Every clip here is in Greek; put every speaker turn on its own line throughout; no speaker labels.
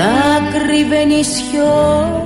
μονάκριβε νησιώτη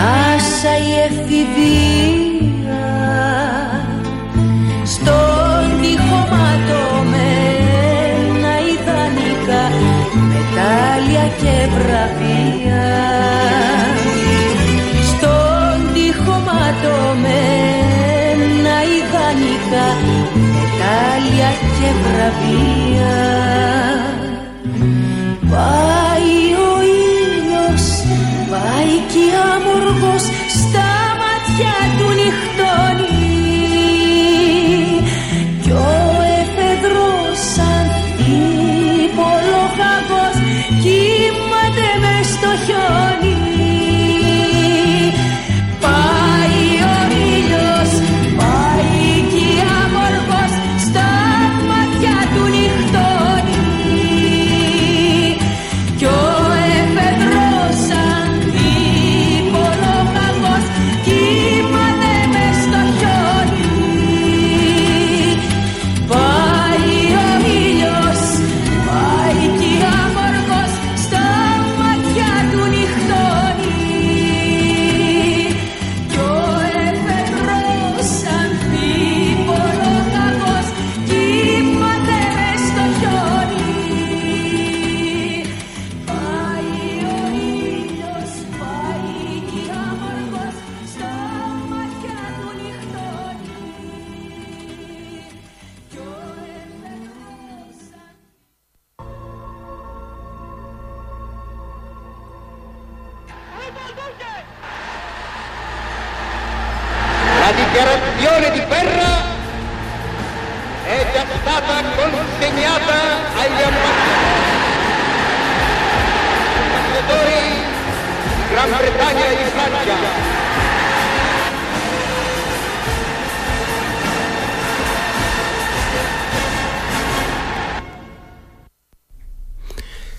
Ανάσα η εφηβεία Στον τοίχο ματωμένα ιδανικά Μετάλλια και βραβεία. Στον τοίχο ματωμένα ιδανικά Μετάλλια και βραβεία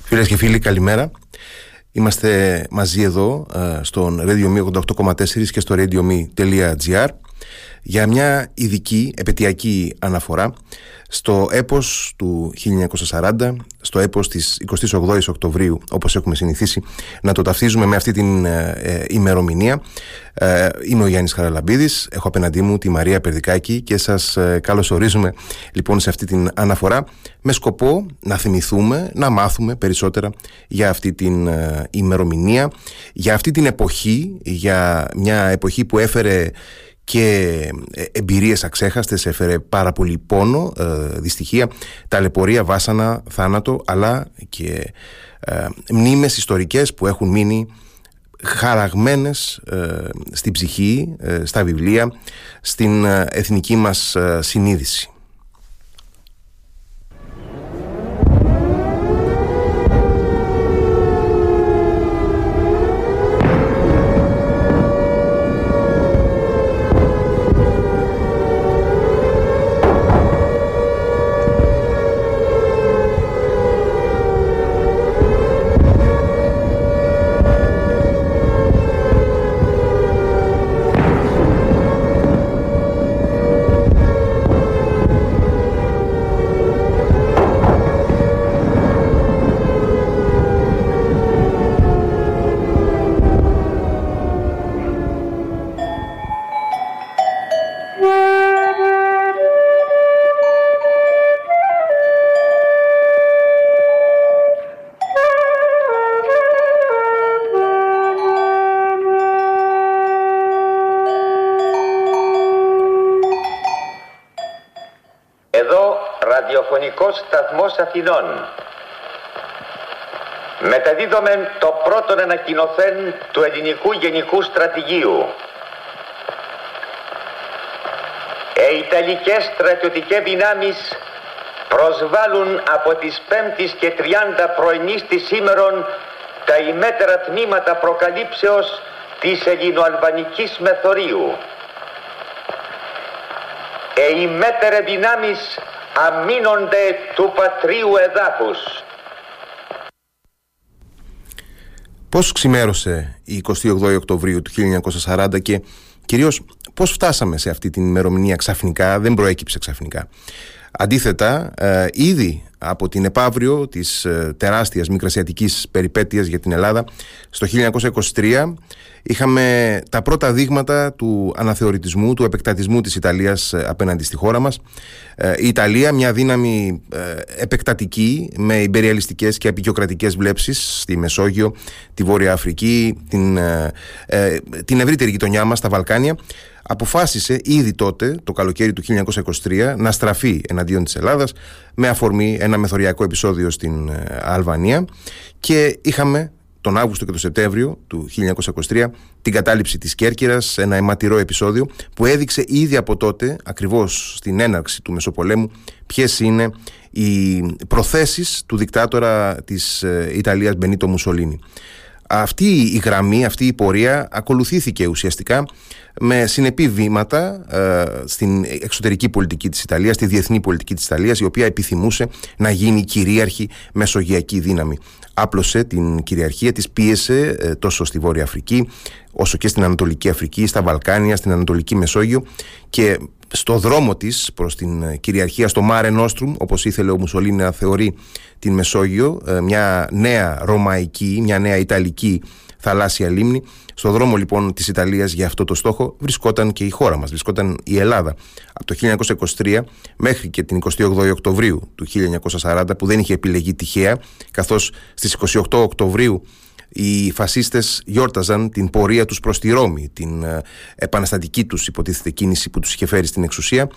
Φίλες και
φίλοι, καλημέρα. Είμαστε μαζί εδώ ε, στον Radio 88,4 και στο radiomi.gr για μια ειδική επαιτειακή αναφορά στο έπος του 1940, στο έπος της 28ης Οκτωβρίου, όπως έχουμε συνηθίσει να το ταυτίζουμε με αυτή την ε, ε, ημερομηνία. Ε, είμαι ο Γιάννης Χαραλαμπίδης, έχω απέναντί μου τη Μαρία Περδικάκη και σας ε, καλωσορίζουμε λοιπόν σε αυτή την αναφορά με σκοπό να θυμηθούμε, να μάθουμε περισσότερα για αυτή την ημερομηνία, για αυτή την εποχή, για μια εποχή που έφερε και ε, εμπειρίες αξέχαστες έφερε πάρα πολύ πόνο, ε, δυστυχία, ταλαιπωρία, βάσανα, θάνατο αλλά και ε, μνήμες ιστορικές που έχουν μείνει χαραγμένες ε, στην ψυχή, στα βιβλία, στην εθνική μας συνείδηση.
Ραδιοφωνικός σταθμός Αθηνών. Μεταδίδομεν το πρώτον ανακοινωθέν του ελληνικού γενικού στρατηγίου. Οι Ιταλικές στρατιωτικές δυνάμεις προσβάλλουν από τις 5ης και 30 πρωινής της σήμερον τα ημέτερα τμήματα προκαλύψεως της ελληνοαλβανικής μεθορίου. Οι ημέτερε δυνάμεις αμήνονται του πατρίου εδάφους.
Πώς ξημέρωσε η 28 Οκτωβρίου του 1940 και κυρίως πώς φτάσαμε σε αυτή την ημερομηνία ξαφνικά, δεν προέκυψε ξαφνικά. Αντίθετα, ε, ήδη από την επαύριο της ε, τεράστιας μικρασιατικής περιπέτειας για την Ελλάδα στο 1923 είχαμε τα πρώτα δείγματα του αναθεωρητισμού, του επεκτατισμού της Ιταλίας ε, απέναντι στη χώρα μας. Ε, η Ιταλία, μια δύναμη ε, επεκτατική με υπεριαλιστικές και απεικιοκρατικές βλέψεις στη Μεσόγειο, τη Βόρεια Αφρική, την, την ευρύτερη γειτονιά μας, τα Βαλκάνια, αποφάσισε ήδη τότε, το καλοκαίρι του 1923, να στραφεί εναντίον της Ελλάδας με αφορμή ένα μεθοριακό επεισόδιο στην Αλβανία και είχαμε τον Αύγουστο και τον Σεπτέμβριο του 1923 την κατάληψη της Κέρκυρας, ένα αιματηρό επεισόδιο που έδειξε ήδη από τότε, ακριβώς στην έναρξη του Μεσοπολέμου, ποιες είναι οι προθέσεις του δικτάτορα της ε, Ιταλίας Μπενίτο Μουσολίνη. Αυτή η γραμμή, αυτή η πορεία ακολουθήθηκε ουσιαστικά με συνεπή βήματα ε, στην εξωτερική πολιτική της Ιταλίας, στη διεθνή πολιτική της Ιταλίας, η οποία επιθυμούσε να γίνει κυρίαρχη μεσογειακή δύναμη. Άπλωσε την κυριαρχία της, πίεσε ε, τόσο στη Βόρεια Αφρική, όσο και στην Ανατολική Αφρική, στα Βαλκάνια, στην Ανατολική Μεσόγειο και στο δρόμο της προς την κυριαρχία στο Μάρε Νόστρουμ, όπως ήθελε ο Μουσολίνη να θεωρεί την Μεσόγειο, ε, μια νέα ρωμαϊκή, μια νέα ιταλική θαλάσσια λίμνη. Στο δρόμο λοιπόν της Ιταλίας για αυτό το στόχο βρισκόταν και η χώρα μας, βρισκόταν η Ελλάδα. Από το 1923 μέχρι και την 28 Οκτωβρίου του 1940 που δεν είχε επιλεγεί τυχαία, καθώς στις 28 Οκτωβρίου οι φασίστες γιόρταζαν την πορεία τους προς τη Ρώμη, την ε, επαναστατική τους υποτίθεται κίνηση που τους είχε φέρει στην εξουσία.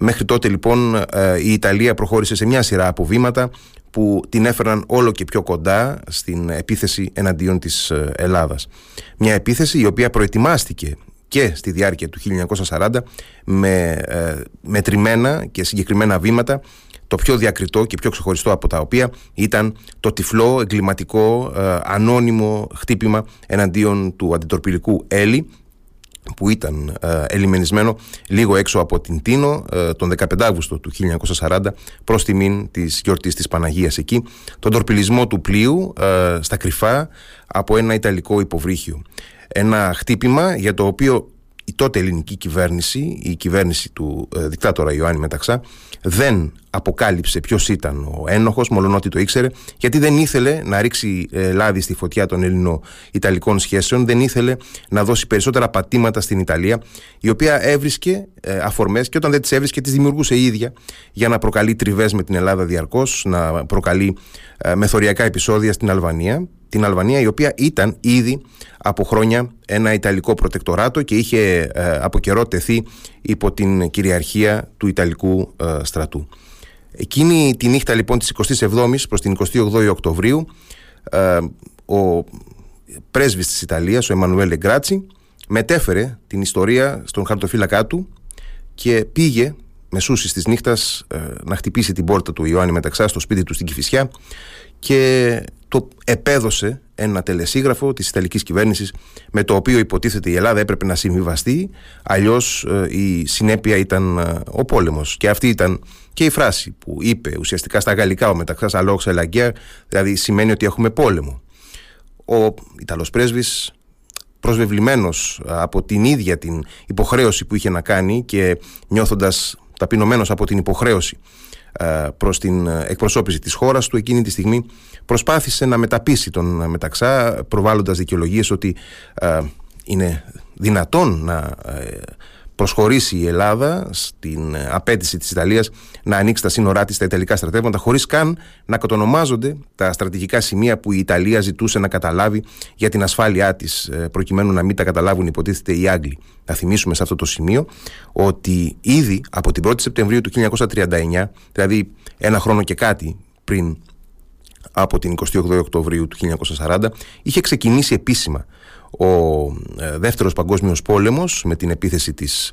Μέχρι τότε λοιπόν ε, η Ιταλία προχώρησε σε μια σειρά από βήματα που την έφεραν όλο και πιο κοντά στην επίθεση εναντίον της ε, Ελλάδας. Μια επίθεση η οποία προετοιμάστηκε και στη διάρκεια του 1940 με μετρημένα και συγκεκριμένα βήματα το πιο διακριτό και πιο ξεχωριστό από τα οποία ήταν το τυφλό, εγκληματικό, ε, ανώνυμο χτύπημα εναντίον του αντιτορπιλικού Έλλη που ήταν ε, ελιμενισμένο λίγο έξω από την Τίνο ε, τον 15 Αύγουστο του 1940 προς τιμήν της γιορτής της Παναγίας εκεί τον τορπιλισμό του πλοίου ε, στα κρυφά από ένα Ιταλικό υποβρύχιο ένα χτύπημα για το οποίο η τότε ελληνική κυβέρνηση, η κυβέρνηση του ε, δικτάτορα Ιωάννη Μεταξά, δεν αποκάλυψε ποιος ήταν ο ένοχος, μόλον ότι το ήξερε, γιατί δεν ήθελε να ρίξει ε, λάδι στη φωτιά των Ελληνο-Ιταλικών σχέσεων, δεν ήθελε να δώσει περισσότερα πατήματα στην Ιταλία, η οποία έβρισκε ε, αφορμές και όταν δεν τις έβρισκε, τις δημιουργούσε η ίδια για να προκαλεί τριβές με την Ελλάδα διαρκώς, να προκαλεί ε, μεθοριακά επεισόδια στην Αλβανία την Αλβανία η οποία ήταν ήδη από χρόνια ένα Ιταλικό προτεκτοράτο και είχε ε, από καιρό τεθεί υπό την κυριαρχία του Ιταλικού ε, στρατού. Εκείνη τη νύχτα λοιπόν της 27ης προς την 28η Οκτωβρίου ε, ο πρέσβης της Ιταλίας, ο Εμμανουέλ Γκράτσι μετέφερε την ιστορία στον χαρτοφύλακά του και πήγε μεσούσεις της νύχτας να χτυπήσει την πόρτα του Ιωάννη Μεταξά στο σπίτι του στην Κηφισιά και το επέδωσε ένα τελεσίγραφο της Ιταλικής κυβέρνησης με το οποίο υποτίθεται η Ελλάδα έπρεπε να συμβιβαστεί αλλιώς ε, η συνέπεια ήταν ε, ο πόλεμος. Και αυτή ήταν και η φράση που είπε ουσιαστικά στα γαλλικά ο μεταξάς αλόξα ελαγκέρ δηλαδή σημαίνει ότι έχουμε πόλεμο. Ο Ιταλός πρέσβης προσβεβλημένος από την ίδια την υποχρέωση που είχε να κάνει και νιώθοντας ταπεινωμένος από την υποχρέωση ε, προς την εκπροσώπηση της χώρας του. Εκείνη τη στιγμή προσπάθησε να μεταπίσει τον Μεταξά προβάλλοντας δικαιολογίες ότι ε, είναι δυνατόν να ε, προσχωρήσει η Ελλάδα στην απέτηση της Ιταλίας να ανοίξει τα σύνορά της στα Ιταλικά στρατεύματα χωρίς καν να κατονομάζονται τα στρατηγικά σημεία που η Ιταλία ζητούσε να καταλάβει για την ασφάλειά της προκειμένου να μην τα καταλάβουν υποτίθεται οι Άγγλοι. Να θυμίσουμε σε αυτό το σημείο ότι ήδη από την 1η Σεπτεμβρίου του 1939, δηλαδή ένα χρόνο και κάτι πριν από την 28 Οκτωβρίου του 1940 είχε ξεκινήσει επίσημα ο ε, δεύτερος παγκόσμιος πόλεμος με την επίθεση της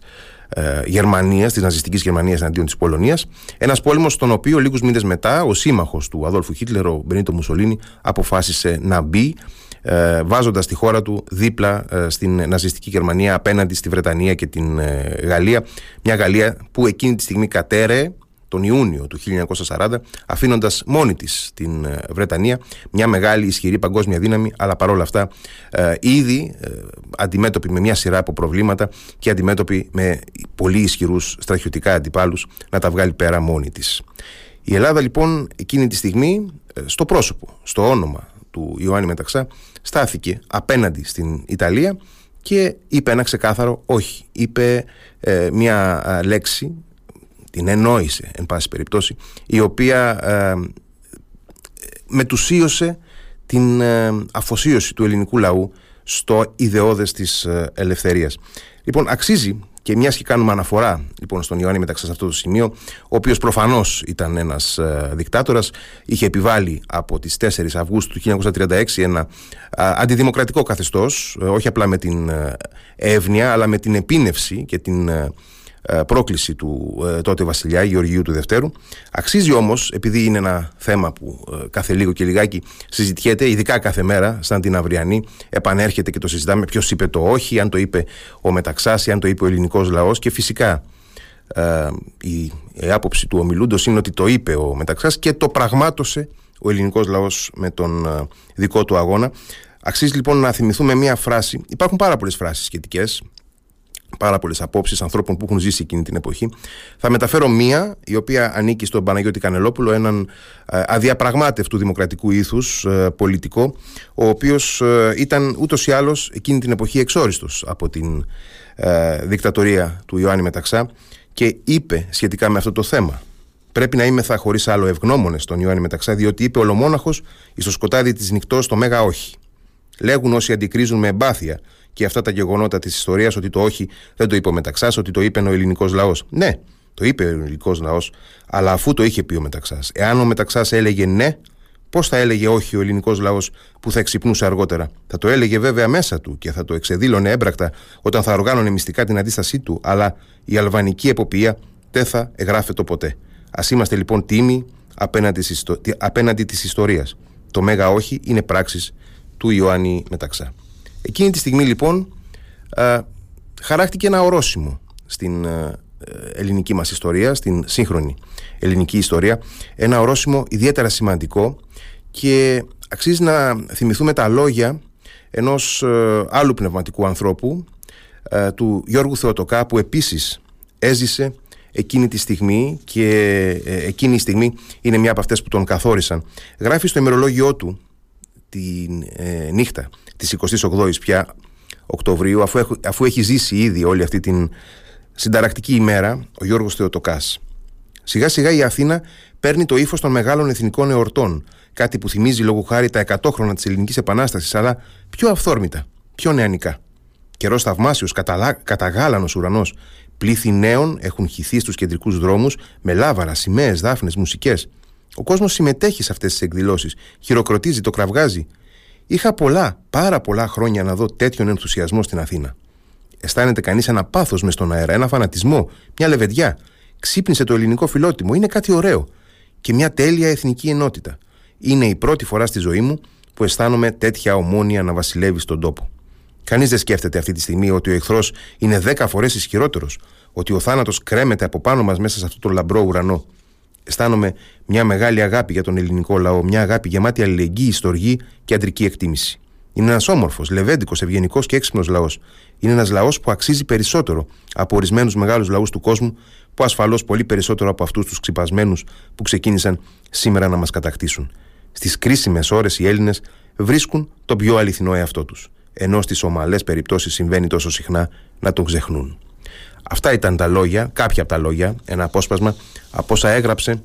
ε, Γερμανίας, της ναζιστικής Γερμανίας εναντίον της Πολωνίας. Ένας πόλεμος στον οποίο λίγους μήνες μετά ο σύμμαχος του Αδόλφου Χίτλερ, ο Μπενίτο Μουσολίνη αποφάσισε να μπει ε, βάζοντας τη χώρα του δίπλα ε, στην ναζιστική Γερμανία απέναντι στη Βρετανία και την ε, Γαλλία. Μια Γαλλία που εκείνη τη στιγμή κατέρεε τον Ιούνιο του 1940 αφήνοντας μόνη της την ε, Βρετανία μια μεγάλη ισχυρή παγκόσμια δύναμη αλλά παρόλα αυτά ε, ήδη ε, αντιμέτωπη με μια σειρά από προβλήματα και αντιμέτωπη με πολύ ισχυρούς στρατιωτικά αντιπάλους να τα βγάλει πέρα μόνη της. Η Ελλάδα λοιπόν εκείνη τη στιγμή ε, στο πρόσωπο, στο όνομα του Ιωάννη Μεταξά στάθηκε απέναντι στην Ιταλία και είπε ένα ξεκάθαρο όχι. Είπε μια λέξη την ενόησε εν πάση περιπτώσει η οποία ε, μετουσίωσε την ε, αφοσίωση του ελληνικού λαού στο ιδεώδες της ε, ελευθερίας. Λοιπόν, αξίζει και μιας και κάνουμε αναφορά λοιπόν, στον Ιωάννη μεταξύ σε αυτό το σημείο, ο οποίος προφανώς ήταν ένας ε, δικτάτορας, είχε επιβάλει από τις 4 Αυγούστου του 1936 ένα αντιδημοκρατικό καθεστώς, όχι απλά με την εύνοια, αλλά με την επίνευση και την ε, πρόκληση του ε, τότε βασιλιά Γεωργίου του Δευτέρου. Αξίζει όμως, επειδή είναι ένα θέμα που ε, κάθε λίγο και λιγάκι συζητιέται, ειδικά κάθε μέρα, σαν την αυριανή, επανέρχεται και το συζητάμε ποιος είπε το όχι, αν το είπε ο Μεταξάς ή αν το είπε ο ελληνικός λαός. Και φυσικά η, η άποψη του ομιλούντος είναι ότι το είπε ο Μεταξάς και το πραγμάτωσε ο ελληνικός λαός με τον δικό του αγώνα. Αξίζει λοιπόν να θυμηθούμε μία φράση. Υπάρχουν πάρα πολλές φράσεις σχετικές πάρα πολλές απόψεις ανθρώπων που έχουν ζήσει εκείνη την εποχή. Θα μεταφέρω μία, η οποία ανήκει στον Παναγιώτη Κανελόπουλο, έναν ε, αδιαπραγμάτευτου δημοκρατικού ήθους ε, πολιτικό, ο οποίος ε, ήταν ούτως ή άλλως εκείνη την εποχή εξόριστος από την δικτατορία του Ιωάννη Μεταξά και είπε σχετικά με αυτό το θέμα. Πρέπει να είμαι θα χωρίς άλλο ευγνώμονες στον Ιωάννη Μεταξά, διότι είπε ολομόναχος εις το σκοτάδι της νυχτός το μέγα όχι. Λέγουν όσοι αντικρίζουν με εμπάθεια και αυτά τα γεγονότα της ιστορίας ότι το όχι δεν το είπε ο Μεταξάς, ότι το είπε ο ελληνικός λαός. Ναι, το είπε ο ελληνικός λαός, αλλά αφού το είχε πει ο Μεταξάς. Εάν ο Μεταξάς έλεγε ναι, πώς θα έλεγε όχι ο ελληνικός λαός που θα εξυπνούσε αργότερα; Θα το έλεγε βέβαια μέσα του και θα το εξεδήλωνε έμπρακτα όταν θα οργάνωνε μυστικά την αντίστασή του, αλλά η αλβανική εποπτεία δεν θα εγγράφεται ποτέ. Α είμαστε λοιπόν τίμοι απέναντι της ιστορίας. Το μέγα όχι είναι πράξης του Ιωάννη Μεταξά. Εκείνη τη στιγμή λοιπόν α, χαράχτηκε ένα ορόσημο στην ελληνική μας ιστορία, στην σύγχρονη ελληνική ιστορία. Ένα ορόσημο ιδιαίτερα σημαντικό και αξίζει να θυμηθούμε τα λόγια ενός άλλου πνευματικού ανθρώπου, του Γιώργου Θεοτοκά, που επίσης έζησε εκείνη τη στιγμή και ε, εκείνη η στιγμή είναι μια από αυτές που τον καθόρισαν. Γράφει στο ημερολόγιό του τη ε, νύχτα της 28ης πια Οκτωβρίου αφού, αφού έχει ζήσει ήδη όλη αυτή την συνταρακτική ημέρα ο Γιώργος Θεοτοκάς. Σιγά σιγά η Αθήνα παίρνει το ύφος των μεγάλων εθνικών εορτών, κάτι που θυμίζει λόγω χάρη τα 100 χρόνια της Ελληνικής Επανάστασης, αλλά πιο αυθόρμητα, πιο νεανικά. Καιρός θαυμάσιος, καταγάλανος ουρανός. Πλήθη νέων έχουν χυθεί στους κεντρικούς δρόμους με λάβαρα, σημαίες, δάφνες, μουσικές. Ο κόσμος συμμετέχει σε αυτές τις εκδηλώσεις, χειροκροτίζει, το κραυγάζει. Είχα πολλά, πάρα πολλά χρόνια να δω τέτοιον ενθουσιασμό στην Αθήνα. Αισθάνεται κανείς ένα πάθος μες στον αέρα, ένα φανατισμό, μια λεβεδιά. Ξύπνησε το ελληνικό φιλότιμο, είναι κάτι ωραίο. Και μια τέλεια εθνική ενότητα. Είναι η πρώτη φορά στη ζωή μου που αισθάνομαι τέτοια ομόνια να βασιλεύει στον τόπο. Κανείς δεν σκέφτεται αυτή τη στιγμή ότι ο εχθρός είναι δέκα φορές ισχυρότερος, ότι ο θάνατος κρέμεται από πάνω μας μέσα σε αυτό το λαμπρό ουρανό αισθάνομαι μια μεγάλη αγάπη για τον ελληνικό λαό, μια αγάπη γεμάτη αλληλεγγύη, στοργή και αντρική εκτίμηση. Είναι ένας όμορφος, λεβέντικος, ευγενικός και έξυπνος λαός. Είναι ένας λαός που αξίζει περισσότερο από ορισμένους μεγάλους λαούς του κόσμου, που ασφαλώς πολύ περισσότερο από αυτούς τους ξυπασμένους που ξεκίνησαν σήμερα να μας κατακτήσουν. Στις κρίσιμες ώρες οι Έλληνες βρίσκουν τον πιο αληθινό εαυτό τους, ενώ στις ομαλές περιπτώσεις συμβαίνει τόσο συχνά να τον ξεχνούν. Αυτά ήταν τα λόγια, κάποια από τα λόγια, ένα απόσπασμα από όσα έγραψε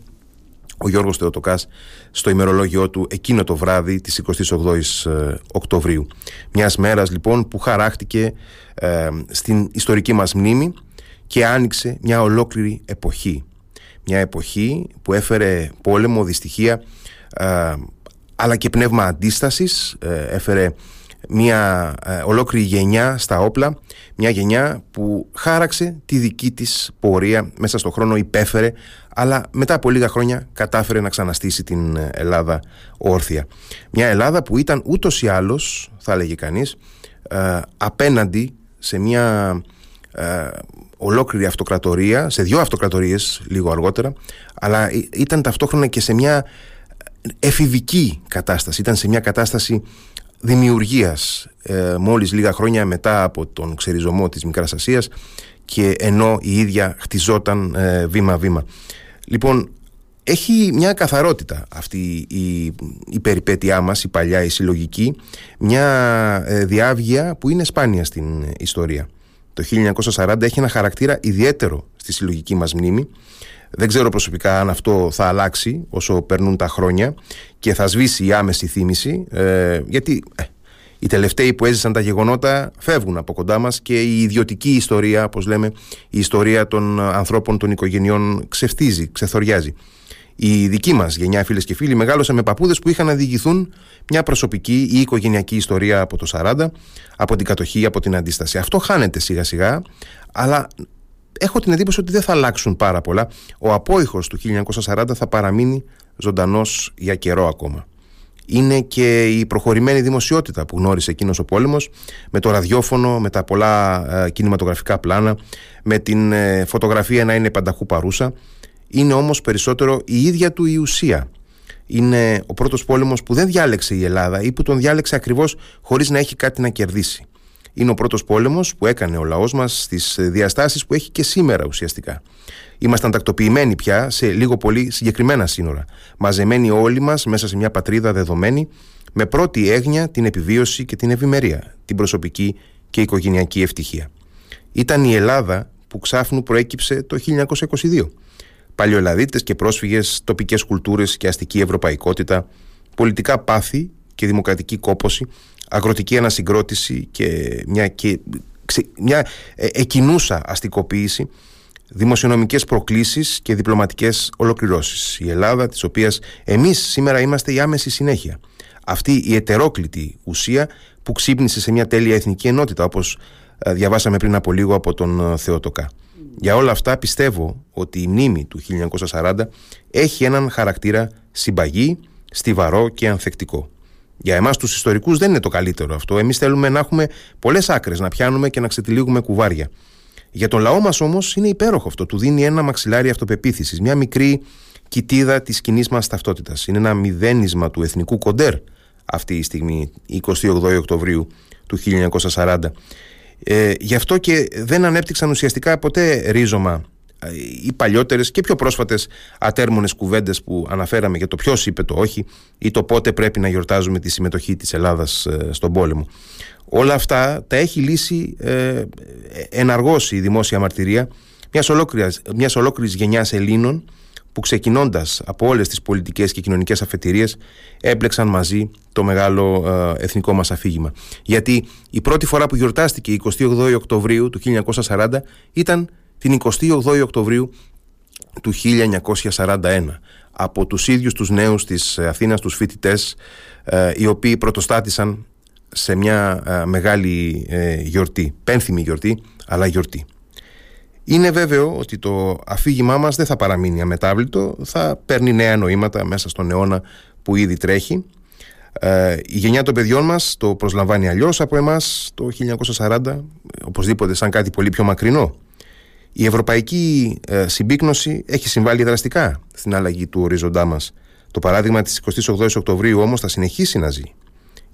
ο Γιώργος Θεοτοκάς στο ημερολόγιο του εκείνο το βράδυ της 28ης ε, Οκτωβρίου. Μιας μέρας λοιπόν που χαράχτηκε ε, στην ιστορική μας μνήμη και άνοιξε μια ολόκληρη εποχή. Μια εποχή που έφερε πόλεμο, δυστυχία ε, αλλά και πνεύμα αντίστασης, έφερε μια ε, ολόκληρη γενιά στα όπλα, μια γενιά που χάραξε τη δική της πορεία μέσα στον χρόνο, υπέφερε, αλλά μετά από λίγα χρόνια κατάφερε να ξαναστήσει την Ελλάδα όρθια. Μια Ελλάδα που ήταν ούτως ή άλλως, θα έλεγε κανείς, ε, απέναντι σε μια ε, ολόκληρη αυτοκρατορία, σε δύο αυτοκρατορίες λίγο αργότερα, αλλά ήταν ταυτόχρονα και σε μια εφηβική κατάσταση, ήταν σε μια κατάσταση δημιουργίας ε, μόλις λίγα χρόνια μετά από τον ξεριζωμό της Μικράς Ασίας και ενώ η ίδια χτιζόταν ε, βήμα-βήμα. Λοιπόν, έχει μια καθαρότητα αυτή η, η περιπέτειά μας, η παλιά, η συλλογική, μια ε, διάβγεια που είναι σπάνια στην ιστορία. Το 1940 έχει ένα χαρακτήρα ιδιαίτερο στη συλλογική μας μνήμη. Δεν ξέρω προσωπικά αν αυτό θα αλλάξει όσο περνούν τα χρόνια και θα σβήσει η άμεση θύμηση, ε, γιατί ε, οι τελευταίοι που έζησαν τα γεγονότα φεύγουν από κοντά μας και η ιδιωτική ιστορία, όπως λέμε, η ιστορία των ανθρώπων των οικογενειών ξεφτίζει, ξεθοριάζει. Η δική μας γενιά, φίλες και φίλοι, μεγάλωσε με παππούδες που είχαν να διηγηθούν μια προσωπική ή οικογενειακή ιστορία από το 40, από την κατοχή, από την αντίσταση. Αυτό χάνεται σιγά σιγά, αλλά έχω την εντύπωση ότι δεν θα αλλάξουν πάρα πολλά. Ο απόϊχος του 1940 θα παραμείνει ζωντανός για καιρό ακόμα. Είναι και η προχωρημένη δημοσιότητα που γνώρισε εκείνος ο πόλεμος με το ραδιόφωνο, με τα πολλά ε, κινηματογραφικά πλάνα, με την ε, φωτογραφία να είναι πανταχού παρούσα. Είναι όμως περισσότερο η ίδια του η ουσία. Είναι ο πρώτος πόλεμος που δεν διάλεξε η Ελλάδα ή που τον διάλεξε ακριβώς χωρίς να έχει κάτι να κερδίσει είναι ο πρώτος πόλεμος που έκανε ο λαός μας στις διαστάσεις που έχει και σήμερα ουσιαστικά. Ήμασταν τακτοποιημένοι πια σε λίγο πολύ συγκεκριμένα σύνορα, μαζεμένοι όλοι μας μέσα σε μια πατρίδα δεδομένη, με πρώτη έγνοια την επιβίωση και την ευημερία, την προσωπική και οικογενειακή ευτυχία. Ήταν η Ελλάδα που ξάφνου προέκυψε το 1922. Παλιοελαδίτες και πρόσφυγες, τοπικές κουλτούρες και αστική ευρωπαϊκότητα, πολιτικά πάθη και δημοκρατική κόποση αγροτική ανασυγκρότηση και μια, και, μια ε, εκινούσα αστικοποίηση δημοσιονομικές προκλήσεις και διπλωματικές ολοκληρώσεις. Η Ελλάδα της οποίας εμείς σήμερα είμαστε η άμεση συνέχεια. Αυτή η ετερόκλητη ουσία που ξύπνησε σε μια τέλεια εθνική ενότητα όπως ε, διαβάσαμε πριν από λίγο από τον ε, Θεοτοκά. Για όλα αυτά πιστεύω ότι η μνήμη του 1940 έχει έναν χαρακτήρα συμπαγή, στιβαρό και ανθεκτικό. Για εμάς τους ιστορικούς δεν είναι το καλύτερο αυτό. Εμείς θέλουμε να έχουμε πολλές άκρες, να πιάνουμε και να ξετυλίγουμε κουβάρια. Για τον λαό μας όμως είναι υπέροχο αυτό. Του δίνει ένα μαξιλάρι αυτοπεποίθησης, μια μικρή κοιτίδα της κοινής μας ταυτότητας. Είναι ένα μηδένισμα του εθνικού κοντέρ αυτή η στιγμή, 28 Οκτωβρίου του 1940. Ε, γι' αυτό και δεν ανέπτυξαν ουσιαστικά ποτέ ρίζωμα οι παλιότερες και πιο πρόσφατες ατέρμονες κουβέντες που αναφέραμε για το ποιος είπε το όχι ή το πότε πρέπει να γιορτάζουμε τη συμμετοχή της Ελλάδας ε, στον πόλεμο. Όλα αυτά τα έχει λύσει ε, εναργώσει η δημόσια μαρτυρία μιας ολόκληρης, μιας ολόκληρης γενιάς Ελλήνων που ξεκινώντας από όλες τις πολιτικές και κοινωνικές αφετηρίες έμπλεξαν μαζί το μεγάλο ε, εθνικό μας αφήγημα. Γιατί η πρώτη φορά που γιορτάστηκε 28 Οκτωβρίου του 1940 ήταν την 28 Οκτωβρίου του 1941 από τους ίδιους τους νέους της Αθήνας, τους φοιτητές ε, οι οποίοι πρωτοστάτησαν σε μια ε, μεγάλη ε, γιορτή, πένθυμη γιορτή, αλλά γιορτή. Είναι βέβαιο ότι το αφήγημά μας δεν θα παραμείνει αμετάβλητο, θα παίρνει νέα νοήματα μέσα στον αιώνα που ήδη τρέχει. η γενιά των παιδιών μας το προσλαμβάνει αλλιώς από εμάς το 1940, οπωσδήποτε σαν κάτι πολύ πιο μακρινό. Η ευρωπαϊκή ε, συμπίκνωση έχει συμβάλει δραστικά στην αλλαγή του ορίζοντά μας. Το παράδειγμα της 28η Οκτωβρίου όμως θα συνεχίσει να ζει.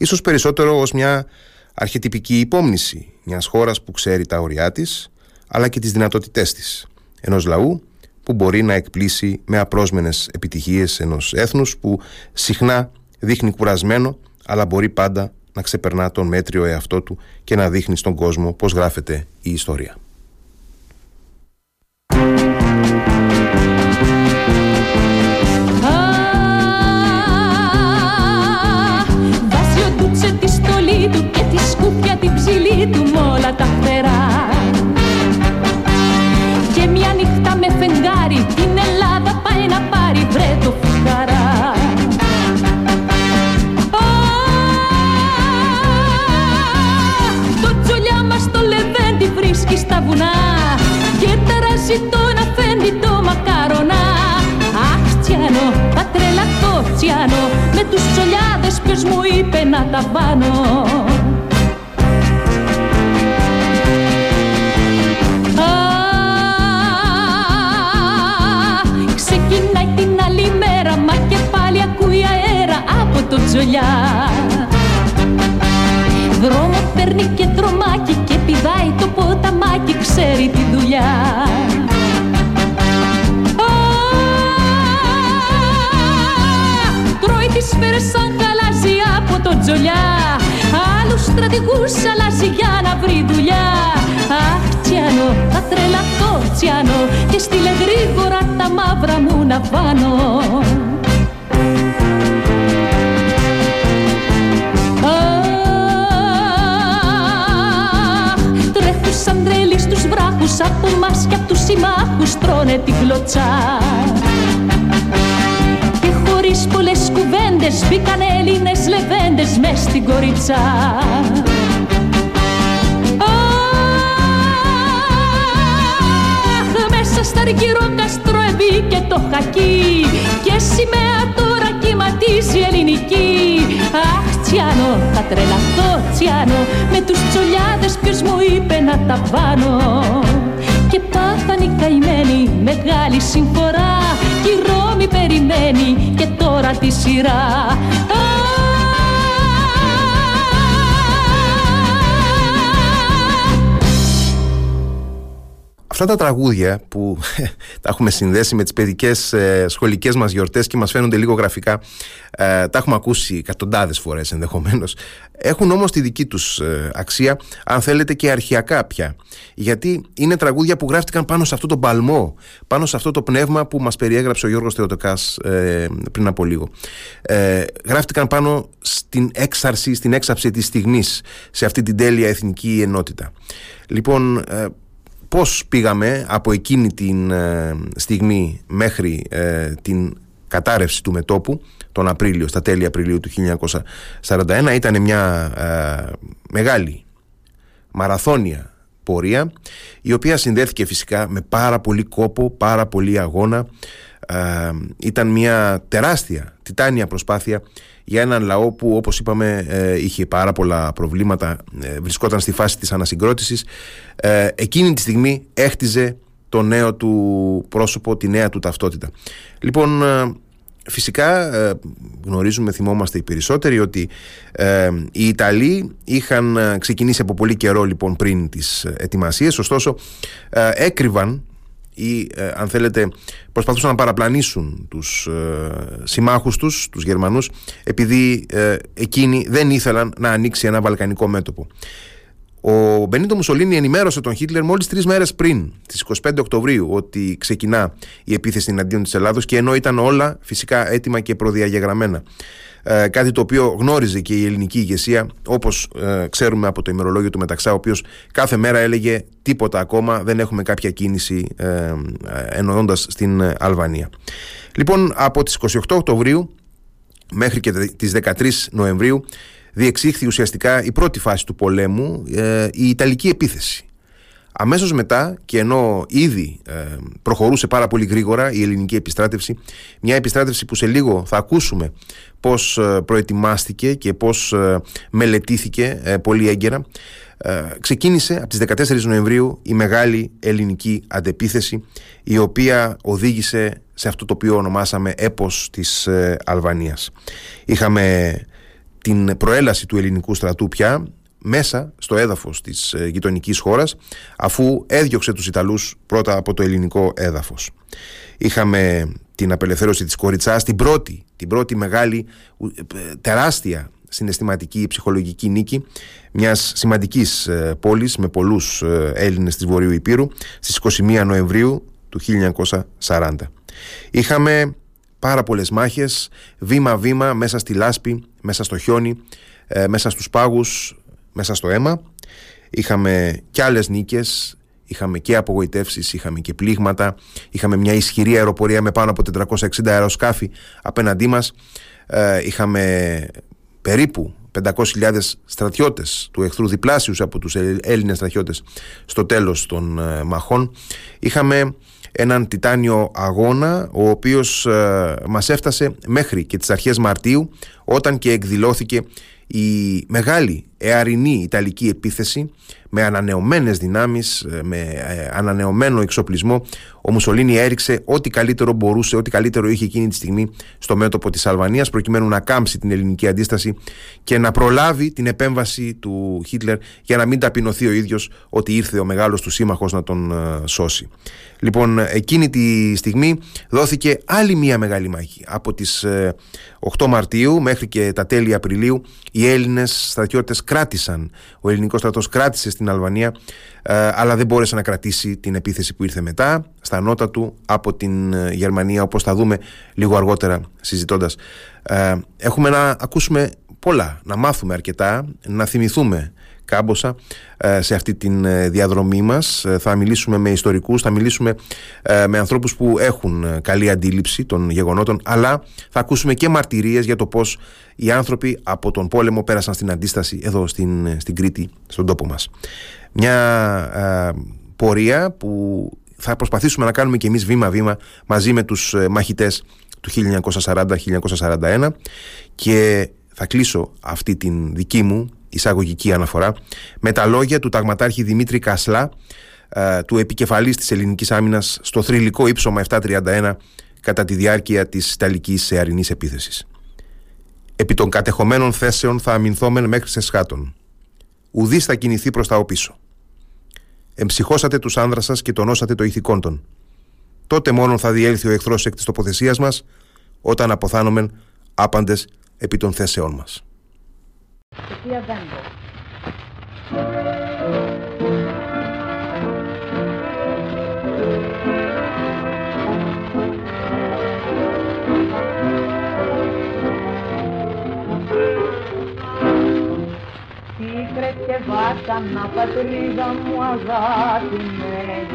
σω περισσότερο ως μια αρχετυπική υπόμνηση μιας χώρας που ξέρει τα όρια της, αλλά και τις δυνατότητές της. Ενός λαού που μπορεί να εκπλήσει με απρόσμενες επιτυχίες ενός έθνους που συχνά δείχνει κουρασμένο, αλλά μπορεί πάντα να ξεπερνά τον μέτριο εαυτό του και να δείχνει στον κόσμο πώς γράφεται η ιστορία. Thank you.
τον να το μακαρονά Αχ Τσιάνο, πατρελατό Τσιάνο. Με τους τσολιάδες ποιος μου είπε να τα πάνω Ξεκινάει την άλλη μέρα Μα και πάλι ακούει αέρα από το τσολιά Δρόμο παίρνει και τρομάκι και πηδάει το ποταμάκι ξέρει τη δουλειά. Σφαίρες σαν χαλάζει από το τζολιά. Άλλους στρατηγούς αλλάζει για να βρει δουλειά. Αχ Τσιάνο, θα τρελαθώ Τσιάνο. Και στείλε γρήγορα τα μαύρα μου να βάνω σαν τρελοί στους βράχους από μας και απ' τους συμμάχους τρώνε την κλωτσά χωρίς πολλές κουβέντες μπήκαν Έλληνες λεβέντες μες στην κοριτσά Αχ, μέσα στα αργυρόκαστρο εμπήκε το χακί. Και σημαία τώρα κυματίζει ελληνική. Αχ, Τσιάνο, θα τρελαθώ Τσιάνο. Με τους τσολιάδες ποιος μου είπε να τα βάνω. Και πάθαν οι καημένοι μεγάλη συμφορά. Κι η Ρώμη περιμένει και τώρα τη σειρά
Αυτά τα τραγούδια που τα έχουμε συνδέσει με τις παιδικές ε, σχολικές μας γιορτές και μας φαίνονται λίγο γραφικά ε, τα έχουμε ακούσει εκατοντάδες φορές ενδεχομένως έχουν όμως τη δική τους ε, αξία αν θέλετε και αρχιακά πια. Γιατί είναι τραγούδια που γράφτηκαν πάνω σε αυτό το παλμό πάνω σε αυτό το πνεύμα που μας περιέγραψε ο Γιώργος Θεοτοκάς ε, πριν από λίγο. Ε, γράφτηκαν πάνω στην έξαρση, στην έξαψη της στιγμής σε αυτή την τέλεια εθνική ενότητα. Λοιπόν πώς πήγαμε από εκείνη την ε, στιγμή μέχρι ε, την κατάρρευση του μετόπου τον Απρίλιο, στα τέλη Απριλίου του 1941 ήταν μια ε, μεγάλη μαραθώνια πορεία η οποία συνδέθηκε φυσικά με πάρα πολύ κόπο, πάρα πολύ αγώνα. Ήταν μια τεράστια, τιτάνια προσπάθεια για έναν λαό που όπως είπαμε ε, είχε πάρα πολλά προβλήματα, ε, βρισκόταν στη φάση της ανασυγκρότησης. Ε, εκείνη τη στιγμή έχτιζε το νέο του πρόσωπο, τη νέα του ταυτότητα. Λοιπόν, φυσικά γνωρίζουμε, θυμόμαστε οι περισσότεροι ότι οι Ιταλοί είχαν ξεκινήσει από πολύ καιρό λοιπόν πριν τις ετοιμασίες, ωστόσο έκρυβαν ή ε, αν θέλετε προσπαθούσαν να παραπλανήσουν τους ε, συμμάχους τους, τους Γερμανούς επειδή ε, εκείνοι δεν ήθελαν να ανοίξει ένα βαλκανικό μέτωπο. Ο Μπενίτο Μουσολίνη ενημέρωσε τον Χίτλερ μόλις τρεις μέρες πριν, τις 25 Οκτωβρίου, ότι ξεκινά η επίθεση εναντίον της Ελλάδος και ενώ ήταν όλα φυσικά έτοιμα και προδιαγεγραμμένα. Ε, κάτι το οποίο γνώριζε και η ελληνική ηγεσία όπως ε, ξέρουμε από το ημερολόγιο του Μεταξά ο οποίος κάθε μέρα έλεγε τίποτα ακόμα δεν έχουμε κάποια κίνηση ε, εννοώντας στην Αλβανία. Λοιπόν από τις 28 Οκτωβρίου μέχρι και τις 13 Νοεμβρίου διεξήχθη ουσιαστικά η πρώτη φάση του πολέμου η Ιταλική επίθεση Αμέσως μετά και ενώ ήδη ε, προχωρούσε πάρα πολύ γρήγορα η ελληνική επιστράτευση, μια επιστράτευση που σε λίγο θα ακούσουμε πώς ε, προετοιμάστηκε και πώς ε, μελετήθηκε πολύ έγκαιρα, ξεκίνησε από τις 14 Νοεμβρίου η μεγάλη ελληνική αντεπίθεση η οποία οδήγησε σε αυτό το οποίο ονομάσαμε έπος της Αλβανίας. Είχαμε την προέλαση του ελληνικού στρατού πια μέσα στο έδαφος της ε, γειτονικής χώρας αφού έδιωξε τους Ιταλούς πρώτα από το ελληνικό έδαφος. Είχαμε την απελευθέρωση της Κοριτσάς, την πρώτη, την πρώτη μεγάλη ε, τεράστια συναισθηματική ψυχολογική νίκη μιας σημαντικής ε, πόλης με πολλούς Έλληνες της Βορείου Υπήρου στις 21 Νοεμβρίου του 1940. Είχαμε πάρα πολλές μάχες, βήμα-βήμα μέσα στη λάσπη, μέσα στο χιόνι, μέσα στους πάγους, μέσα στο αίμα. Είχαμε και άλλες νίκες, είχαμε και απογοητεύσεις, είχαμε και πλήγματα, είχαμε μια ισχυρή αεροπορία με πάνω από 460 αεροσκάφη απέναντί μας, ε, είχαμε περίπου 500.000 στρατιώτες του εχθρού διπλάσιους από τους Έλληνες στρατιώτες στο τέλος των ε, μαχών είχαμε έναν τιτάνιο αγώνα ο οποίος ε, μας έφτασε μέχρι και τις αρχές Μαρτίου όταν και εκδηλώθηκε η μεγάλη εαρινή Ιταλική επίθεση με ανανεωμένες δυνάμεις, ε, με ε, ανανεωμένο εξοπλισμό ο Μουσολίνη έριξε ό,τι καλύτερο μπορούσε, ό,τι καλύτερο είχε εκείνη τη στιγμή στο μέτωπο της Αλβανίας προκειμένου να κάμψει την ελληνική αντίσταση και να προλάβει την επέμβαση του Χίτλερ για να μην ταπεινωθεί ο ίδιος ότι ήρθε ο μεγάλος του σύμμαχος να τον ε, σώσει. Λοιπόν, εκείνη τη στιγμή δόθηκε άλλη μία μεγάλη μάχη. Από τις 8 Μαρτίου μέχρι και τα τέλη Απριλίου οι Έλληνες στρατιώτες κράτησαν, ο ελληνικός στρατός κράτησε στην Αλβανία ε, αλλά δεν μπόρεσε να κρατήσει την επίθεση που ήρθε μετά στα νότα του από την ε, Γερμανία όπως θα δούμε λίγο αργότερα συζητώντας. Ε, έχουμε να ακούσουμε πολλά, να μάθουμε αρκετά, να θυμηθούμε κάμποσα ε, σε αυτή τη ε, διαδρομή μας. Ε, θα μιλήσουμε με ιστορικούς, θα μιλήσουμε με ανθρώπους που έχουν καλή αντίληψη των γεγονότων, αλλά θα ακούσουμε και μαρτυρίες για το πώς οι άνθρωποι από τον πόλεμο πέρασαν στην αντίσταση εδώ στην, στην Κρήτη, στον τόπο μας. Μια πορεία που θα προσπαθήσουμε να κάνουμε και εμείς βήμα-βήμα μαζί με τους μαχητές του 1940-1941 και θα κλείσω αυτή την δική μου εισαγωγική αναφορά με τα λόγια του ταγματάρχη Δημήτρη Κασλά ε, του επικεφαλής της ελληνικής άμυνας στο θρηλυκό ύψωμα 731 κατά τη διάρκεια της Ιταλικής εαρινής επίθεσης. Επί των κατεχομένων θέσεων θα αμυνθόμεν μέχρι σε σχάτων. Ουδής θα κινηθεί προς τα οπίσω. Εμψυχώσατε τους άνδρας σας και τονώσατε το ηθικόν των. Τότε μόνο θα διέλθει ο εχθρός εκ της τοποθεσίας μας όταν αποθάνομεν άπαντες επί των θέσεών μας.
Και βάσανα πατρίδα μου αγαπημένη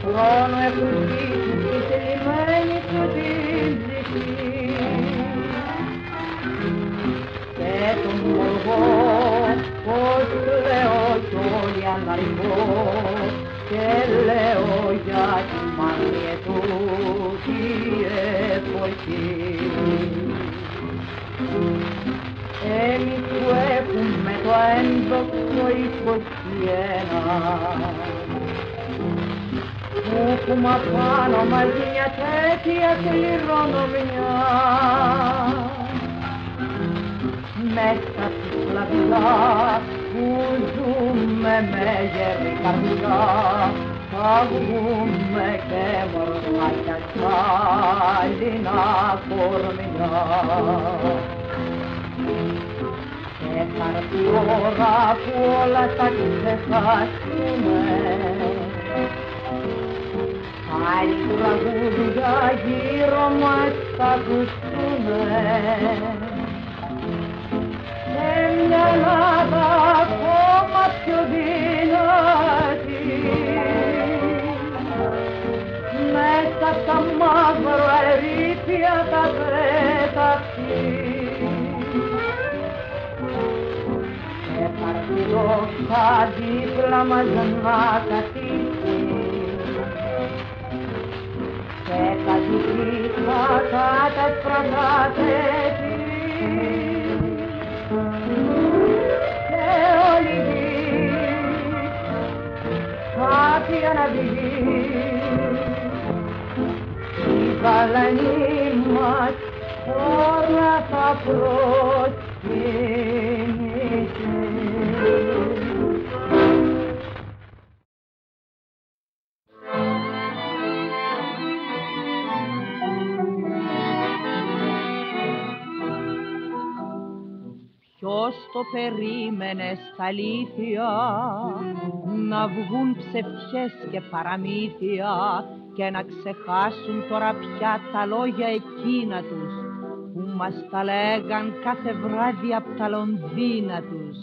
Χρόνο έχουν ζήσει τη θελημένη σου την ψυχή και τον μοργό πως λέω κι όλοι αναργώ και λέω για τη μανία του τη εποχή. Εμείς που έχουμε το ένδοξο εικοσιένα που έχουμε απάνω μαζί μια τέτοια κληρονομιά μέσα στη σκλαβιά που ζούμε με γερή καρδιά θα βγούμε και μορφάκια σάλινα κορμιά. Και θα έρθει η ώρα που όλα θα ξεχάσουμε. Πάλι τραγούδια γύρω μας θα ακουστούμε. Μια Ελλάδα ακόμα πιο δυνατή. Μέσα στα μαύρα ερήπια θα πέταξει και παρθυρός θα δίπλα μας να καθίσει και θα δίπλα θα τα σπραγάτευει Κάτι αναδυγεί η γαλανή μας όλα θα προσκυνήσει
το περίμενες στα αλήθεια να βγουν ψευτιές και παραμύθια και να ξεχάσουν τώρα πια τα λόγια εκείνα τους που μας τα λέγαν κάθε βράδυ από τα Λονδίνα τους.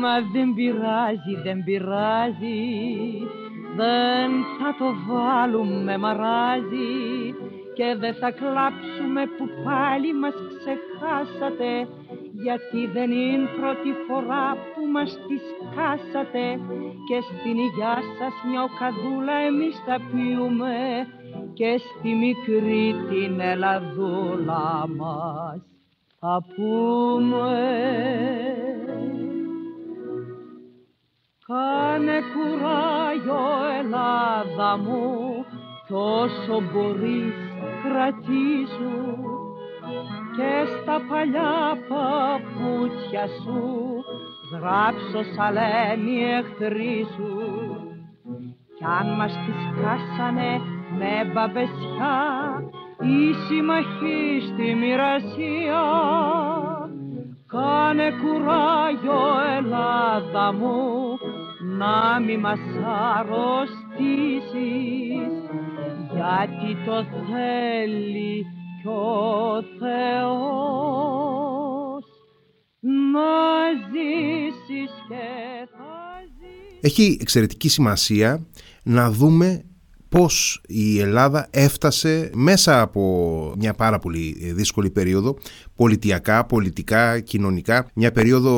Μα δεν πειράζει, δεν πειράζει, δεν θα το βάλουμε μαράζι
και δεν θα κλάψουμε που πάλι μας ξεχάσατε γιατί δεν είναι πρώτη φορά που μας τη σκάσατε και στην υγειά σας μια οκαδούλα εμείς θα πιούμε και στη μικρή την Ελλαδούλα μας θα πούμε. Κάνε κουράγιο Ελλάδα μου τόσο μπορείς κρατήσου και στα παλιά παπούτσια σου. Γράψω σαλένη εχθροί σου. Κι αν μας τις κάσανε με μπαμπεσιά η συμμαχή στη μοιρασία. Κάνε κουράγιο Ελλάδα μου να μη μας αρρωστήσεις. Γιατί το θέλει κι ο Θεός να ζήσεις και θα ζήσεις.
Έχει εξαιρετική σημασία να δούμε πώς η Ελλάδα έφτασε μέσα από μια πάρα πολύ δύσκολη περίοδο πολιτιακά, πολιτικά, κοινωνικά. Μια περίοδο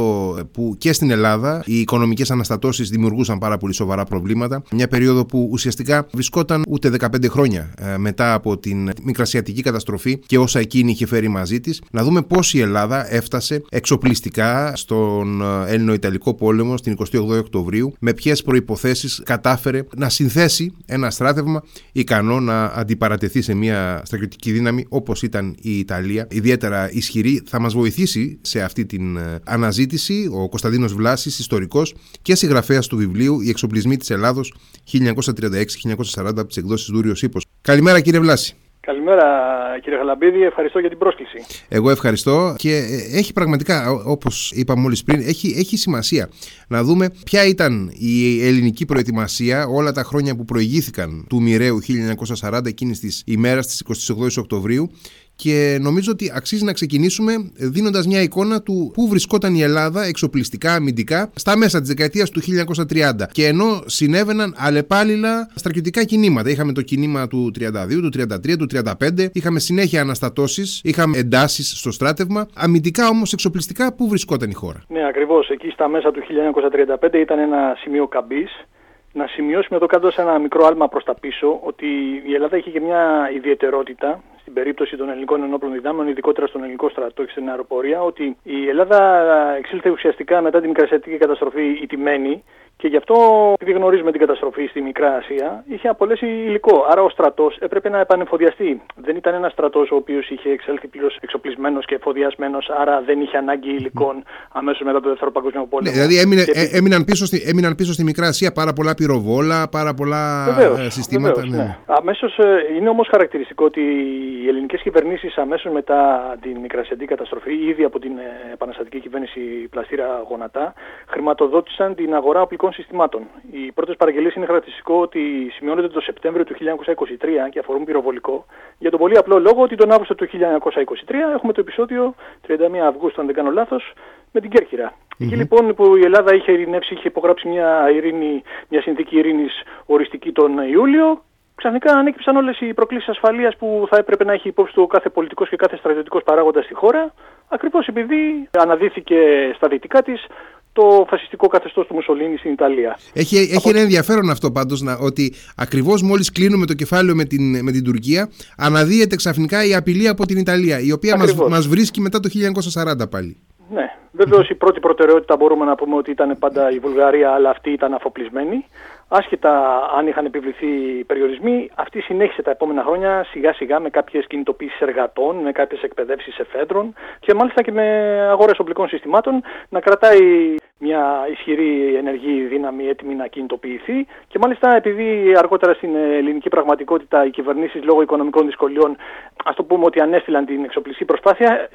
που και στην Ελλάδα οι οικονομικές αναστατώσεις δημιουργούσαν πάρα πολύ σοβαρά προβλήματα. Μια περίοδο που ουσιαστικά βρισκόταν ούτε 15 χρόνια ε, μετά από την μικρασιατική καταστροφή και όσα εκείνη είχε φέρει μαζί της. Να δούμε πώς η Ελλάδα έφτασε εξοπλιστικά στον ε, Έλληνο-Ιταλικό πόλεμο στην 28 Οκτωβρίου με ποιες προϋποθέσεις κατάφερε να συνθέσει ένα στράτευμα ικανό να αντιπαρατεθεί σε μια στρατιωτική δύναμη όπως ήταν η Ιταλία, ιδιαίτερα ισχυρή. Θα μας βοηθήσει σε αυτή την ε, αναζήτηση ο Κωνσταντίνος Βλάσης, ιστορικός και συγγραφέας του βιβλίου «Οι εξοπλισμοί της Ελλάδος 1936-1940» από τις εκδόσεις Δούριος Ήπος. Καλημέρα κύριε Βλάση.
Καλημέρα κύριε Γαλαμπίδη, ευχαριστώ για την πρόσκληση.
Εγώ ευχαριστώ και ε, έχει πραγματικά, όπως είπα μόλις πριν, έχει, έχει σημασία να δούμε ποια ήταν η ελληνική προετοιμασία όλα τα χρόνια που προηγήθηκαν του μοιραίου 1940 εκείνης της ημέρας της 28 Οκτωβρίου και νομίζω ότι αξίζει να ξεκινήσουμε δίνοντας μια εικόνα του πού βρισκόταν η Ελλάδα εξοπλιστικά, αμυντικά στα μέσα της δεκαετίας του 1930. Και ενώ συνέβαιναν αλλεπάλληλα στρατιωτικά κινήματα. Είχαμε το κίνημα του 32, του 33, του 35, είχαμε συνέχεια αναστατώσεις, είχαμε εντάσεις στο στράτευμα. Αμυντικά όμως εξοπλιστικά, πού βρισκόταν η χώρα;
Ναι, ακριβώς. Εκεί στα μέσα του 1935 ήταν ένα σημείο καμπής να σημειώσουμε εδώ κάτω σε ένα μικρό άλμα προς τα πίσω ότι η Ελλάδα είχε και μια ιδιαιτερότητα στην περίπτωση των ελληνικών ενόπλων δυνάμεων, ειδικότερα στον ελληνικό στρατό και στην αεροπορία, ότι η Ελλάδα εξήλθε ουσιαστικά μετά την μικρασιατική καταστροφή ηττημένη και γι' αυτό, επειδή γνωρίζουμε την καταστροφή στη Μικρά Ασία, είχε απολέσει υλικό. Άρα ο στρατός έπρεπε να επανεφοδιαστεί. Δεν ήταν ένας στρατός ο οποίος είχε εξέλθει πλήρως εξοπλισμένος και εφοδιασμένος, άρα δεν είχε ανάγκη υλικών αμέσως μετά το Δεύτερο Παγκόσμιο Πόλεμο.
Ναι, δηλαδή έμεινε, και... Ε, έμειναν, πίσω στη, έμειναν πίσω στη Μικρά Ασία πάρα πολλά πυροβόλα, πάρα πολλά
βεβαίως,
ε, συστήματα.
Βεβαίως, ναι. ναι. Αμέσως ε, είναι όμως χαρακτηριστικό ότι οι ελληνικές κυβερνήσεις αμέσως μετά την Μικρασιατική καταστροφή, ήδη από την επαναστατική κυβέρνηση Πλαστήρα Γονατά, χρηματοδότησαν την αγορά οπλικών συστημάτων. Οι πρώτες παραγγελίες είναι χαρακτηριστικό ότι σημειώνονται το Σεπτέμβριο του 1923 και αφορούν πυροβολικό, για τον πολύ απλό λόγο ότι τον Αύγουστο του 1923 έχουμε το επεισόδιο 31 Αυγούστου, αν δεν κάνω λάθος, με την κερκυρα Εκεί λοιπόν που η Ελλάδα είχε ειρηνεύσει, είχε υπογράψει μια, ειρήνη, μια συνθήκη ειρήνης οριστική τον Ιούλιο, ξαφνικά ανέκυψαν όλες οι προκλήσεις ασφαλείας που θα έπρεπε να έχει υπόψη του κάθε πολιτικός και κάθε στρατιωτικός παράγοντας στη χώρα, ακριβώς επειδή αναδύθηκε στα δυτικά της το φασιστικό καθεστώς του Μουσολίνη στην Ιταλία.
Έχει, έχει ένα ενδιαφέρον αυτό πάντως ότι ακριβώς μόλις κλείνουμε το κεφάλαιο με την, με την Τουρκία, αναδύεται ξαφνικά η απειλή από την Ιταλία, η οποία μα βρίσκει μετά το 1940 πάλι.
Ναι. Βεβαίως η πρώτη προτεραιότητα μπορούμε να πούμε ότι ήταν πάντα η Βουλγαρία, αλλά αυτή ήταν αφοπλισμένη. Άσχετα αν είχαν επιβληθεί περιορισμοί, αυτή συνέχισε τα επόμενα χρόνια σιγά σιγά με κάποιες κινητοποιήσει εργατών, με κάποιες εκπαιδεύσεις εφέδρων και μάλιστα και με αγορές οπλικών συστημάτων να κρατάει μια ισχυρή ενεργή δύναμη έτοιμη να κινητοποιηθεί και μάλιστα επειδή αργότερα στην ελληνική πραγματικότητα οι κυβερνήσεις λόγω οικονομικών δυσκολιών ας το πούμε ότι ανέστηλαν την εξοπλιστική προσπάθεια,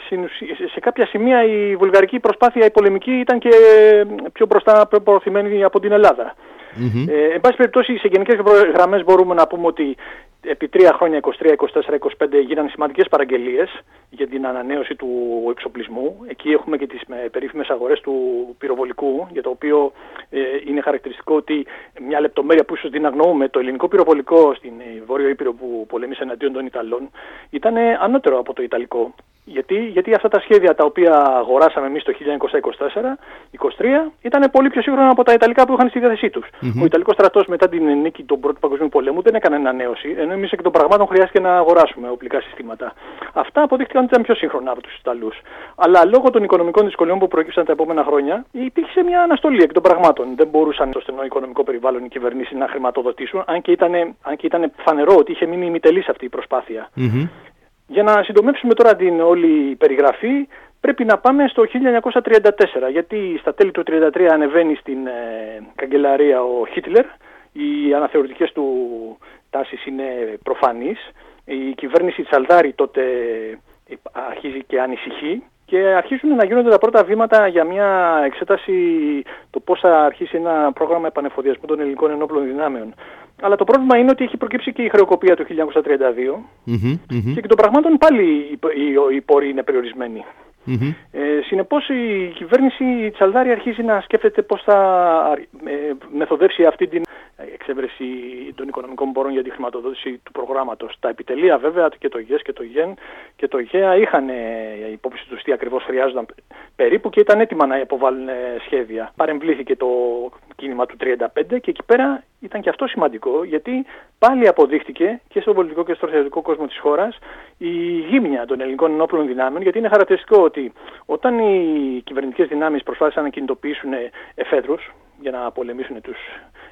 σε κάποια σημεία η βουλγαρική προσπάθεια η πολεμική ήταν και πιο μπροστά προωθημένη από την Ελλάδα. Mm-hmm. Ε, εν πάση περιπτώσει, σε γενικές γραμμές μπορούμε να πούμε ότι επί τρία χρόνια, 23, 24, 25, γίνανε σημαντικές παραγγελίες για την ανανέωση του εξοπλισμού. Εκεί έχουμε και τις περίφημες αγορές του πυροβολικού, για το οποίο ε, είναι χαρακτηριστικό ότι μια λεπτομέρεια που ίσως την αγνοούμε, το ελληνικό πυροβολικό στην ε, Βόρειο Ήπειρο που πολέμησε εναντίον των Ιταλών ήταν ανώτερο από το Ιταλικό. Γιατί, γιατί αυτά τα σχέδια τα οποία αγοράσαμε εμείς το 1924-23 ήταν πολύ πιο σύγχρονα από τα Ιταλικά που είχαν στη διάθεσή τους. Ο Ιταλικός στρατός μετά την νίκη του Πρώτου Παγκοσμίου Πολέμου δεν έκανε ανανέωση, ενώ εμείς εκ των πραγμάτων χρειάστηκε να αγοράσουμε οπλικά συστήματα. Αυτά αποδείχθηκαν ότι ήταν πιο σύγχρονα από τους Ιταλούς. Αλλά λόγω των οικονομικών δυσκολιών που προέκυψαν τα επόμενα χρόνια, υπήρξε μια αναστολή εκ των πραγμάτων. Δεν μπορούσαν στο στενό οικονομικό περιβάλλον οι κυβερνήσεις να χρηματοδοτήσουν, αν και ήταν, φανερό ότι είχε μείνει ημιτελής αυτή η προσπάθεια. Για να συντομεύσουμε τώρα την όλη περιγραφή, πρέπει να πάμε στο 1934, γιατί στα τέλη του 1933 ανεβαίνει στην ε, καγκελαρία ο Χίτλερ, οι αναθεωρητικές του τάσεις είναι προφανείς, η κυβέρνηση Τσαλδάρη τότε αρχίζει και ανησυχεί και αρχίζουν να γίνονται τα πρώτα βήματα για μια εξέταση το πώς θα αρχίσει ένα πρόγραμμα επανεφοδιασμού των ελληνικών ενόπλων δυνάμεων. Αλλά το πρόβλημα είναι ότι έχει προκύψει και η χρεοκοπία του 1932 mm-hmm, και εκ των πραγμάτων πάλι οι πόροι είναι περιορισμένοι. Mm-hmm. Ε, συνεπώς η κυβέρνηση Τσαλδάρη αρχίζει να σκέφτεται πώς θα ε, μεθοδεύσει αυτή την εξέβρεση των οικονομικών πόρων για τη χρηματοδότηση του προγράμματος. Τα επιτελεία βέβαια και το ΓΕΣ και το ΓΕΝ και το ΓΕΑ είχαν ε, υπόψη τους τι ακριβώς χρειάζονταν περίπου και ήταν έτοιμα να υποβάλουν ε, σχέδια. Παρεμβλήθηκε το κίνημα του 35 και εκεί πέρα ήταν και αυτό σημαντικό γιατί πάλι αποδείχτηκε και στο πολιτικό και στο στρατιωτικό κόσμο της χώρας η γύμνια των ελληνικών ενόπλων δυνάμεων γιατί είναι χαρακτηριστικό ότι όταν οι κυβερνητικές δυνάμεις προσπάθησαν να κινητοποιήσουν εφέδρους για να πολεμήσουν τους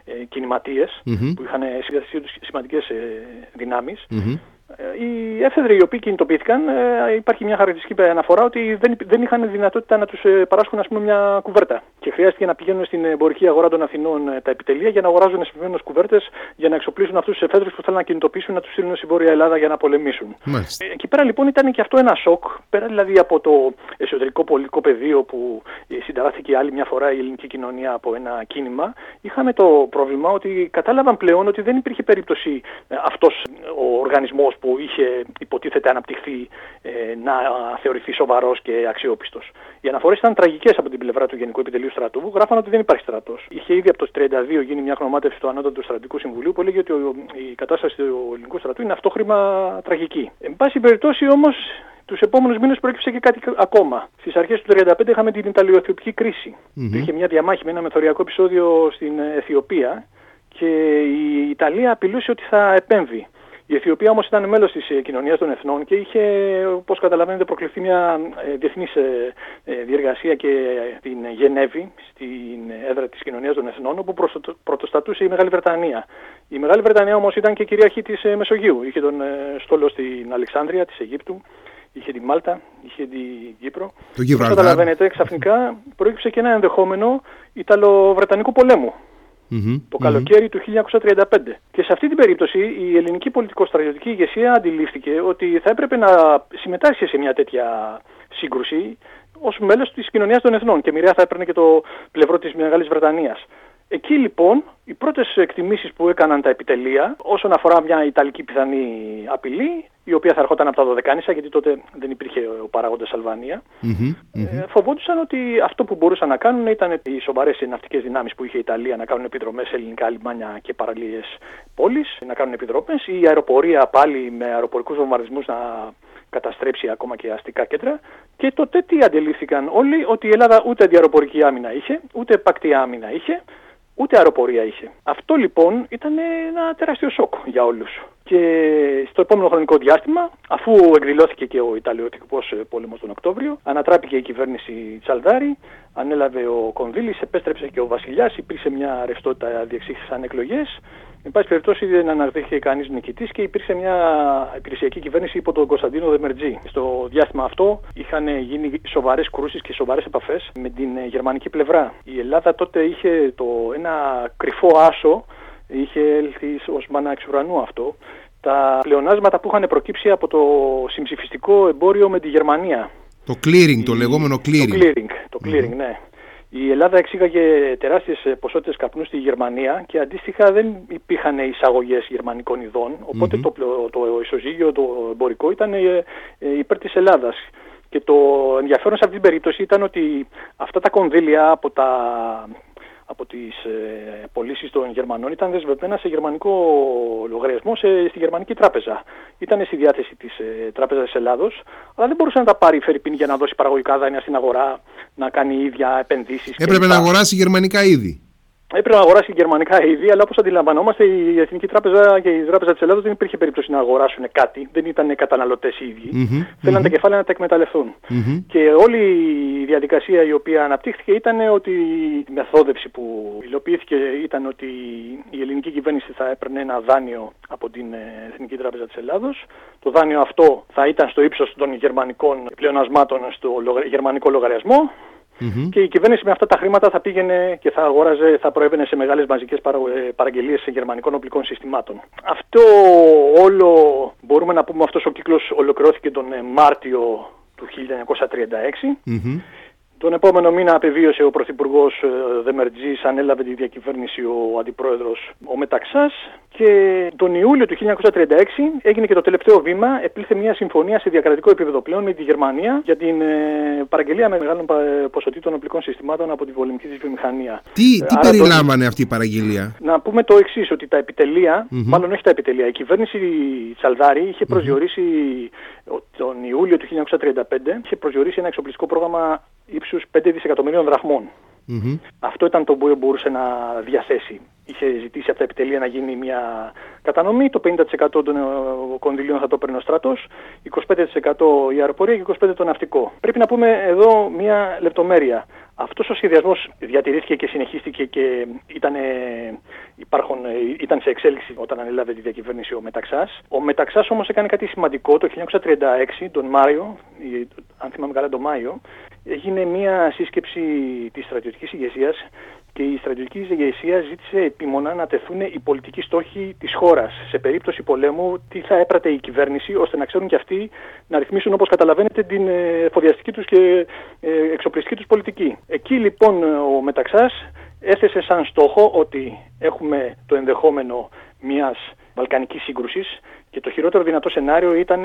ε, κινηματιες που είχαν στη τους σημαντικές ε, δυνάμεις ε, οι έφεδροι οι οποίοι κινητοποιήθηκαν, ε, υπάρχει μια χαρακτηριστική αναφορά ότι δεν, δεν είχαν δυνατότητα να τους ε, παράσχουν ας πούμε, μια κουβέρτα. Και χρειάστηκε να πηγαίνουν στην εμπορική αγορά των Αθηνών τα επιτελεία για να αγοράζουν εσπευμένε κουβέρτες για να εξοπλίσουν αυτούς τους εφέδρους που θέλουν να κινητοποιήσουν να τους στείλουν στη Βόρεια Ελλάδα για να πολεμήσουν. Μάλιστα. Εκεί πέρα λοιπόν ήταν και αυτό ένα σοκ, πέρα δηλαδή από το εσωτερικό πολιτικό πεδίο που συνταράχθηκε άλλη μια φορά η ελληνική κοινωνία από ένα κίνημα, είχαμε το πρόβλημα ότι κατάλαβαν πλέον ότι δεν υπήρχε περίπτωση αυτός ο οργανισμός που είχε υποτίθεται αναπτυχθεί ε, να θεωρηθεί σοβαρός και αξιόπιστος. Οι αναφορές ήταν τραγικές από την πλευρά του Γενικού Επιτελείου Στρατού, που γράφαν ότι δεν υπάρχει στρατός. Είχε ήδη από το 1932 γίνει μια γνωμάτευση του Ανώτατου Στρατικού Συμβουλίου που έλεγε ότι η κατάσταση του ελληνικού στρατού είναι αυτόχρημα τραγική. Εν πάση περιπτώσει όμως τους επόμενους μήνες προέκυψε και κάτι ακόμα. Στις αρχές του 1935 είχαμε την Ιταλιοεθιοπική κρίση. Mm-hmm. Είχε μια διαμάχη με ένα μεθοριακό επεισόδιο στην Αιθιοπία και η Ιταλία απειλούσε ότι θα επέμβει. Η Αιθιοπία όμως ήταν μέλος της ε, κοινωνίας των εθνών και είχε, όπως καταλαβαίνετε, προκληθεί μια ε, διεθνής ε, διεργασία και την Γενέβη, στην έδρα της κοινωνίας των εθνών, όπου πρωτοστατούσε η Μεγάλη Βρετανία. Η Μεγάλη Βρετανία όμως ήταν και κυρίαρχη της Μεσογείου. Είχε τον στόλο στην Αλεξάνδρεια της Αιγύπτου, είχε τη Μάλτα, είχε την Κύπρο.
Το Όπως
καταλαβαίνετε, ξαφνικά προέκυψε και ένα ενδεχόμενο Ιταλο-Βρετανικού πολέμου το καλοκαίρι του 1935. Και σε αυτή την περίπτωση η ελληνική πολιτικο-στρατιωτική ηγεσία αντιλήφθηκε ότι θα έπρεπε να συμμετάσχει σε μια τέτοια σύγκρουση ως μέλος της κοινωνίας των εθνών και μοιραία θα έπαιρνε και το πλευρό της Μεγάλης Βρετανίας. Εκεί λοιπόν οι πρώτες εκτιμήσεις που έκαναν τα επιτελεία όσον αφορά μια Ιταλική πιθανή απειλή η οποία θα ερχόταν από τα Δωδεκάνησα γιατί τότε δεν υπήρχε ο παράγοντας Αλβανία ε, φοβόντουσαν ότι αυτό που μπορούσαν να κάνουν ήταν οι σοβαρές ναυτικές δυνάμεις που είχε η Ιταλία να κάνουν επιδρομές σε ελληνικά λιμάνια και παραλίες πόλεις να κάνουν επιδρομές η αεροπορία πάλι με αεροπορικούς βομβαρδισμούς να καταστρέψει ακόμα και αστικά κέντρα. Και τότε τι αντιλήφθηκαν όλοι ότι η Ελλάδα ούτε αντιαεροπορική άμυνα είχε ούτε επακτή άμυνα είχε ούτε αεροπορία είχε. Αυτό λοιπόν ήταν ένα τεράστιο σοκ για όλους. Και στο επόμενο χρονικό διάστημα, αφού εκδηλώθηκε και ο Ιταλιωτικός πόλεμος τον Οκτώβριο, ανατράπηκε η κυβέρνηση Τσαλδάρη, ανέλαβε ο Κονδύλης, επέστρεψε και ο Βασιλιάς, υπήρξε μια ρευστότητα, διεξήχθησαν εκλογές Εν πάση περιπτώσει δεν αναδείχθηκε κανείς νικητής και υπήρξε μια υπηρεσιακή κυβέρνηση υπό τον Κωνσταντίνο Δεμερτζή. Στο διάστημα αυτό είχαν γίνει σοβαρές κρούσεις και σοβαρές επαφές με την γερμανική πλευρά. Η Ελλάδα τότε είχε το, ένα κρυφό άσο, είχε έλθει ως μάνα εξ ουρανού αυτό, τα πλεονάσματα που είχαν προκύψει από το συμψηφιστικό εμπόριο με τη Γερμανία.
Το clearing, το λεγόμενο clearing.
Το clearing, το clearing ναι. η Ελλάδα εξήγαγε τεράστιες ποσότητες καπνού στη Γερμανία και αντίστοιχα δεν υπήρχαν εισαγωγές γερμανικών ειδών. το, το ισοζύγιο, το εμπορικό ήταν ε, ε, υπέρ της Ελλάδας. Και το ενδιαφέρον σε αυτή την περίπτωση ήταν ότι αυτά τα κονδύλια από τα από τις ε, πωλήσεις των Γερμανών ήταν δεσμευμένα σε γερμανικό λογαριασμό σε, στη γερμανική τράπεζα. Ήταν στη διάθεση της ε, Τράπεζας της Ελλάδος, αλλά δεν μπορούσε να τα πάρει η Φερρυπίν για να δώσει παραγωγικά δάνεια στην αγορά, να κάνει ίδια επενδύσεις.
Έπρεπε να αγοράσει γερμανικά είδη.
Έπρεπε να αγοράσει γερμανικά είδη, αλλά όπως αντιλαμβανόμαστε, η Εθνική Τράπεζα και η Τράπεζα της Ελλάδα δεν υπήρχε περίπτωση να αγοράσουν κάτι. Δεν ήταν καταναλωτές οι ίδιοι. Mm-hmm, Θέλαν τα κεφάλαια να τα εκμεταλλευτούν. Και όλη η διαδικασία η οποία αναπτύχθηκε ήταν ότι η μεθόδευση που υλοποιήθηκε ήταν ότι η ελληνική κυβέρνηση θα έπαιρνε ένα δάνειο από την ε, Εθνική Τράπεζα της Ελλάδος. Το δάνειο αυτό θα ήταν στο ύψος των γερμανικών πλεονασμάτων στο γερμανικό λογαριασμό και η κυβέρνηση με αυτά τα χρήματα θα πήγαινε και θα αγόραζε, θα προέβαινε σε μεγάλες μαζικές παρα, ε, παραγγελίες σε γερμανικών οπλικών συστημάτων. Αυτό όλο, μπορούμε να πούμε αυτός ο κύκλος ολοκληρώθηκε τον ε, Μάρτιο του 1936 τον επόμενο μήνα απεβίωσε ο Πρωθυπουργός ε, Δεμερτζής, ανέλαβε τη διακυβέρνηση ο Αντιπρόεδρος ο Μεταξάς και τον Ιούλιο του 1936 έγινε και το τελευταίο βήμα. Επήλθε μια συμφωνία σε διακρατικό επίπεδο πλέον με τη Γερμανία για την ε, παραγγελία με μεγάλων ποσοτήτων οπλικών συστημάτων από τη βολημική της βιομηχανία.
Τι, τι περιλάμβανε αυτή η παραγγελία;
Να πούμε το εξής, ότι τα επιτελεία, mm-hmm. μάλλον όχι τα επιτελεία, η κυβέρνηση Τσαλδάρη είχε προσδιορίσει mm-hmm. τον Ιούλιο του 1935 είχε προσδιορίσει ένα εξοπλιστικό πρόγραμμα ύψους 5 δισεκατομμυρίων Αυτό ήταν το που μπορούσε να διαθέσει. Είχε ζητήσει από τα επιτελεία να γίνει μια κατανομή, το 50% των ε, κονδυλίων θα το παίρνει ο στρατός, 25% η αεροπορία και 25% το ναυτικό. Πρέπει να πούμε εδώ μια λεπτομέρεια. Αυτός ο σχεδιασμός διατηρήθηκε και συνεχίστηκε και ήταν, υπάρχουν, ήταν σε εξέλιξη όταν ανέλαβε τη διακυβέρνηση ο Μεταξάς. Ο Μεταξάς όμως έκανε κάτι σημαντικό το 1936, τον Μάιο, αν θυμάμαι καλά τον Μάιο, έγινε μια σύσκεψη της στρατιωτικής ηγεσίας και η στρατιωτική ηγεσία ζήτησε επίμονα να τεθούν οι πολιτικοί στόχοι της χώρας. Σε περίπτωση πολέμου, τι θα έπρατε η κυβέρνηση, ώστε να ξέρουν και αυτοί να ρυθμίσουν, όπως καταλαβαίνετε, την ε, εφοδιαστική τους και ε, εξοπλιστική τους πολιτική. Εκεί λοιπόν ο Μεταξάς έθεσε σαν στόχο ότι έχουμε το ενδεχόμενο μιας βαλκανικής σύγκρουσης και το χειρότερο δυνατό σενάριο ήταν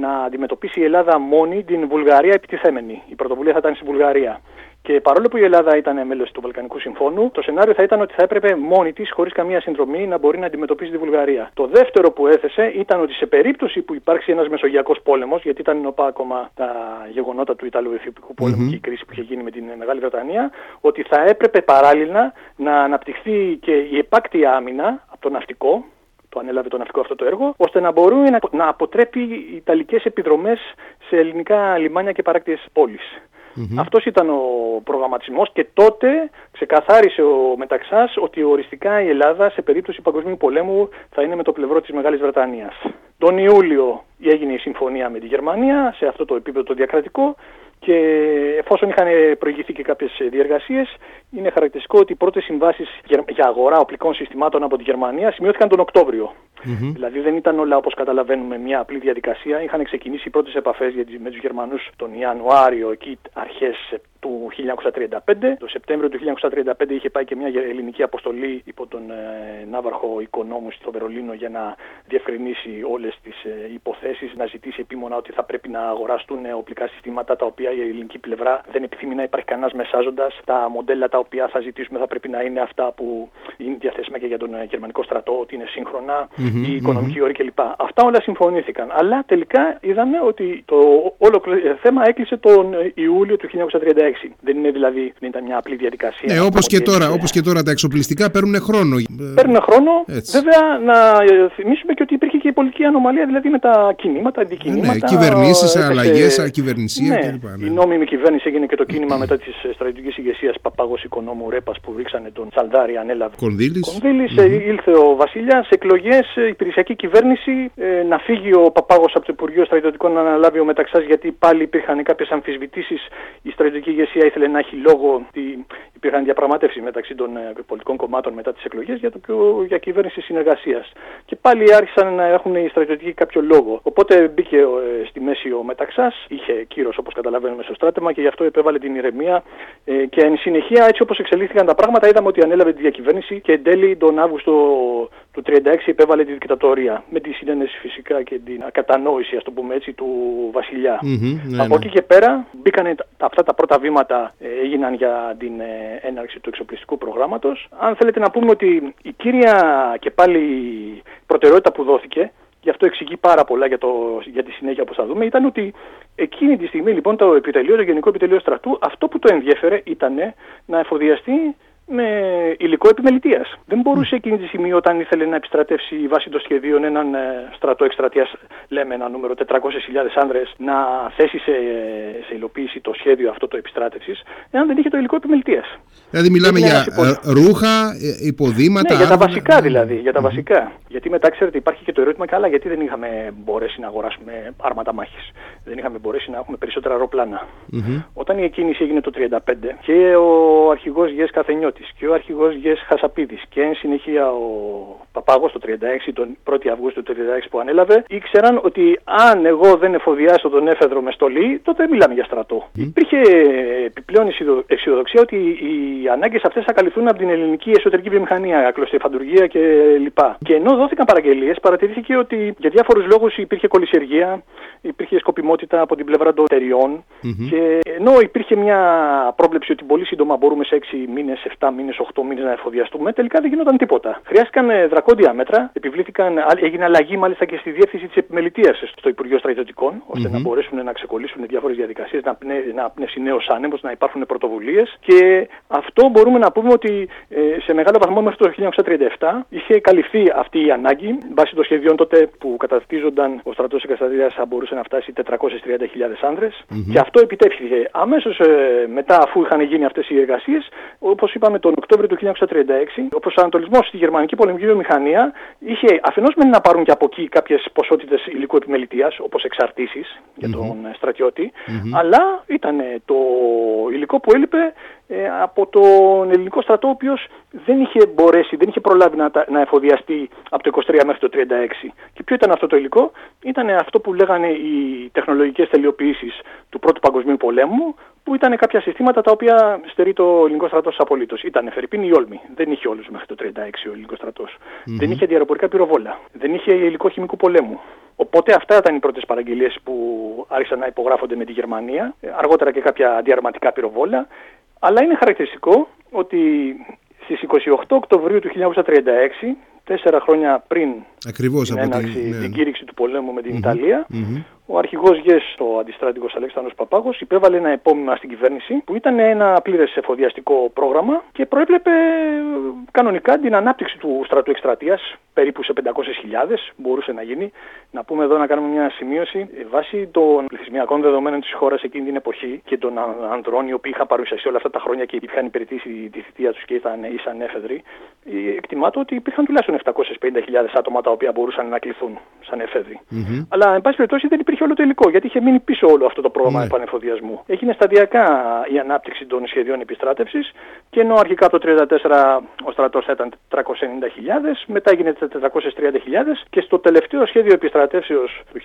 να αντιμετωπίσει η Ελλάδα μόνη την Βουλγαρία επιτιθέμενη. Η πρωτοβουλία θα ήταν στη Βουλγαρία. Και παρόλο που η Ελλάδα ήταν μέλος του Βαλκανικού Συμφώνου, το σενάριο θα ήταν ότι θα έπρεπε μόνη της, χωρίς καμία συνδρομή, να μπορεί να αντιμετωπίσει τη Βουλγαρία. Το δεύτερο που έθεσε ήταν ότι σε περίπτωση που υπάρξει ένας Μεσογειακός πόλεμος, γιατί ήταν νοπά ακόμα τα γεγονότα του Ιταλο-Αιθιοπικού πόλεμου mm-hmm. και η κρίση που είχε γίνει με την Μεγάλη Βρετανία, ότι θα έπρεπε παράλληλα να αναπτυχθεί και η επάκτεια άμυνα από το ναυτικό, το ανέλαβε το ναυτικό αυτό το έργο, ώστε να μπορεί να, αποτρέπει Ιταλικές επιδρομές σε ελληνικά λιμάνια και παράκτιες πόλεις. Mm-hmm. Αυτός ήταν ο προγραμματισμός και τότε ξεκαθάρισε ο Μεταξάς ότι οριστικά η Ελλάδα σε περίπτωση παγκοσμίου πολέμου θα είναι με το πλευρό της Μεγάλης Βρετανίας. Τον Ιούλιο έγινε η συμφωνία με τη Γερμανία σε αυτό το επίπεδο το διακρατικό και εφόσον είχαν προηγηθεί και κάποιες διεργασίες, είναι χαρακτηριστικό ότι οι πρώτες συμβάσεις για αγορά οπλικών συστημάτων από τη Γερμανία σημειώθηκαν τον Οκτώβριο. Mm-hmm. Δηλαδή δεν ήταν όλα όπως καταλαβαίνουμε μια απλή διαδικασία. Είχαν ξεκινήσει οι πρώτες επαφές με τους Γερμανούς τον Ιανουάριο, εκεί αρχές του 1935. Το Σεπτέμβριο του 1935 είχε πάει και μια ελληνική αποστολή υπό τον ε, Ναύαρχο Οικονόμου στο Βερολίνο για να διευκρινίσει όλες τις ε, υποθέσεις, να ζητήσει επίμονα ότι θα πρέπει να αγοραστούν οπλικά συστήματα τα οποία η ελληνική πλευρά δεν επιθυμεί να υπάρχει κανένας μεσάζοντας. Τα μοντέλα τα οποία θα ζητήσουμε θα πρέπει να είναι αυτά που είναι διαθέσιμα και για τον ε, γερμανικό στρατό, ότι είναι σύγχρονα, mm-hmm, η οικονομική mm-hmm. όρη κλπ. Αυτά όλα συμφωνήθηκαν. Αλλά τελικά είδαμε ότι το όλο θέμα έκλεισε τον Ιούλιο του 1936. Δεν είναι δηλαδή, δεν ήταν μια απλή διαδικασία.
Ναι, όπως και, τώρα, όπως και τώρα τα εξοπλιστικά παίρνουν χρόνο.
Παίρνουν χρόνο. Έτσι. Βέβαια, να θυμίσουμε και ότι υπήρχε και η πολιτική ανομαλία, δηλαδή με τα κινήματα, αντικινήματα.
Ναι, κυβερνήσεις, αλλαγές, ακυβερνησία
ναι, κλπ. Ναι. Η νόμιμη κυβέρνηση έγινε και το κίνημα μετά της στρατιωτικής ηγεσίας Παπάγο Οικονόμου Ρέπας που ρίξανε τον Τσαλδάρη, ανέλαβε.
Κονδύλης.
Mm-hmm. Ήλθε ο Βασιλιάς, εκλογές, υπηρεσιακή κυβέρνηση, ε, να φύγει ο Παπάγος από το Υπουργείο Στρατιωτικών να αναλάβει ο Μεταξάς γιατί πάλι υπήρχαν κάποιες αμφισβητήσεις. Η στρατιωτική ηγεσία ήθελε να έχει λόγο ότι υπήρχαν διαπραγματεύσει μεταξύ των ε, πολιτικών κομμάτων μετά τις εκλογές για, το πιο, για κυβέρνηση συνεργασίας. Και πάλι άρχισαν να έχουν οι στρατιωτικοί κάποιο λόγο. Οπότε μπήκε ε, στη μέση ο Μεταξάς, είχε κύρος όπως καταλαβαίνουμε στο στράτεμα και γι' αυτό επέβαλε την ηρεμία. Ε, και εν συνεχεία, έτσι όπως εξελίχθηκαν τα πράγματα, είδαμε ότι ανέλαβε τη διακυβέρνηση και εν τέλει τον Αύγουστο του 1936 επέβαλε τη δικτατορία. Με τη συνένεση φυσικά και την κατανόηση, ας το πούμε έτσι, του βασιλιά.
ναι,
Από
ναι.
εκεί και πέρα μπήκαν αυτά τα πρώτα βήματα ε, έγιναν για την ε, έναρξη του εξοπλιστικού προγράμματος. Αν θέλετε να πούμε ότι η κύρια και πάλι προτεραιότητα που δόθηκε γι' αυτό εξηγεί πάρα πολλά για, το, για τη συνέχεια όπως θα δούμε, ήταν ότι εκείνη τη στιγμή λοιπόν το επιτελείο, το Γενικό Επιτελείο Στρατού, αυτό που το ενδιέφερε ήταν να εφοδιαστεί με υλικό επιμελητίας. Δεν μπορούσε εκείνη τη στιγμή, όταν ήθελε να επιστρατεύσει βάσει των σχεδίων έναν ε, στρατό εκστρατείας, λέμε ένα νούμερο 400.000 άνδρες, να θέσει σε, σε υλοποίηση το σχέδιο αυτό το επιστράτευσης, εάν δεν είχε το υλικό επιμελητίας.
Δηλαδή μιλάμε
Είναι
για
ένας υπο-
ε, ρούχα, ε, υποδήματα.
Ναι, για τα
άρματα.
βασικά δηλαδή. Για τα βασικά. Γιατί μετά, ξέρετε, υπάρχει και το ερώτημα, καλά, γιατί δεν είχαμε μπορέσει να αγοράσουμε άρματα μάχης. Δεν είχαμε μπορέσει να έχουμε περισσότερα αεροπλάνα. Όταν η εκκίνηση έγινε το 1935 και ο αρχηγός Γες Καθενιώτης και ο αρχηγός Γες Χασαπίδης και εν συνεχεία ο Παπάγος το 36, τον 1η Αυγούστου του 36 που ανέλαβε, ήξεραν ότι αν εγώ δεν εφοδιάσω τον έφεδρο με στολή, τότε δεν μιλάμε για στρατό. Υπήρχε επιπλέον αισιοδο- αισιοδοξία ότι οι ανάγκες αυτές θα καλυφθούν από την ελληνική εσωτερική βιομηχανία, κλωστεφαντουργία κλπ. Και ενώ δόθηκαν παραγγελίες, παρατηρήθηκε ότι για διάφορους λόγους υπήρχε κολυσιεργία, υπήρχε σκοπιμότητα από την πλευρά των εταιριών και ενώ υπήρχε μια πρόβλεψη ότι πολύ σύντομα μπορούμε σε 6 μήνες, 7 μήνες, 8 μήνες να εφοδιαστούμε, τελικά δεν γινόταν τίποτα. Χρειάστηκαν ε, δρακόντια μέτρα, επιβλήθηκαν, α- έγινε αλλαγή μάλιστα και στη διεύθυνση της επιμελητίας στο Υπουργείο Στρατιωτικών, ώστε να μπορέσουν να ξεκολλήσουν διάφορες διαδικασίες, να, πνε, να πνεύσει νέο άνεμο, να υπάρχουν πρωτοβουλίες. Και αυτό μπορούμε να πούμε ότι ε, σε μεγάλο βαθμό μέχρι το 1937 είχε καλυφθεί αυτή η ανάγκη βάσει των σχεδίων τότε που καταρτίζονταν ο στρατός Εκαστατήρια θα μπορούσε να φτάσει 430.000 άνδρες. Και αυτό επιτεύχθηκε. Αμέσως ε, μετά, αφού είχαν γίνει αυτές οι εργασίες, όπως είπαμε τον Οκτώβριο του 1936, ο προσανατολισμός στη γερμανική πολεμική βιομηχανία είχε αφενός μεν να πάρουν και από εκεί κάποιες ποσότητες υλικού επιμελητίας, όπως εξαρτήσεις για τον ε, στρατιώτη, αλλά ήταν ε, το υλικό που έλειπε ε, από τον ελληνικό στρατό, ο οποίος δεν είχε μπορέσει, δεν είχε προλάβει να, τα- να εφοδιαστεί από το 23 μέχρι το 36. Και ποιο ήταν αυτό το υλικό, ήταν αυτό που λέγανε οι τεχνολογικές τελειοποιήσεις του Πρώτου Παγκοσμίου Πολέμου, που ήταν κάποια συστήματα τα οποία στερεί το ελληνικό στρατός απολύτως. Ήταν Φερρυπίν η Όλμη. Δεν είχε όλους μέχρι το 36 ο ελληνικός στρατός. Δεν είχε αντιαεροπορικά πυροβόλα. Δεν είχε υλικό χημικού πολέμου. Οπότε αυτά ήταν οι πρώτες παραγγελίες που άρχισαν να υπογράφονται με τη Γερμανία. Ε, Αργότερα και κάποια αντιαρματικά πυροβόλα. Αλλά είναι χαρακτηριστικό ότι στις 28 Οκτωβρίου του 1936, τέσσερα χρόνια πριν
Ακριβώς
την
από
έναρξη,
την. ναι.
την κήρυξη του πολέμου με την Ιταλία, ο αρχηγός ΓΕΣ, ο αντιστράτηγος Αλέξανδρος Παπάγος, υπέβαλε ένα επόμημα στην κυβέρνηση που ήταν ένα πλήρες εφοδιαστικό πρόγραμμα και προέβλεπε ε, κανονικά την ανάπτυξη του στρατού εκστρατείας περίπου σε 500.000 μπορούσε να γίνει. Να πούμε εδώ να κάνουμε μια σημείωση. Ε, βάσει των πληθυσμιακών δεδομένων της χώρας εκείνη την εποχή και των α- ανδρών οι οποίοι είχαν παρουσιαστεί όλα αυτά τα χρόνια και είχαν υπηρετήσει τη θητεία τους και ήταν ήσαν έφεδροι ε, εκτιμάται ότι υπήρχαν τουλάχιστον 750.000 άτομα τα οποία μπορούσαν να κληθούν σαν εφεδροι Αλλά εν πάση περιπτώσει δεν υπήρχε όλο το υλικό γιατί είχε μείνει πίσω όλο αυτό το πρόγραμμα
Ναι.
επανεφοδιασμού. Έγινε σταδιακά η ανάπτυξη των σχεδίων επιστράτευσης και ενώ αρχικά το 1934 ο στρατός θα ήταν 490.000, μετά έγινε 430.000 και στο τελευταίο σχέδιο επιστρατεύσεως του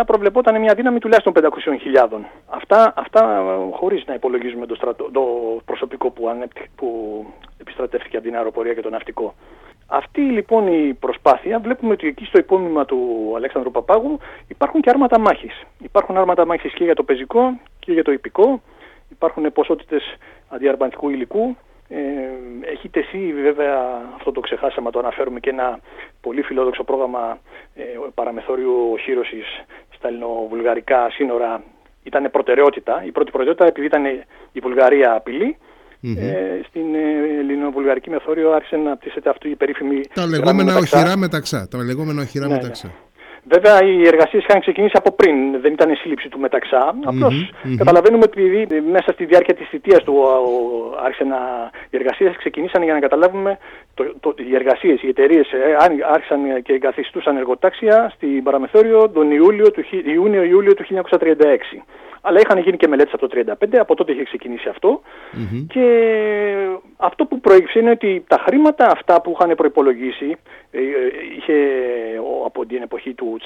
1939 προβλεπόταν μια δύναμη τουλάχιστον 500.000. Αυτά, αυτά ε, χωρίς να υπολογίζουμε το, στρατό, το προσωπικό που, ανέπτυ- που επιστρατεύτηκε από την αεροπορία και το ναυτικό. Αυτή λοιπόν η προσπάθεια βλέπουμε ότι εκεί στο υπόμνημα του Αλέξανδρου Παπάγου υπάρχουν και άρματα μάχης. Υπάρχουν άρματα μάχης και για το πεζικό και για το υπηκό. Υπάρχουν ποσότητες αντιαρματικού υλικού. Ε, έχει τεθεί βέβαια, αυτό το ξεχάσαμε να το αναφέρουμε, και ένα πολύ φιλόδοξο πρόγραμμα ε, παραμεθόριου οχύρωσης στα ελληνοβουλγαρικά σύνορα. Ήταν προτεραιότητα. Η πρώτη προτεραιότητα επειδή ήταν η Βουλγαρία απειλή. Ε, στην ε, ελληνοβουλγαρική μεθόριο άρχισε να πτήσεται αυτή η περίφημη
Τα
γραμμή
λεγόμενα
μεταξά.
οχυρά μεταξά. Τα λεγόμενα οχυρά
Ναι, ναι.
μεταξά.
Βέβαια οι εργασίες είχαν ξεκινήσει από πριν, δεν ήταν η σύλληψη του μεταξά. Απλώς καταλαβαίνουμε ότι επειδή μέσα στη διάρκεια της θητείας του ο, ο, άρχισε να. Οι εργασίες ξεκινήσαν για να καταλάβουμε. Το, το, οι εργασίες, οι εταιρείες άρχισαν και εγκαθιστούσαν εργοτάξια στην παραμεθόριο τον Ιούλιο του, χι- Ιούνιο-Ιούλιο του 1936. Αλλά είχαν γίνει και μελέτες από το 1935, από τότε είχε ξεκινήσει και αυτό που προέκυψε είναι ότι τα χρήματα αυτά που είχαν προϋπολογίσει, ε, ε, είχε από την εποχή του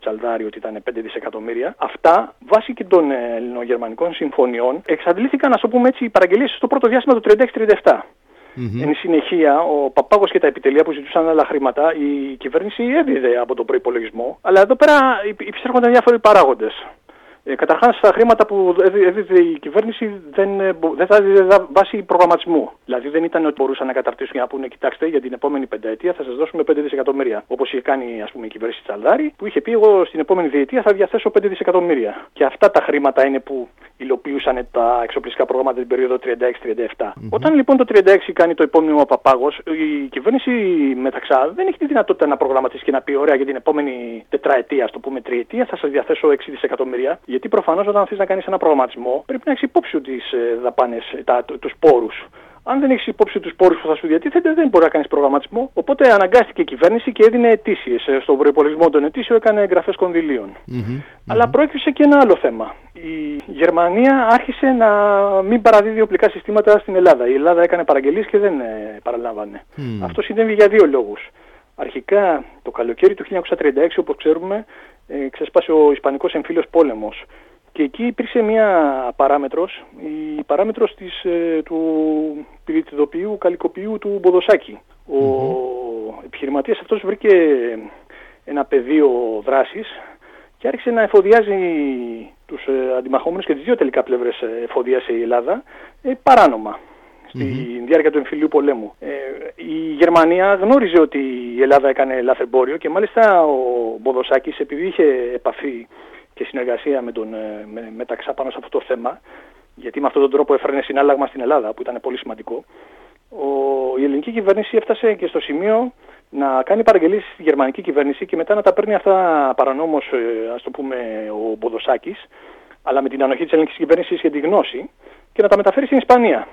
Τσαλδάρη ότι ήταν 5 δισεκατομμύρια, αυτά βάσει και των ελληνογερμανικών συμφωνιών εξαντλήθηκαν, να το πούμε έτσι, οι παραγγελίες στο πρώτο διάστημα του 36-37. Mm-hmm. Εν συνεχεία, ο Παπάγος και τα επιτελεία που ζητούσαν άλλα χρήματα, η κυβέρνηση έδιδε από τον προϋπολογισμό. Αλλά εδώ πέρα υπήρχαν διάφοροι παράγοντες. Ε, Καταρχάς, τα χρήματα που έδιδε η κυβέρνηση δεν, ε, δεν θα έδιδε βάσει προγραμματισμού. Δηλαδή, δεν ήταν ότι μπορούσαν να καταρτήσουν για να πούνε: Κοιτάξτε, για την επόμενη πενταετία θα σας δώσουμε 5 δισεκατομμύρια. Όπως είχε κάνει ας πούμε, η κυβέρνηση Τσαλδάρη, που είχε πει: Εγώ στην επόμενη διετία θα διαθέσω 5 δισεκατομμύρια. Και αυτά τα χρήματα είναι που υλοποιούσαν τα εξοπλιστικά προγράμματα την περίοδο 36-37. Όταν λοιπόν το 36 κάνει το επόμενο ο Παπάγος, η κυβέρνηση μεταξά δεν έχει τη δυνατότητα να προγραμματίσει και να πει: Ωραία, για την επόμενη τετραετία, ας το πούμε τριετία, θα σας διαθέσω 6 δισεκατομμύρια. Γιατί προφανώς όταν θες να κάνεις ένα προγραμματισμό, πρέπει να έχεις υπόψη τι ε, δαπάνε, τους πόρους. Αν δεν έχεις υπόψη τους πόρους που θα σου διατίθεται, δεν μπορεί να κάνεις προγραμματισμό. Οπότε αναγκάστηκε η κυβέρνηση και έδινε αιτήσεις. Ε, στον προπολογισμό των αιτήσεων έκανε εγγραφές κονδυλίων. Mm-hmm. Αλλά προέκυψε και ένα άλλο θέμα. Η Γερμανία άρχισε να μην παραδίδει οπλικά συστήματα στην Ελλάδα. Η Ελλάδα έκανε παραγγελίες και δεν ε, παραλάμβανε. Mm. Αυτό συνέβη για δύο λόγους. Αρχικά το καλοκαίρι του 1936, όπως ξέρουμε, ε, ξέσπασε ο Ισπανικός εμφύλιος πόλεμος. Και εκεί υπήρξε μια παράμετρος, η παράμετρος της, ε, του πυρητιδοποιού καλλικοποιού του Μποδοσάκη. Ο επιχειρηματίας αυτός βρήκε ένα πεδίο δράσης και άρχισε να εφοδιάζει τους ε, αντιμαχόμενους και τις δύο τελικά πλευρές ε, εφοδιάσε η Ελλάδα ε, παράνομα στη διάρκεια του εμφυλίου πολέμου. Ε, η Γερμανία γνώριζε ότι η Ελλάδα έκανε λαθρεμπόριο και μάλιστα ο Μποδοσάκης επειδή είχε επαφή και συνεργασία με τον ε, με, μεταξά πάνω σε αυτό το θέμα, γιατί με αυτόν τον τρόπο έφερνε συνάλλαγμα στην Ελλάδα, που ήταν πολύ σημαντικό, ο, η ελληνική κυβέρνηση έφτασε και στο σημείο να κάνει παραγγελίες στη γερμανική κυβέρνηση και μετά να τα παίρνει αυτά παρανόμως, ε, ας το πούμε, ο Μποδοσάκης, αλλά με την ανοχή της ελληνικής κυβέρνησης και τη γνώση, και να τα μεταφέρει στην Ισπανία.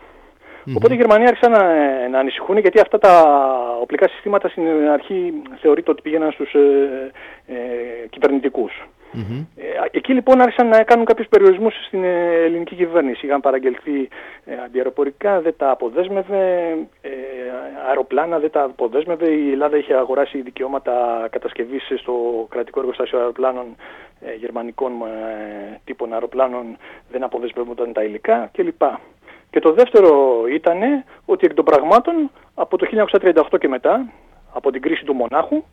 Mm-hmm. Οπότε οι Γερμανοί άρχισαν να, να ανησυχούν γιατί αυτά τα οπλικά συστήματα στην αρχή θεωρείται ότι πήγαιναν στους ε, ε, κυβερνητικούς. Mm-hmm. Ε, εκεί λοιπόν άρχισαν να κάνουν κάποιους περιορισμούς στην ε, ελληνική κυβέρνηση. Είχαν παραγγελθεί ε, αντιαεροπορικά, δεν τα αποδέσμευε, ε, αεροπλάνα δεν τα αποδέσμευε. Η Ελλάδα είχε αγοράσει δικαιώματα κατασκευής στο κρατικό εργοστάσιο αεροπλάνων ε, γερμανικών τύπων αεροπλάνων, δεν αποδέσμευονταν τα υλικά κλπ. Και το δεύτερο ήταν ότι εκ των πραγμάτων από το 1938 και μετά, από την κρίση του μονάχου,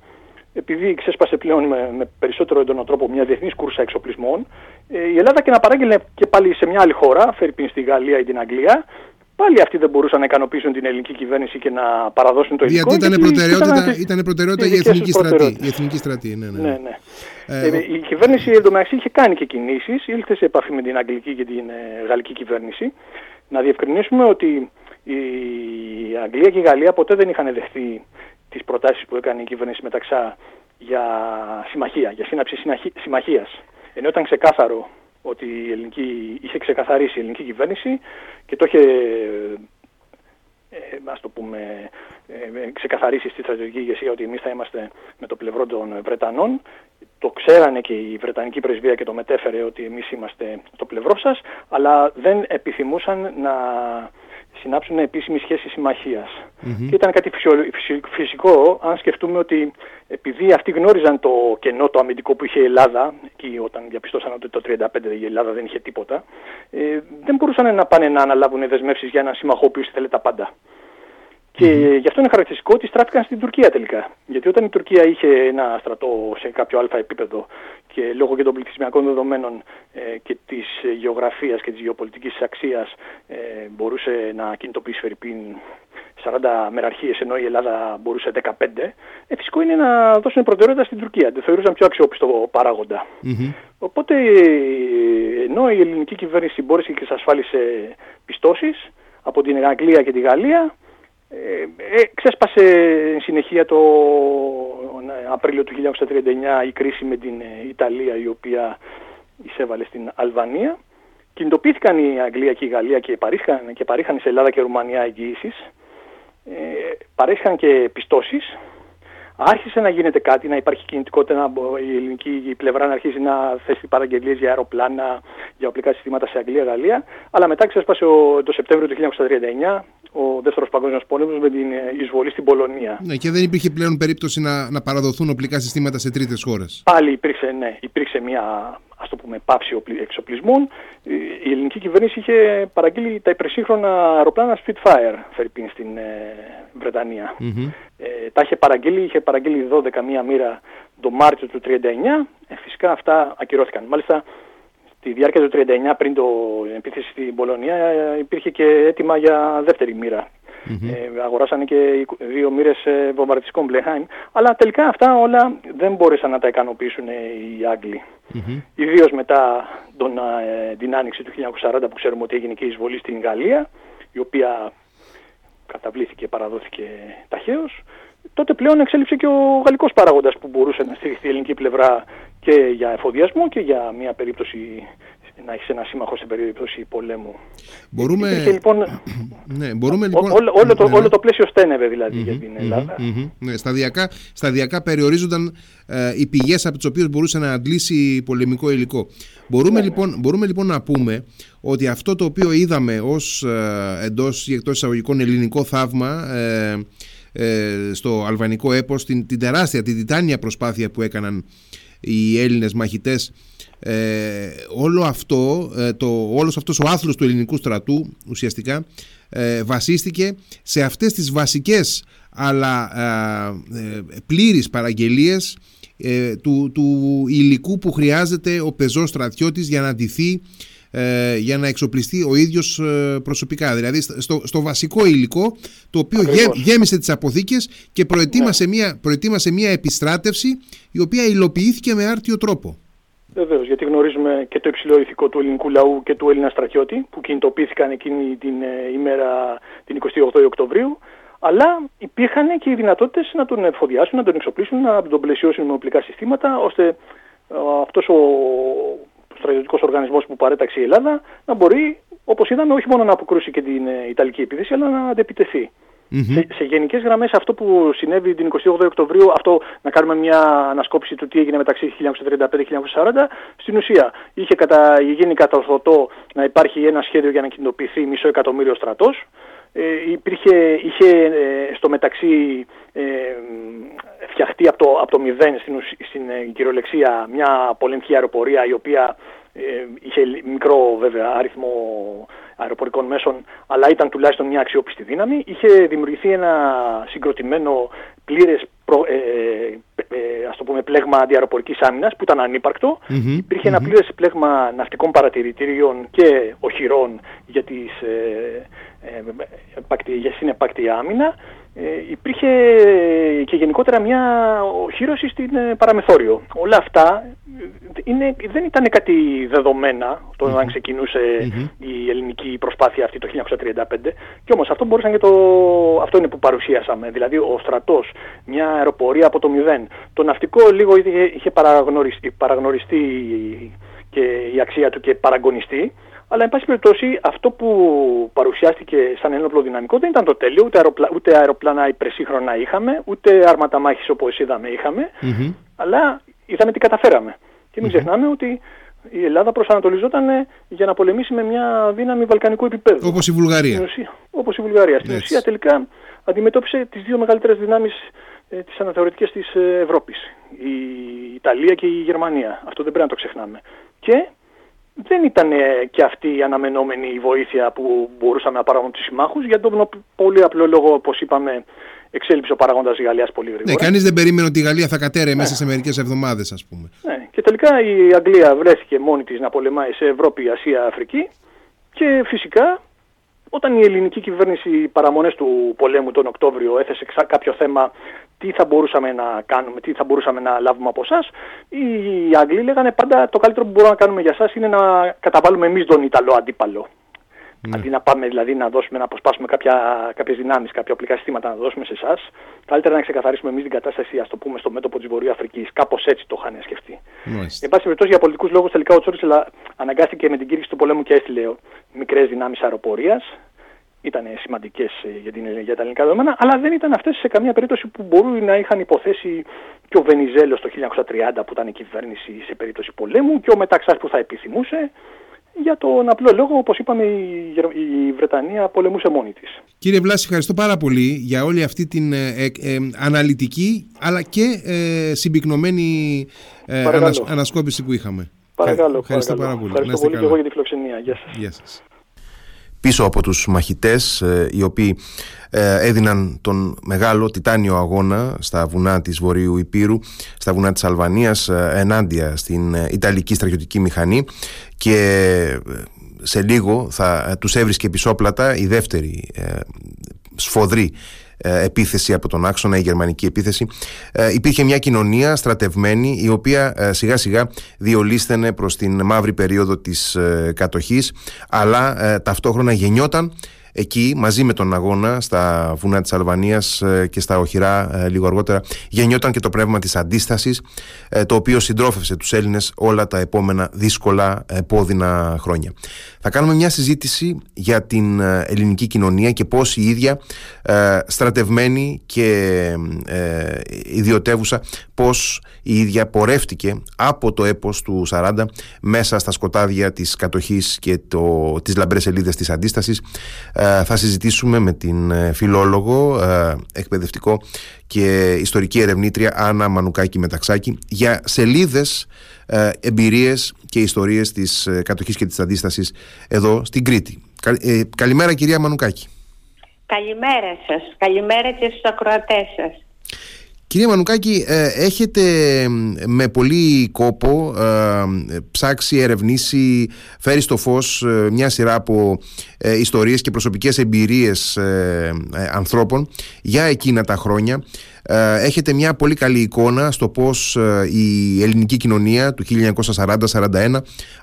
επειδή ξέσπασε πλέον με, με περισσότερο έντονο τρόπο μια διεθνής κούρσα εξοπλισμών, ε, η Ελλάδα και να παράγγελνε και πάλι σε μια άλλη χώρα, φέρει στη Γαλλία ή την Αγγλία, πάλι αυτοί δεν μπορούσαν να ικανοποιήσουν την ελληνική κυβέρνηση και να παραδώσουν το υλικό.
Γιατί ήταν προτεραιότητα, ήταν προτεραιότητα η εθνική στρατή. Η εθνική στρατή, ναι, ναι.
ναι, ναι. Ε, ε, η κυβέρνηση εντωμεταξύ είχε κάνει και κινήσεις, ήλθε σε επαφή με την αγγλική και την ε, γαλλική κυβέρνηση να διευκρινίσουμε ότι η Αγγλία και η Γαλλία ποτέ δεν είχαν δεχθεί τις προτάσεις που έκανε η κυβέρνηση μεταξά για συμμαχία, για σύναψη συμμαχίας. Ενώ ήταν ξεκάθαρο ότι η ελληνική, είχε ξεκαθαρίσει η ελληνική κυβέρνηση και το είχε ε, ας το πούμε, ε, ξεκαθαρίσει στη στρατιωτική ηγεσία ότι εμείς θα είμαστε με το πλευρό των Βρετανών. Το ξέρανε και η Βρετανική πρεσβεία και το μετέφερε ότι εμείς είμαστε στο πλευρό σας, αλλά δεν επιθυμούσαν να συνάψουν επίσημη σχέση Και ήταν κάτι φυσικό αν σκεφτούμε ότι επειδή αυτοί γνώριζαν το κενό το αμυντικό που είχε η Ελλάδα, εκεί όταν διαπιστώσαν ότι το 1935 η Ελλάδα δεν είχε τίποτα, ε, δεν μπορούσαν να πάνε να αναλάβουν δεσμεύσεις για έναν σύμμαχο ο οποίος ήθελε τα πάντα. Και γι' αυτό είναι χαρακτηριστικό ότι στράφηκαν στην Τουρκία τελικά. Γιατί όταν η Τουρκία είχε ένα στρατό σε κάποιο αλφα επίπεδο και λόγω και των πληθυσμιακών δεδομένων ε, και της γεωγραφίας και της γεωπολιτικής αξίας ε, μπορούσε να κινητοποιήσει Φερρυπίν 40 μεραρχίες ενώ η Ελλάδα μπορούσε 15, ε, φυσικό είναι να δώσουν προτεραιότητα στην Τουρκία. Δεν θεωρούσαν πιο αξιόπιστο Οπότε ενώ η ελληνική κυβέρνηση μπόρεσε και ασφάλισε πιστώσεις από την Αγγλία και τη Γαλλία, ε, ε, ξέσπασε συνεχεία το Απρίλιο του 1939 η κρίση με την ε, Ιταλία η οποία εισέβαλε στην Αλβανία. Κινητοποιήθηκαν η Αγγλία και η Γαλλία και παρήχαν, και παρήχαν σε Ελλάδα και Ρουμανία εγγυήσεις. Ε, παρέχαν και πιστώσεις. Άρχισε να γίνεται κάτι, να υπάρχει κινητικότητα, να, η ελληνική πλευρά να αρχίσει να θέσει παραγγελίες για αεροπλάνα, για οπλικά συστήματα σε Αγγλία-Γαλλία, αλλά μετά ξέσπασε ο, το Σεπτέμβριο του 1939 ο Δεύτερος Παγκόσμιος Πόλεμος με την ε, εισβολή στην Πολωνία.
Ναι, και δεν υπήρχε πλέον περίπτωση να, να παραδοθούν οπλικά συστήματα σε τρίτες χώρες.
Πάλι υπήρξε, ναι, υπήρξε μια ας το πούμε πάυση εξοπλισμών. Η ελληνική κυβέρνηση είχε παραγγείλει τα υπερσύγχρονα αεροπλάνα Spitfire, Φερρυπίν, στην ε, βρετανια Ε, τα είχε παραγγείλει, είχε παραγγείλει 12 μία μοίρα το Μάρτιο του 1939. Ε, φυσικά αυτά ακυρώθηκαν. Μάλιστα Στη διάρκεια του 1939 πριν το επίθεση στην Πολωνία υπήρχε και έτοιμα για δεύτερη μοίρα. Ε, αγοράσανε και δύο μοίρες ε, βομβαρδιστικών Μπλεχάιν. Αλλά τελικά αυτά όλα δεν μπόρεσαν να τα ικανοποιήσουν οι Άγγλοι. Mm-hmm. Ιδίως μετά τον, ε, την άνοιξη του 1940 που ξέρουμε ότι έγινε και η εισβολή στην Γαλλία, η οποία καταβλήθηκε, παραδόθηκε ταχαίως τότε πλέον εξέλιψε και ο γαλλικός παράγοντας που μπορούσε να στηριχθεί η ελληνική πλευρά και για εφοδιασμό και για μια περίπτωση να έχεις ένα σύμμαχο στην περίπτωση πολέμου.
Μπορούμε...
λοιπόν...
ναι, μπορούμε λοιπόν...
Όλο, όλο, το, όλο το πλαίσιο στένευε δηλαδή για την Ελλάδα.
Ναι, σταδιακά, σταδιακά περιορίζονταν ε, οι πηγές από τις οποίες μπορούσε να αντλήσει πολεμικό υλικό. Μπορούμε, ναι, ναι. λοιπόν, μπορούμε λοιπόν να πούμε ότι αυτό το οποίο είδαμε ως ε, εντός ή εκτός εισαγωγικών ελληνικό θαύμα ε, ε, στο αλβανικό έπος την, την τεράστια, την τιτάνια προσπάθεια που έκαναν οι Έλληνες μαχητές. Ε, όλο αυτό, ε, το, όλος αυτός ο άθλος του ελληνικού στρατού ουσιαστικά ε, βασίστηκε σε αυτές τις βασικές αλλά ε, πλήρεις παραγγελίες του, του υλικού που χρειάζεται ο πεζός στρατιώτης για να αντιθεί ε, για να εξοπλιστεί ο ίδιος ε, προσωπικά. Δηλαδή στο, στο βασικό υλικό το οποίο γέ, γέμισε τις αποθήκες και προετοίμασε, ναι. μια, προετοίμασε μια επιστράτευση η οποία υλοποιήθηκε με άρτιο τρόπο.
Βεβαίως, γιατί γνωρίζουμε και το υψηλό ηθικό του ελληνικού λαού και του Έλληνα στρατιώτη που κινητοποιήθηκαν εκείνη την ε, ημέρα την 28 Οκτωβρίου αλλά υπήρχαν και οι δυνατότητες να τον εφοδιάσουν, να τον εξοπλίσουν, να τον πλαισιώσουν με οπλικά συστήματα, ώστε αυτός ο στρατιωτικός οργανισμός που παρέταξε η Ελλάδα να μπορεί, όπως είδαμε, όχι μόνο να αποκρούσει και την ε, Ιταλική επίθεση, αλλά να αντεπιτεθεί. Mm-hmm. Σε, σε γενικές γραμμές αυτό που συνέβη την 28 Οκτωβρίου, αυτό να κάνουμε μια ανασκόπηση του τι έγινε μεταξύ 1935-1940, στην ουσία είχε κατα, γίνει κατορθωτό να υπάρχει ένα σχέδιο για να κινητοποιηθεί μισό εκατομμύριο στρατός, ε, υπήρχε, είχε ε, στο μεταξύ ε, φτιαχτεί από το, από το μηδέν στην, στην ε, κυριολεξία μια πολεμική αεροπορία η οποία ε, είχε μικρό βέβαια αριθμό αεροπορικών μέσων αλλά ήταν τουλάχιστον μια αξιόπιστη δύναμη. Είχε δημιουργηθεί ένα συγκροτημένο πλήρες προ, ε, ε, ας το πούμε πλέγμα αντιαεροπορικής άμυνας που ήταν ανύπαρκτο. Mm-hmm. Υπήρχε mm-hmm. ένα πλήρες πλέγμα ναυτικών παρατηρητήριων και οχυρών για, τις, ε, ε, για συνεπάκτη άμυνα ε, υπήρχε και γενικότερα μια οχύρωση στην ε, παραμεθόριο. Όλα αυτά ε, είναι, δεν ήταν κάτι δεδομένα το αν ξεκινούσε η ελληνική προσπάθεια αυτή το 1935 και όμως αυτό μπορούσαν και το, αυτό είναι που παρουσίασαμε δηλαδή ο στρατός, μια αεροπορία από το μηδέν το ναυτικό λίγο είχε, είχε παραγνωριστεί, παραγνωριστεί και η αξία του και παραγωνιστεί αλλά, εν πάση περιπτώσει, αυτό που παρουσιάστηκε σαν ένοπλο δυναμικό δεν ήταν το τέλειο. Ούτε, αεροπλα... ούτε αεροπλάνα υπερσύγχρονα είχαμε, ούτε άρματα μάχης όπως είδαμε είχαμε. Mm-hmm. Αλλά είδαμε τι καταφέραμε. Και μην mm-hmm. ξεχνάμε ότι η Ελλάδα προσανατολιζόταν για να πολεμήσει με μια δύναμη βαλκανικού επίπεδου.
Όπως η Βουλγαρία.
Όπως η Βουλγαρία. Στην ουσία τελικά αντιμετώπισε τις δύο μεγαλύτερες δυνάμεις ε, τις αναθεωρητικές της ε, Ευρώπης. Η Ιταλία και η Γερμανία. Αυτό δεν πρέπει να το ξεχνάμε. Και δεν ήταν και αυτή η αναμενόμενη βοήθεια που μπορούσαμε να παράγουμε τους συμμάχους για τον πολύ απλό λόγο, όπως είπαμε, εξέλιψε ο παραγόντας της Γαλλίας πολύ γρήγορα.
Ναι, κανείς δεν περίμενε ότι η Γαλλία θα κατέρε μέσα ναι. σε μερικές εβδομάδες, ας πούμε.
Ναι, και τελικά η Αγγλία βρέθηκε μόνη της να πολεμάει σε Ευρώπη, Ασία, Αφρική και φυσικά όταν η ελληνική κυβέρνηση παραμονές του πολέμου τον Οκτώβριο έθεσε κάποιο θέμα τι θα μπορούσαμε να κάνουμε, τι θα μπορούσαμε να λάβουμε από εσάς, οι Άγγλοι λέγανε πάντα το καλύτερο που μπορούμε να κάνουμε για εσάς είναι να καταβάλουμε εμείς τον Ιταλό αντίπαλο. Ναι. Αντί να πάμε δηλαδή να δώσουμε, να αποσπάσουμε κάποιες δυνάμεις, κάποια οπλικά συστήματα να δώσουμε σε εσάς, καλύτερα να ξεκαθαρίσουμε εμείς την κατάσταση, ας το πούμε, στο μέτωπο της Βορειοαφρική. Κάπως έτσι το είχαν σκεφτεί. Εν πάση περιπτώσει, για πολιτικούς λόγους, τελικά ο Τσόρτσελ αναγκάστηκε με την κήρυξη του πολέμου και έστειλε μικρές δυνάμεις αεροπορίας ήταν σημαντικές ε, για, για τα ελληνικά δεδομένα, αλλά δεν ήταν αυτές σε καμία περίπτωση που μπορούν να είχαν υποθέσει και ο Βενιζέλος το 1930 που ήταν η κυβέρνηση σε περίπτωση πολέμου και ο Μεταξάς που θα επιθυμούσε. Για τον απλό λόγο, όπως είπαμε, η, Γερ- η Βρετανία πολεμούσε μόνη της.
Κύριε Βλάση, ευχαριστώ πάρα πολύ για όλη αυτή την ε, ε, ε, αναλυτική αλλά και ε, συμπυκνωμένη ε,
Παρακαλώ.
ανασ- ανασκόπηση που είχαμε.
Παρακαλώ,
Ευχαριστώ
παρακαλώ.
πάρα πολύ. Να
Ευχαριστώ
είστε
πολύ και
καλά.
εγώ για τη φιλοξενία. Γεια σας.
Γεια σας. Πίσω από τους μαχητές ε, οι οποίοι ε, έδιναν τον μεγάλο τιτάνιο αγώνα στα βουνά της Βορείου Υπήρου, στα βουνά της Αλβανίας ε, ενάντια στην ε, Ιταλική στρατιωτική μηχανή και ε, σε λίγο θα ε, τους έβρισκε πισόπλατα η δεύτερη ε, σφοδρή ε, επίθεση από τον άξονα, η γερμανική επίθεση. Ε, υπήρχε μια κοινωνία στρατευμένη η οποία ε, σιγά σιγά διολύσθαινε προς την μαύρη περίοδο της ε, κατοχής αλλά ε, ταυτόχρονα γεννιόταν εκεί μαζί με τον αγώνα στα βουνά της Αλβανίας ε, και στα οχυρά ε, λίγο αργότερα γεννιόταν και το πνεύμα της αντίστασης ε, το οποίο συντρόφευσε τους Έλληνες όλα τα επόμενα δύσκολα επώδυνα χρόνια. Θα κάνουμε μια συζήτηση για την ε, ελληνική κοινωνία και πώς η ίδια ε, στρατευμένη και ε, ιδιωτεύουσα πώς η ίδια πορεύτηκε από το έπος του 40 μέσα στα σκοτάδια της κατοχής και το, τις λαμπρές σελίδες της αντίστασης ε, θα συζητήσουμε με την ε, φιλόλογο ε, εκπαιδευτικό και ιστορική ερευνήτρια Άννα Μανουκάκη Μεταξάκη για σελίδες ε, εμπειρίες και ιστορίες της ε, κατοχής και της αντίστασης εδώ στην Κρήτη. Κα- ε, καλημέρα κυρία Μανουκάκη.
Καλημέρα σας. Καλημέρα και στους ακροατές σας.
Κυρία Μανουκάκη, ε, έχετε μ, με πολύ κόπο ε, ψάξει, ερευνήσει, φέρει στο φως ε, μια σειρά από ε, ιστορίες και προσωπικές εμπειρίες ε, ε, ανθρώπων για εκείνα τα χρόνια. Ε, έχετε μια πολύ καλή εικόνα στο πώς ε, η ελληνική κοινωνία του 1940-41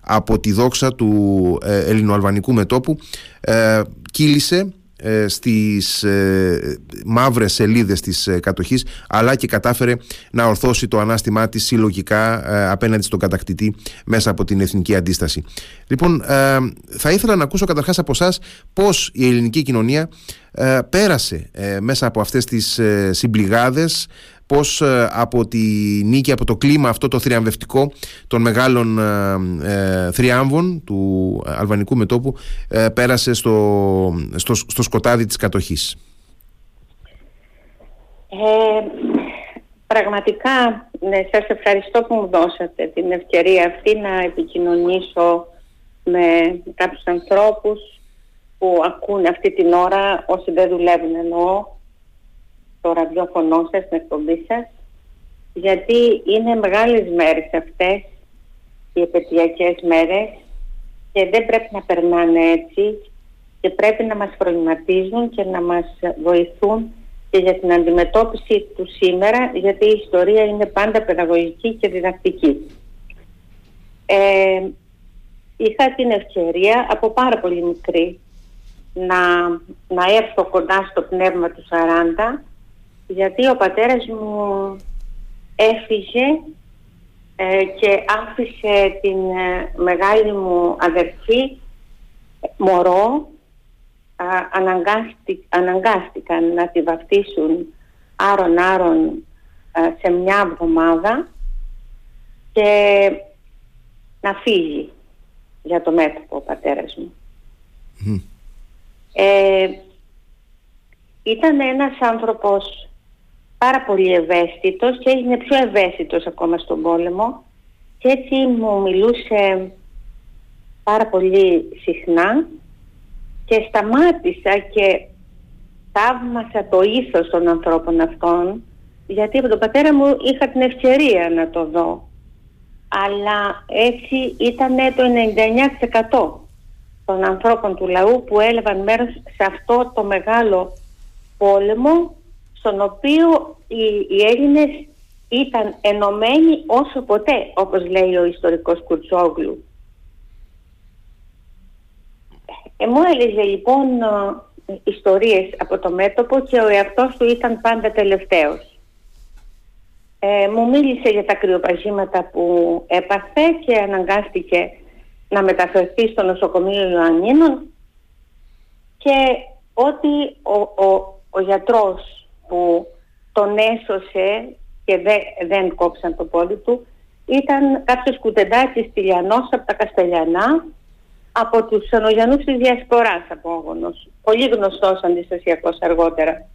από τη δόξα του ε, ελληνοαλβανικού μετόπου ε, κύλησε ε, στις ε, μαύρες σελίδες της ε, κατοχής αλλά και κατάφερε να ορθώσει το ανάστημά της συλλογικά ε, απέναντι στον κατακτητή μέσα από την εθνική αντίσταση. Λοιπόν, ε, θα ήθελα να ακούσω καταρχάς από εσάς πώς η ελληνική κοινωνία ε, πέρασε ε, μέσα από αυτές τις ε, συμπληγάδες πώς ε, από τη νίκη, από το κλίμα αυτό το θριαμβευτικό των μεγάλων ε, ε, θριάμβων του αλβανικού μετόπου ε, πέρασε στο, στο, στο σκοτάδι της κατοχής.
Ε, πραγματικά, ναι, σας ευχαριστώ που μου δώσατε την ευκαιρία αυτή να επικοινωνήσω με κάποιους ανθρώπους που ακούν αυτή την ώρα, όσοι δεν δουλεύουν εννοώ, το ραδιόφωνο σας, στην εκπομπή σας, γιατί είναι μεγάλες μέρες αυτές, οι επαιτειακές μέρες, και δεν πρέπει να περνάνε έτσι και πρέπει να μας προβληματίζουν και να μας βοηθούν και για την αντιμετώπιση του σήμερα, γιατί η ιστορία είναι πάντα παιδαγωγική και διδακτική. Ε, είχα την ευκαιρία από πάρα πολύ μικρή να, να έρθω κοντά στο πνεύμα του 40 γιατί ο πατέρας μου έφυγε ε, και άφησε την ε, μεγάλη μου αδερφή ε, μωρό α, αναγκάστη- αναγκάστηκαν να τη βαφτίσουν άρον άρον α, σε μια εβδομάδα και να φύγει για το μέτωπο ο πατέρας μου. Ε, ήταν ένας άνθρωπος πάρα πολύ ευαίσθητος και έγινε πιο ευαίσθητος ακόμα στον πόλεμο. Και έτσι μου μιλούσε πάρα πολύ συχνά και σταμάτησα και θαύμασα το ήθος των ανθρώπων αυτών γιατί από τον πατέρα μου είχα την ευκαιρία να το δω. Αλλά έτσι ήταν το 99% των ανθρώπων του λαού που έλαβαν μέρος σε αυτό το μεγάλο πόλεμο στον οποίο οι, οι Έλληνες ήταν ενωμένοι όσο ποτέ, όπως λέει ο ιστορικός Κουρτσόγλου. Ε, μου έλεγε λοιπόν ε, ιστορίες από το μέτωπο και ο εαυτός του ήταν πάντα τελευταίος. Ε, μου μίλησε για τα κρυοπαζήματα που έπαθε και αναγκάστηκε να μεταφερθεί στο νοσοκομείο Ιωαννίνων και ότι ο, ο, ο γιατρός που τον έσωσε και δεν, δεν κόψαν το πόδι του ήταν κάποιος κουτεντάκης τηλιανός από τα Καστελιανά από τους Ανογιανούς της Διασποράς απόγονος, πολύ γνωστός αντιστασιακός αργότερα.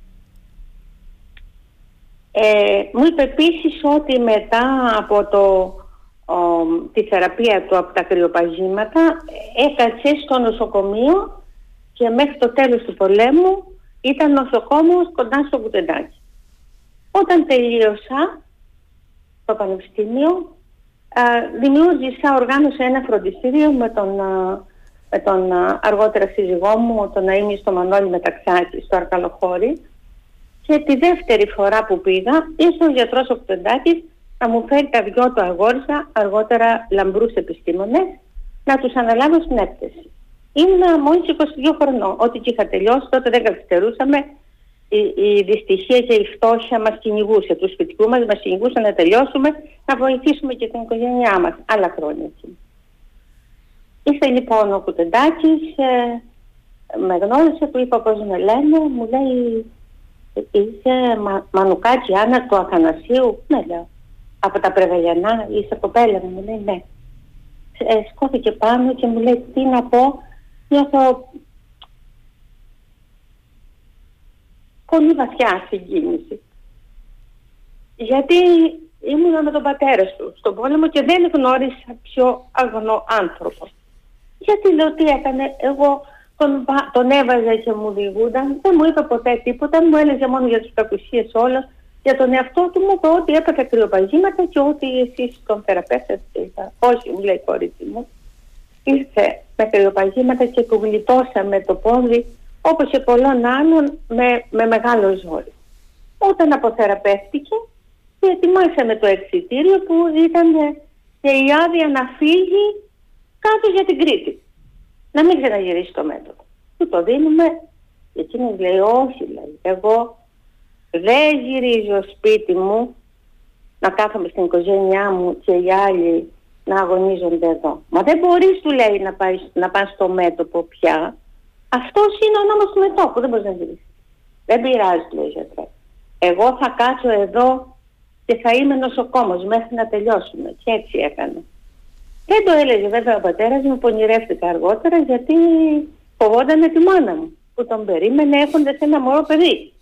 Ε, μου είπε επίσης ότι μετά από το, τη θεραπεία του από τα κρυοπαγήματα έκατσε στο νοσοκομείο και μέχρι το τέλος του πολέμου ήταν νοσοκόμος κοντά στο Κουτεντάκι. Όταν τελείωσα το πανεπιστήμιο δημιούργησα, οργάνωσα ένα φροντιστήριο με τον, με τον αργότερα σύζυγό μου, τον Αΐμι στο Μανώλη Μεταξάκη, στο Αρκαλοχώρι και τη δεύτερη φορά που πήγα ήρθε ο γιατρός ο Κουτεντάκης να μου φέρει τα δυο του αγόρισα, αργότερα λαμπρούς επιστήμονες, να τους αναλάβω στην έκθεση. Ήμουν μόλις 22 χρονών. Ό,τι και είχα τελειώσει, τότε δεν καθυστερούσαμε. Η, η δυστυχία και η φτώχεια μας κυνηγούσε. Τους σπιτικούς μας μας κυνηγούσε να τελειώσουμε, να βοηθήσουμε και την οικογένειά μας. Άλλα χρόνια εκεί. Ήρθε λοιπόν ο Κουτεντάκης, ε, με γνώρισε, του είπα πώς με λένε, μου λέει είσαι μα, Μανουκάκη Άννα του Αθανασίου, ναι λέω, από τα Πρεβελιανά, είσαι κοπέλα μου, μου λέει ναι. Ε, σκόθηκε πάνω και μου λέει τι να πω, νιώθω πολύ βαθιά συγκίνηση. Γιατί ήμουν με τον πατέρα σου στον πόλεμο και δεν γνώρισα πιο αγνό άνθρωπο. Γιατί λέω τι έκανε, εγώ τον, τον έβαζα και μου διηγούνταν, δεν μου είπε ποτέ τίποτα, μου έλεγε μόνο για τις κακουσίες όλα. Για τον εαυτό του μου είπε ότι έπαθε κρυοπαγήματα και ότι εσείς τον θεραπεύσατε. Όχι, μου λέει η κόρη μου ήρθε με κρυοπαγήματα και του γλιτώσαμε το πόδι όπως και πολλών άλλων με, με μεγάλο ζόρι. Όταν αποθεραπεύτηκε ετοιμάσαμε το εξητήριο που ήταν και η άδεια να φύγει κάτω για την Κρήτη. Να μην ξαναγυρίσει το μέτωπο. Του το δίνουμε και εκείνος λέει όχι λέει. Εγώ δεν γυρίζω σπίτι μου να κάθομαι στην οικογένειά μου και οι άλλοι να αγωνίζονται εδώ. Μα δεν μπορείς του λέει να, πάει, να πας στο μέτωπο πια. Αυτός είναι ο νόμος του μετώπου, δεν μπορείς να γυρίσεις. Δεν πειράζει, λέει ο γιατρός. Εγώ θα κάτσω εδώ και θα είμαι νοσοκόμος μέχρι να τελειώσουμε. Και έτσι έκανε. Δεν το έλεγε βέβαια ο πατέρας μου, πονηρεύτηκα αργότερα γιατί φοβόταν τη μάνα μου που τον περίμενε έχοντας ένα μωρό παιδί.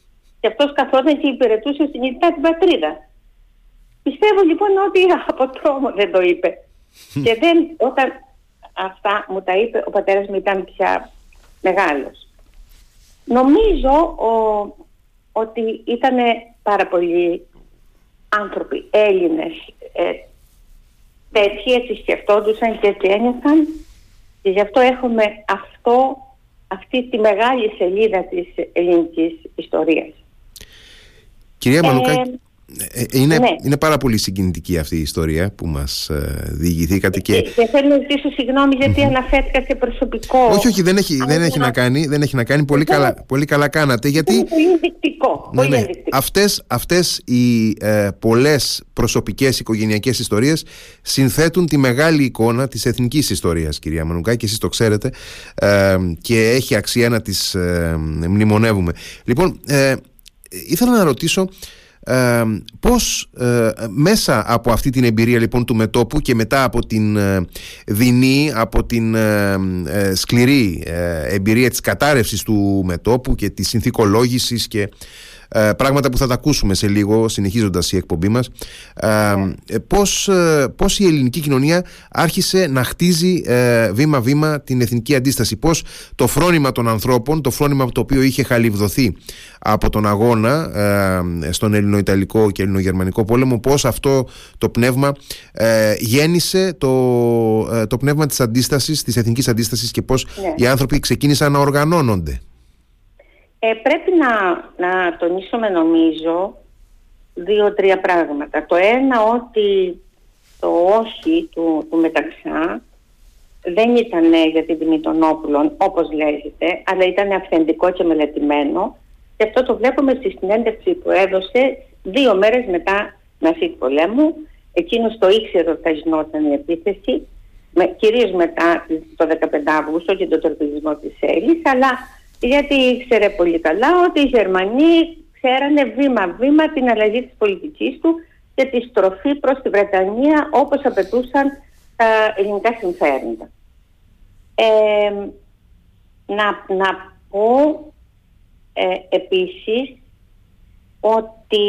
Και αυτός καθόταν και υπηρετούσε συνειδητά την πατρίδα. Πιστεύω λοιπόν ότι από τρόμο δεν το είπε. Και δεν, όταν αυτά μου τα είπε, ο πατέρας μου ήταν πια μεγάλος. Νομίζω ότι ήταν πάρα πολλοί άνθρωποι, Έλληνες, ε, τέτοιοι έτσι σκεφτόντουσαν και έτσι ένιωθαν και γι' αυτό έχουμε αυτό, αυτή τη μεγάλη σελίδα της ελληνικής ιστορίας.
Κυρία Μανουκάκη, ε, ε, είναι, ναι. είναι πάρα πολύ συγκινητική αυτή η ιστορία που μας ε, διηγηθήκατε και...
και θέλω να ζητήσω συγγνώμη γιατί αναφέρθηκα σε προσωπικό.
Όχι όχι δεν έχει, δεν έχει, να... κάνει, δεν έχει να κάνει. Πολύ, καλά, πολύ καλά κάνατε γιατί
είναι πολύ ενδεικτικό, ναι, ναι.
Αυτές, αυτές οι ε, πολλές προσωπικές οικογενειακές ιστορίες συνθέτουν τη μεγάλη εικόνα της εθνικής ιστορίας κυρία Μανουκάκη και εσείς το ξέρετε ε, και έχει αξία να τις ε, μνημονεύουμε. Λοιπόν ήθελα να ρωτήσω ε, πώς ε, μέσα από αυτή την εμπειρία λοιπόν του μετόπου και μετά από την ε, δεινή, από την ε, σκληρή εμπειρία της κατάρρευσης του μετόπου και της συνθηκολόγησης και ε, πράγματα που θα τα ακούσουμε σε λίγο συνεχίζοντας η εκπομπή μας ε, ε πώς, ε, πώς η ελληνική κοινωνία άρχισε να χτίζει βήμα-βήμα την εθνική αντίσταση; Πώς το φρόνημα των ανθρώπων το φρόνημα το οποίο είχε χαλιβδοθεί από τον αγώνα στον ελληνοϊταλικό και ελληνογερμανικό πόλεμο πώς αυτό το πνεύμα γέννησε το, το πνεύμα της αντίστασης της εθνικής αντίστασης και πώς ναι. οι άνθρωποι ξεκίνησαν να οργανώνονται;
Ε, πρέπει να, να τονίσουμε νομίζω δύο-τρία πράγματα. Το ένα ότι το όχι του, του Μεταξά δεν ήταν για την τιμή των όπλων όπως λέγεται, αλλά ήταν αυθεντικό και μελετημένο και αυτό το βλέπουμε στη συνέντευξη που έδωσε δύο μέρες μετά να του πολέμου. Εκείνος το ήξερε ότι θα γινόταν η επίθεση, με, κυρίως μετά το 15 Αύγουστο και τον τορπιλισμό της Έλλης, αλλά γιατί ήξερε πολύ καλά ότι οι Γερμανοί ξέρανε βήμα-βήμα την αλλαγή της πολιτικής του και τη στροφή προς τη Βρετανία όπως απαιτούσαν τα ελληνικά συμφέροντα. Ε, να, να πω ε, επίσης ότι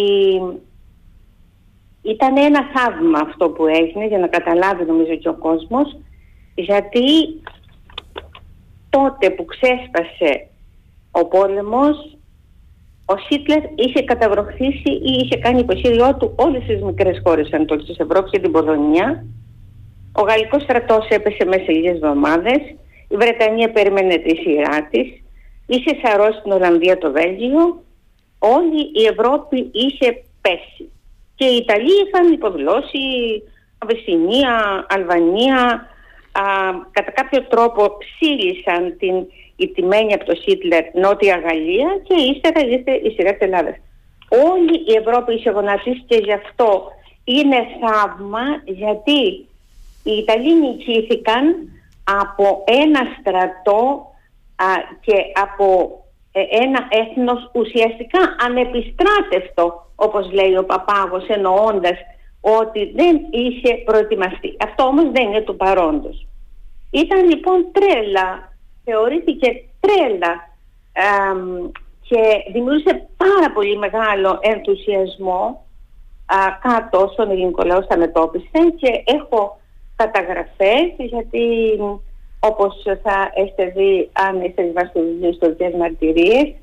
ήταν ένα θαύμα αυτό που έγινε για να καταλάβει νομίζω και ο κόσμος γιατί τότε που ξέσπασε ο πόλεμος ο Σίτλερ είχε καταβροχθήσει ή είχε κάνει υποσχέδιό του όλες τις μικρές χώρες Ανατολικής Ευρώπης και την Πολωνία. Ο Γαλλικός στρατός έπεσε μέσα σε λίγες εβδομάδες. Η Βρετανία περίμενε τη σειρά της. Είχε σαρώσει την Ολλανδία το Βέλγιο. Όλη η Ευρώπη είχε πέσει. Και οι Ιταλοί είχαν υποδηλώσει Αβεσσινία, Αλβανία, α, κατά κάποιο τρόπο ψήλισαν την ιτημένη από το Χίτλερ Νότια Γαλλία και ύστερα ήρθε η σειρά της Ελλάδας. Όλη η Ευρώπη είχε γονατίσει και γι' αυτό είναι θαύμα γιατί οι Ιταλοί νικήθηκαν από ένα στρατό α, και από ε, ένα έθνος ουσιαστικά ανεπιστράτευτο όπως λέει ο Παπάγος εννοώντας ότι δεν είχε προετοιμαστεί. Αυτό όμως δεν είναι του παρόντος. Ήταν λοιπόν τρέλα, θεωρήθηκε τρέλα και δημιούργησε πάρα πολύ μεγάλο ενθουσιασμό α, κάτω στον ελληνικό λαό στα μετώπισε και έχω καταγραφές γιατί όπως θα έχετε δει αν είστε διαβάσει το βιβλίο ιστορικές μαρτυρίες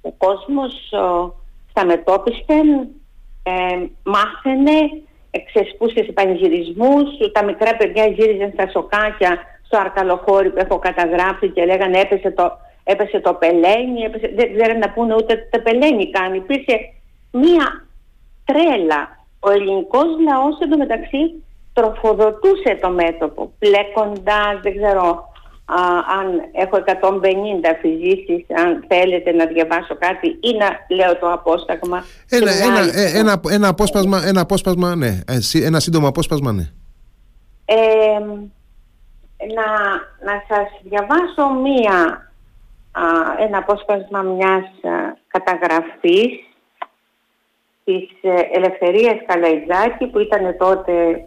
ο κόσμος στα μετώπιστε ε, μάθαινε ξεσπούσε σε πανηγυρισμούς, τα μικρά παιδιά γύριζαν στα σοκάκια στο αρκαλοχώρι που έχω καταγράψει και λέγανε έπεσε το, έπεσε το πελένι, έπεσε, δεν ξέρουν να πούνε ούτε το πελένι κάνει. Υπήρχε μία τρέλα. Ο ελληνικός λαός εντωμεταξύ τροφοδοτούσε το μέτωπο, πλέκοντας, δεν ξέρω, α, αν έχω 150 αφηγήσεις, αν θέλετε να διαβάσω κάτι ή να λέω το απόσταγμα.
Ένα, ένα, ε, ένα, ένα, απόσπασμα, ένα απόσπασμα, ναι. Ε, ένα σύντομο απόσπασμα, ναι.
Ε, να, να σας διαβάσω μία, α, ένα απόσπασμα μιας α, καταγραφής της Ελευθερίας Καλαϊτζάκη που ήταν τότε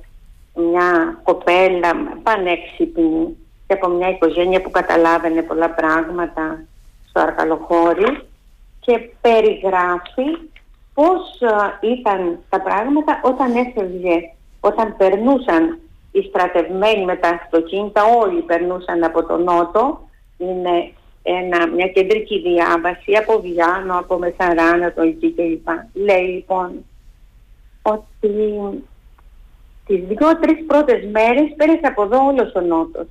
μια κοπέλα πανέξυπνη και από μια οικογένεια που καταλάβαινε πολλά πράγματα στο Αρκαλοχώρι και περιγράφει πώς ήταν τα πράγματα όταν έφευγε, όταν περνούσαν οι στρατευμένοι με τα αυτοκίνητα, όλοι περνούσαν από τον Νότο, είναι ένα, μια κεντρική διάβαση από Βιάνο, από Μεσαρά, το κλπ. Λέει λοιπόν ότι τις δύο-τρεις πρώτες μέρες πέρασε από εδώ όλος ο Νότος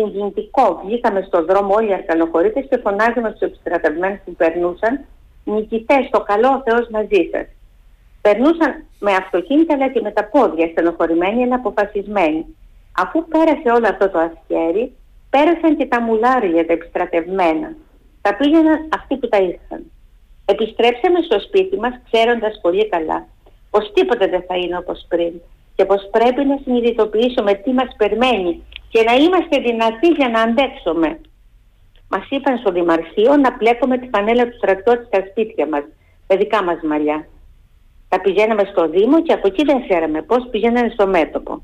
συγκινητικό. Βγήκαμε στον δρόμο όλοι οι αρκαλοχωρήτε και φωνάζαμε στους επιστρατευμένους που περνούσαν νικητές, το καλό ο Θεός μαζί σας. Περνούσαν με αυτοκίνητα αλλά και με τα πόδια, στενοχωρημένοι αλλά αποφασισμένοι. Αφού πέρασε όλο αυτό το ασκέρι, πέρασαν και τα μουλάρια τα επιστρατευμένα. Τα πήγαιναν αυτοί που τα ήρθαν. Επιστρέψαμε στο σπίτι μας ξέροντας πολύ καλά πως τίποτε δεν θα είναι όπως πριν και πως πρέπει να συνειδητοποιήσουμε τι μας περιμένει και να είμαστε δυνατοί για να αντέξουμε. Μας είπαν στο Δημαρχείο να πλέκουμε τη φανέλα του στρατιώτη στα σπίτια μας, με δικά μας μαλλιά. Τα πηγαίναμε στο Δήμο και από εκεί δεν ξέραμε πώς πηγαίνανε στο μέτωπο.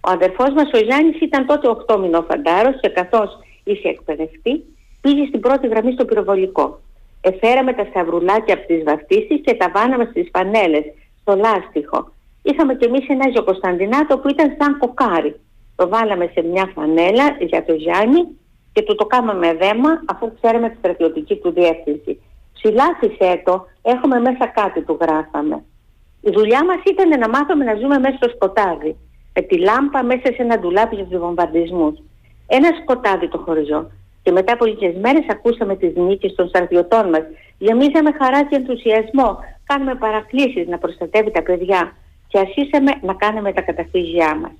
Ο αδερφός μας ο Γιάννης ήταν τότε 8 μηνό φαντάρος και καθώς είχε εκπαιδευτεί, πήγε στην πρώτη γραμμή στο πυροβολικό. Εφέραμε τα σταυρουλάκια από τις βαφτίσεις και τα βάναμε στις φανέλες, στο λάστιχο. Είχαμε κι εμείς ένα Κωνσταντινάτο που ήταν σαν κοκάρι. Το βάλαμε σε μια φανέλα για το Γιάννη και του το κάναμε δέμα αφού ξέραμε τη στρατιωτική του διεύθυνση. Ψηλάφισε το, έχουμε μέσα κάτι του γράφαμε. Η δουλειά μας ήταν να μάθουμε να ζούμε μέσα στο σκοτάδι. Με τη λάμπα μέσα σε ένα ντουλάπι για τους βομβαρδισμούς. Ένα σκοτάδι το χωριζό. Και μετά από λίγες μέρες ακούσαμε τις νίκες των στρατιωτών μας. Γεμίζαμε χαρά και ενθουσιασμό. Κάνουμε παρακλήσεις να προστατεύει τα παιδιά. Και αρχίσαμε να κάνουμε τα καταφύγια μας.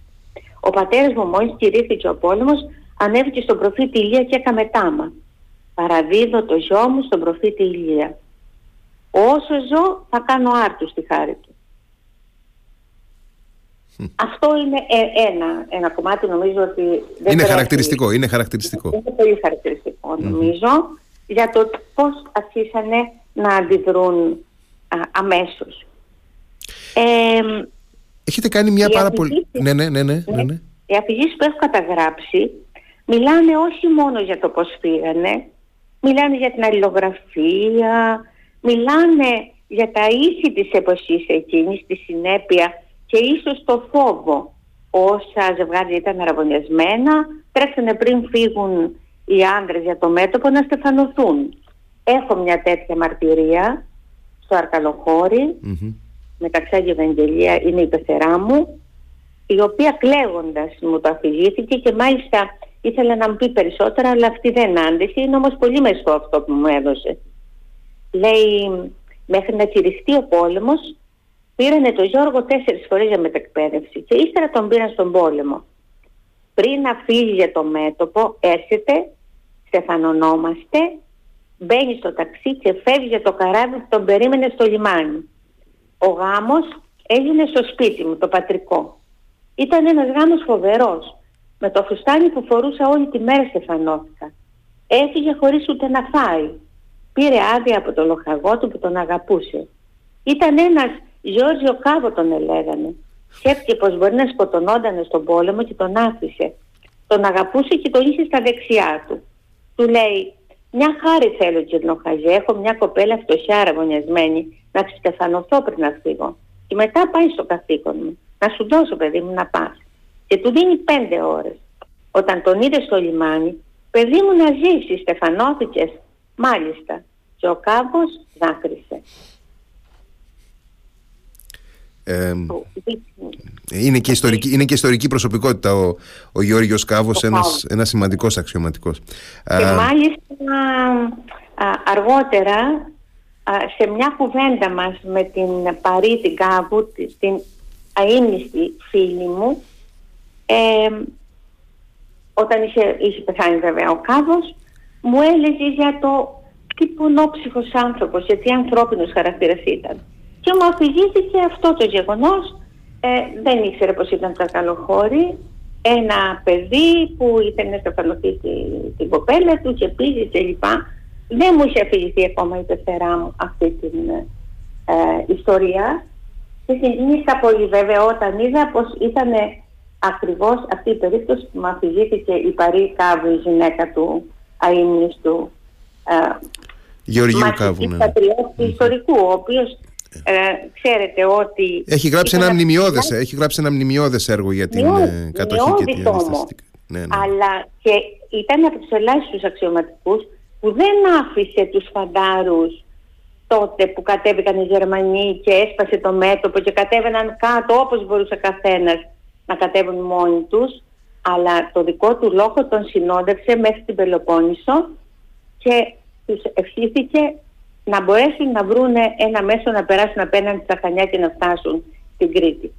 Ο πατέρας μου μόλις κηρύχθηκε ο πόλεμος, ανέβηκε στον προφήτη Ηλία και έκαμε τάμα. Παραδίδω το γιο μου στον προφήτη Ηλία. Όσο ζω θα κάνω άρτους στη χάρη του. Αυτό είναι ε, ένα, ένα κομμάτι νομίζω ότι...
Δεν είναι χαρακτηριστικό, είναι χαρακτηριστικό.
Είναι πολύ χαρακτηριστικό νομίζω για το πώς αρχίσανε να αντιδρούν α, αμέσως.
Έχετε κάνει μια πάρα πολύ... Ναι, ναι, ναι, ναι, ναι, ναι.
οι αφηγήσεις που έχω καταγράψει μιλάνε όχι μόνο για το πώς φύγανε, μιλάνε για την αλληλογραφία, μιλάνε για τα ήθη της εποχής εκείνης, τη συνέπεια και ίσως το φόβο όσα ζευγάρια ήταν αραβωνιασμένα, τρέξανε πριν φύγουν οι άντρες για το μέτωπο να στεφανωθούν. Έχω μια τέτοια μαρτυρία στο αρκαλοχωρι mm-hmm. Μεταξύ Ευαγγελία είναι η πεθερά μου, η οποία κλαίγοντας μου το αφηγήθηκε και μάλιστα ήθελα να μου πει περισσότερα, αλλά αυτή δεν άντεχε, είναι όμως πολύ μεσό αυτό που μου έδωσε. Λέει, μέχρι να κηρυχτεί ο πόλεμος, πήρανε τον Γιώργο τέσσερις φορές για μετεκπαίδευση και ύστερα τον πήραν στον πόλεμο. Πριν να φύγει για το μέτωπο, έρχεται, στεφανωνόμαστε, μπαίνει στο ταξί και φεύγει για το καράβι που τον περίμενε στο λιμάνι. Ο γάμος έγινε στο σπίτι μου, το πατρικό. Ήταν ένας γάμος φοβερός. Με το φουστάνι που φορούσα όλη τη μέρα στεφανώθηκα. Έφυγε χωρίς ούτε να φάει. Πήρε άδεια από το λοχαγό του που τον αγαπούσε. Ήταν ένας Γιώργιο Κάβο τον ελέγανε. Σκέφτηκε πως μπορεί να σκοτωνόταν στον πόλεμο και τον άφησε. Τον αγαπούσε και τον είχε στα δεξιά του. Του λέει, μια χάρη θέλω Κυρνοχαζέ, έχω μια κοπέλα φτωχιά αραβωνιασμένη, να ξεστεφανωθώ πριν να φύγω. Και μετά πάει στο καθήκον μου. Να σου δώσω παιδί μου να πας. Και του δίνει πέντε ώρες. Όταν τον είδε στο λιμάνι, παιδί μου να ζήσει, στεφανώθηκες. Μάλιστα. Και ο κάβος δάκρυσε
είναι, και ιστορική, είναι και ιστορική προσωπικότητα ο, ο Γιώργος Κάβος, ένας, ένας σημαντικός αξιωματικός.
Και μάλιστα αργότερα σε μια κουβέντα μας με την Παρή την Κάβου, την αείμνηστη φίλη μου, όταν είχε, είχε πεθάνει βέβαια ο Κάβος, μου έλεγε για το τι πονόψυχος άνθρωπος, γιατί ανθρώπινος χαρακτήρας ήταν και μου αφηγήθηκε αυτό το γεγονός. Ε, δεν ήξερε πως ήταν τα καλοχώρη. Ένα παιδί που ήθελε να στεφανωθεί την, την κοπέλα του και πήγε και λοιπά. Δεν μου είχε αφηγηθεί ακόμα η πεθερά μου αυτή την ε, ιστορία. Και συγκίνησα πολύ βέβαια όταν είδα πως ήταν ακριβώς αυτή η περίπτωση που μου αφηγήθηκε η Παρή Κάβου, η γυναίκα του αείμνηστου ε,
Γεωργίου Κάβου,
ναι. ιστορικού, ο οποίος ε, ξέρετε ότι...
Έχει γράψει ένα, μνημειώδες, έχει γράψει ένα μνημειώδες έργο για την ε, κατοχή και την αντιστασία.
Ναι, ναι. Αλλά και ήταν από τους ελάχιστους αξιωματικούς που δεν άφησε τους φαντάρους τότε που κατέβηκαν οι Γερμανοί και έσπασε το μέτωπο και κατέβαιναν κάτω όπως μπορούσε καθένας να κατέβουν μόνοι τους αλλά το δικό του λόγο τον συνόδευσε μέχρι την Πελοπόννησο και τους ευχήθηκε να μπορέσουν να βρουν ένα μέσο να περάσουν απέναντι στα Χανιά και να φτάσουν στην Κρήτη.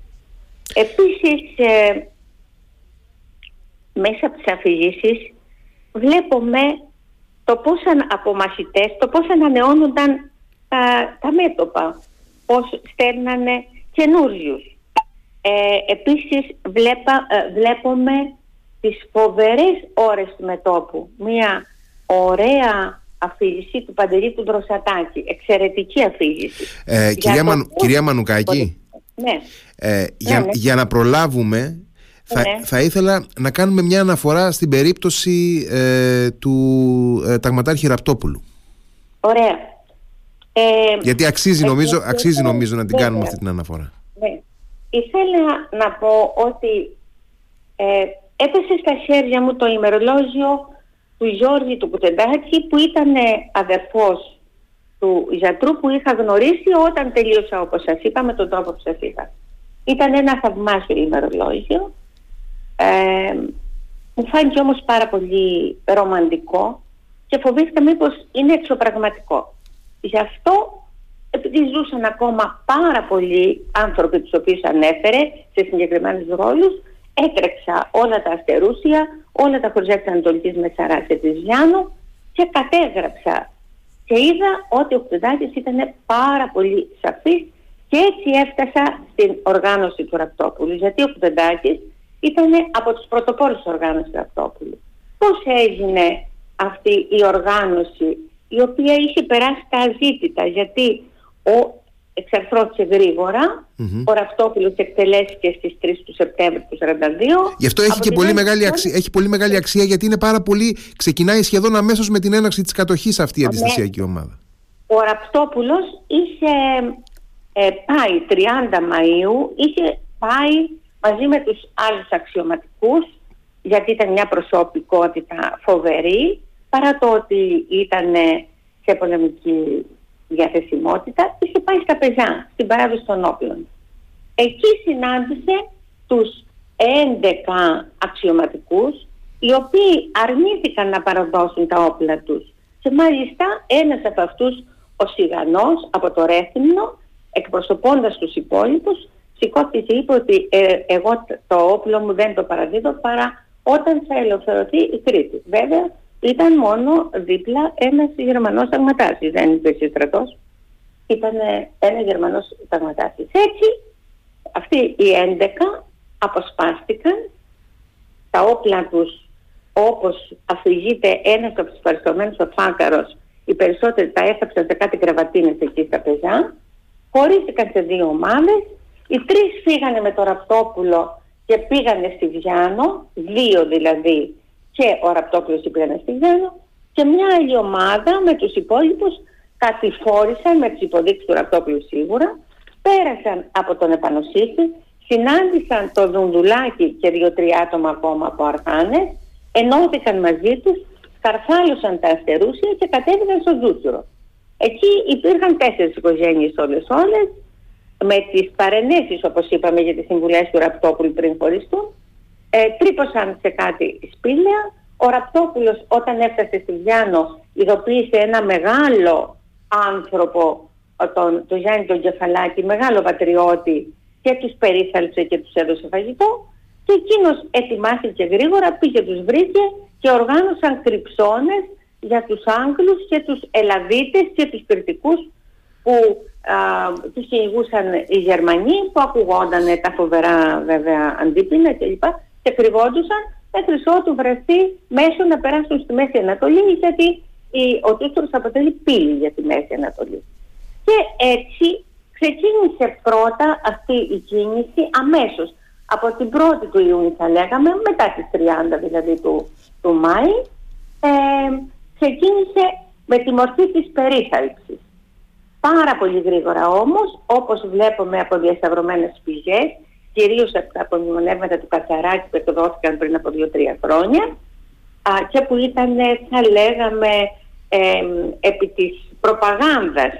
Επίσης, ε, μέσα από τις αφηγήσεις βλέπουμε το πώς από μαθητές, το πώς ανανεώνονταν τα, τα μέτωπα, πώς στέλνανε καινούριους. Ε, επίσης βλέπα, ε, βλέπουμε τις φοβερές ώρες του μετόπου. Μια ωραία αφήγηση του Παντελή του Δροσατάκη. Εξαιρετική αφήγηση.
Ε, κυρία, Μαν, κυρία Μανουκάκη,
ναι.
Ε, για, ναι, ναι. για να προλάβουμε θα, ναι. θα ήθελα να κάνουμε μια αναφορά στην περίπτωση ε, του ε, Ταγματάρχη Ραπτόπουλου.
Ωραία.
Ε, Γιατί αξίζει, ε, νομίζω, αξίζει νομίζω να την κάνουμε αυτή την αναφορά.
Ναι. Ήθελα να πω ότι ε, έπεσε στα χέρια μου το ημερολόγιο του Γιώργη του Κουτεντάκη που ήταν αδερφός του γιατρού που είχα γνωρίσει όταν τελείωσα όπως σας είπα με τον τρόπο που σας είπα. Ήταν ένα θαυμάσιο ημερολόγιο. Ε, μου φάνηκε όμως πάρα πολύ ρομαντικό και φοβήθηκα μήπως είναι εξωπραγματικό. Γι' αυτό επειδή ζούσαν ακόμα πάρα πολλοί άνθρωποι τους οποίους ανέφερε σε συγκεκριμένους ρόλους έτρεξα όλα τα αστερούσια, όλα τα χωριά της Ανατολικής Μεσαράς και της Γιάννου και κατέγραψα και είδα ότι ο Κτουδάκης ήταν πάρα πολύ σαφής και έτσι έφτασα στην οργάνωση του Ραπτόπουλου γιατί ο Κτουδάκης ήταν από τους πρωτοπόρους της οργάνωσης του Ραπτόπουλου. Πώς έγινε αυτή η οργάνωση η οποία είχε περάσει τα αζήτητα γιατί ο εξαρθρώθηκε γρήγορα. Ο Ραυτόπουλος εκτελέστηκε στις 3 του Σεπτέμβρη του 1942.
Γι' αυτό έχει και πολύ μεγάλη, αξία, έχει πολύ μεγάλη αξία γιατί είναι πάρα πολύ, ξεκινάει σχεδόν αμέσως με την έναρξη της κατοχής αυτή η αντιστασιακή ομάδα.
Ο Ραπτόπουλος είχε ε, πάει 30 Μαΐου, είχε πάει μαζί με τους άλλους αξιωματικούς γιατί ήταν μια προσωπικότητα φοβερή παρά το ότι ήταν σε πολεμική διαθεσιμότητα είχε πάει στα πεζά, στην παράδοση των όπλων. Εκεί συνάντησε τους 11 αξιωματικούς οι οποίοι αρνήθηκαν να παραδώσουν τα όπλα τους. Και μάλιστα ένας από αυτούς, ο Σιγανός από το Ρέθυμνο, εκπροσωπώντας τους υπόλοιπους, σηκώθηκε και είπε ότι ε, εγώ το όπλο μου δεν το παραδίδω παρά όταν θα ελευθερωθεί η Κρήτη. Βέβαια ήταν μόνο δίπλα ένας Γερμανός αγματάσης, δεν υπήρχε στρατός. Ήταν ένα Γερμανός αγματάσης. Έτσι αυτοί οι 11 αποσπάστηκαν, τα όπλα τους όπως αφηγείται ένας από τους παριστομένους ο Φάκαρος, οι περισσότεροι τα έθαψαν σε κάτι κρεβατίνες εκεί στα πεζά, χωρίστηκαν σε δύο ομάδες, οι τρεις φύγανε με το Ραπτόπουλο και πήγανε στη Βιάνο, δύο δηλαδή και ο Ραπτόπουλος πήγανε στη Βιάνο και μια άλλη ομάδα με τους υπόλοιπους κατηφόρησαν με τις υποδείξεις του Ραπτόπουλου σίγουρα, πέρασαν από τον επανοσύστη, συνάντησαν το Δουνδουλάκι και δύο-τρία άτομα ακόμα από Αρχάνες, ενώθηκαν μαζί τους, καρφάλωσαν τα αστερούσια και κατέβηκαν στο Τζούτσουρο. Εκεί υπήρχαν τέσσερις οικογένειες όλες όλες, με τις παρενέσεις όπως είπαμε για τις συμβουλές του Ραπτόπουλου πριν χωριστούν, ε, τρύπωσαν σε κάτι σπήλαια. Ο Ραπτόπουλος όταν έφτασε στη Βιάνο ειδοποίησε ένα μεγάλο άνθρωπο, τον, τον Γιάννη τον Κεφαλάκη, μεγάλο πατριώτη και τους περίθαλψε και τους έδωσε φαγητό και εκείνος ετοιμάστηκε γρήγορα, πήγε τους βρήκε και οργάνωσαν κρυψώνες για τους Άγγλους και τους Ελλαδίτες και τους Κρητικούς που α, τους κυνηγούσαν οι Γερμανοί που ακουγόταν τα φοβερά βέβαια αντίπεινα κλπ. Και, και κρυβόντουσαν μέχρι ότου βρεθεί μέσω να περάσουν στη Μέση Ανατολή γιατί η, ο Τούστορος αποτελεί πύλη για τη Μέση Ανατολή. Και έτσι ξεκίνησε πρώτα αυτή η κίνηση αμέσως από την 1η του Ιούνιου θα λέγαμε, μετά τις 30 δηλαδή του, του Μάη, ε, ξεκίνησε με τη μορφή της περίθαλψης. Πάρα πολύ γρήγορα όμως, όπως βλέπουμε από διασταυρωμένες πηγές, κυρίως από τα απομνημονεύματα του Κατσαράκη που εκδόθηκαν πριν από 2-3 χρόνια α, και που ήταν, θα λέγαμε, ε, επί της προπαγάνδας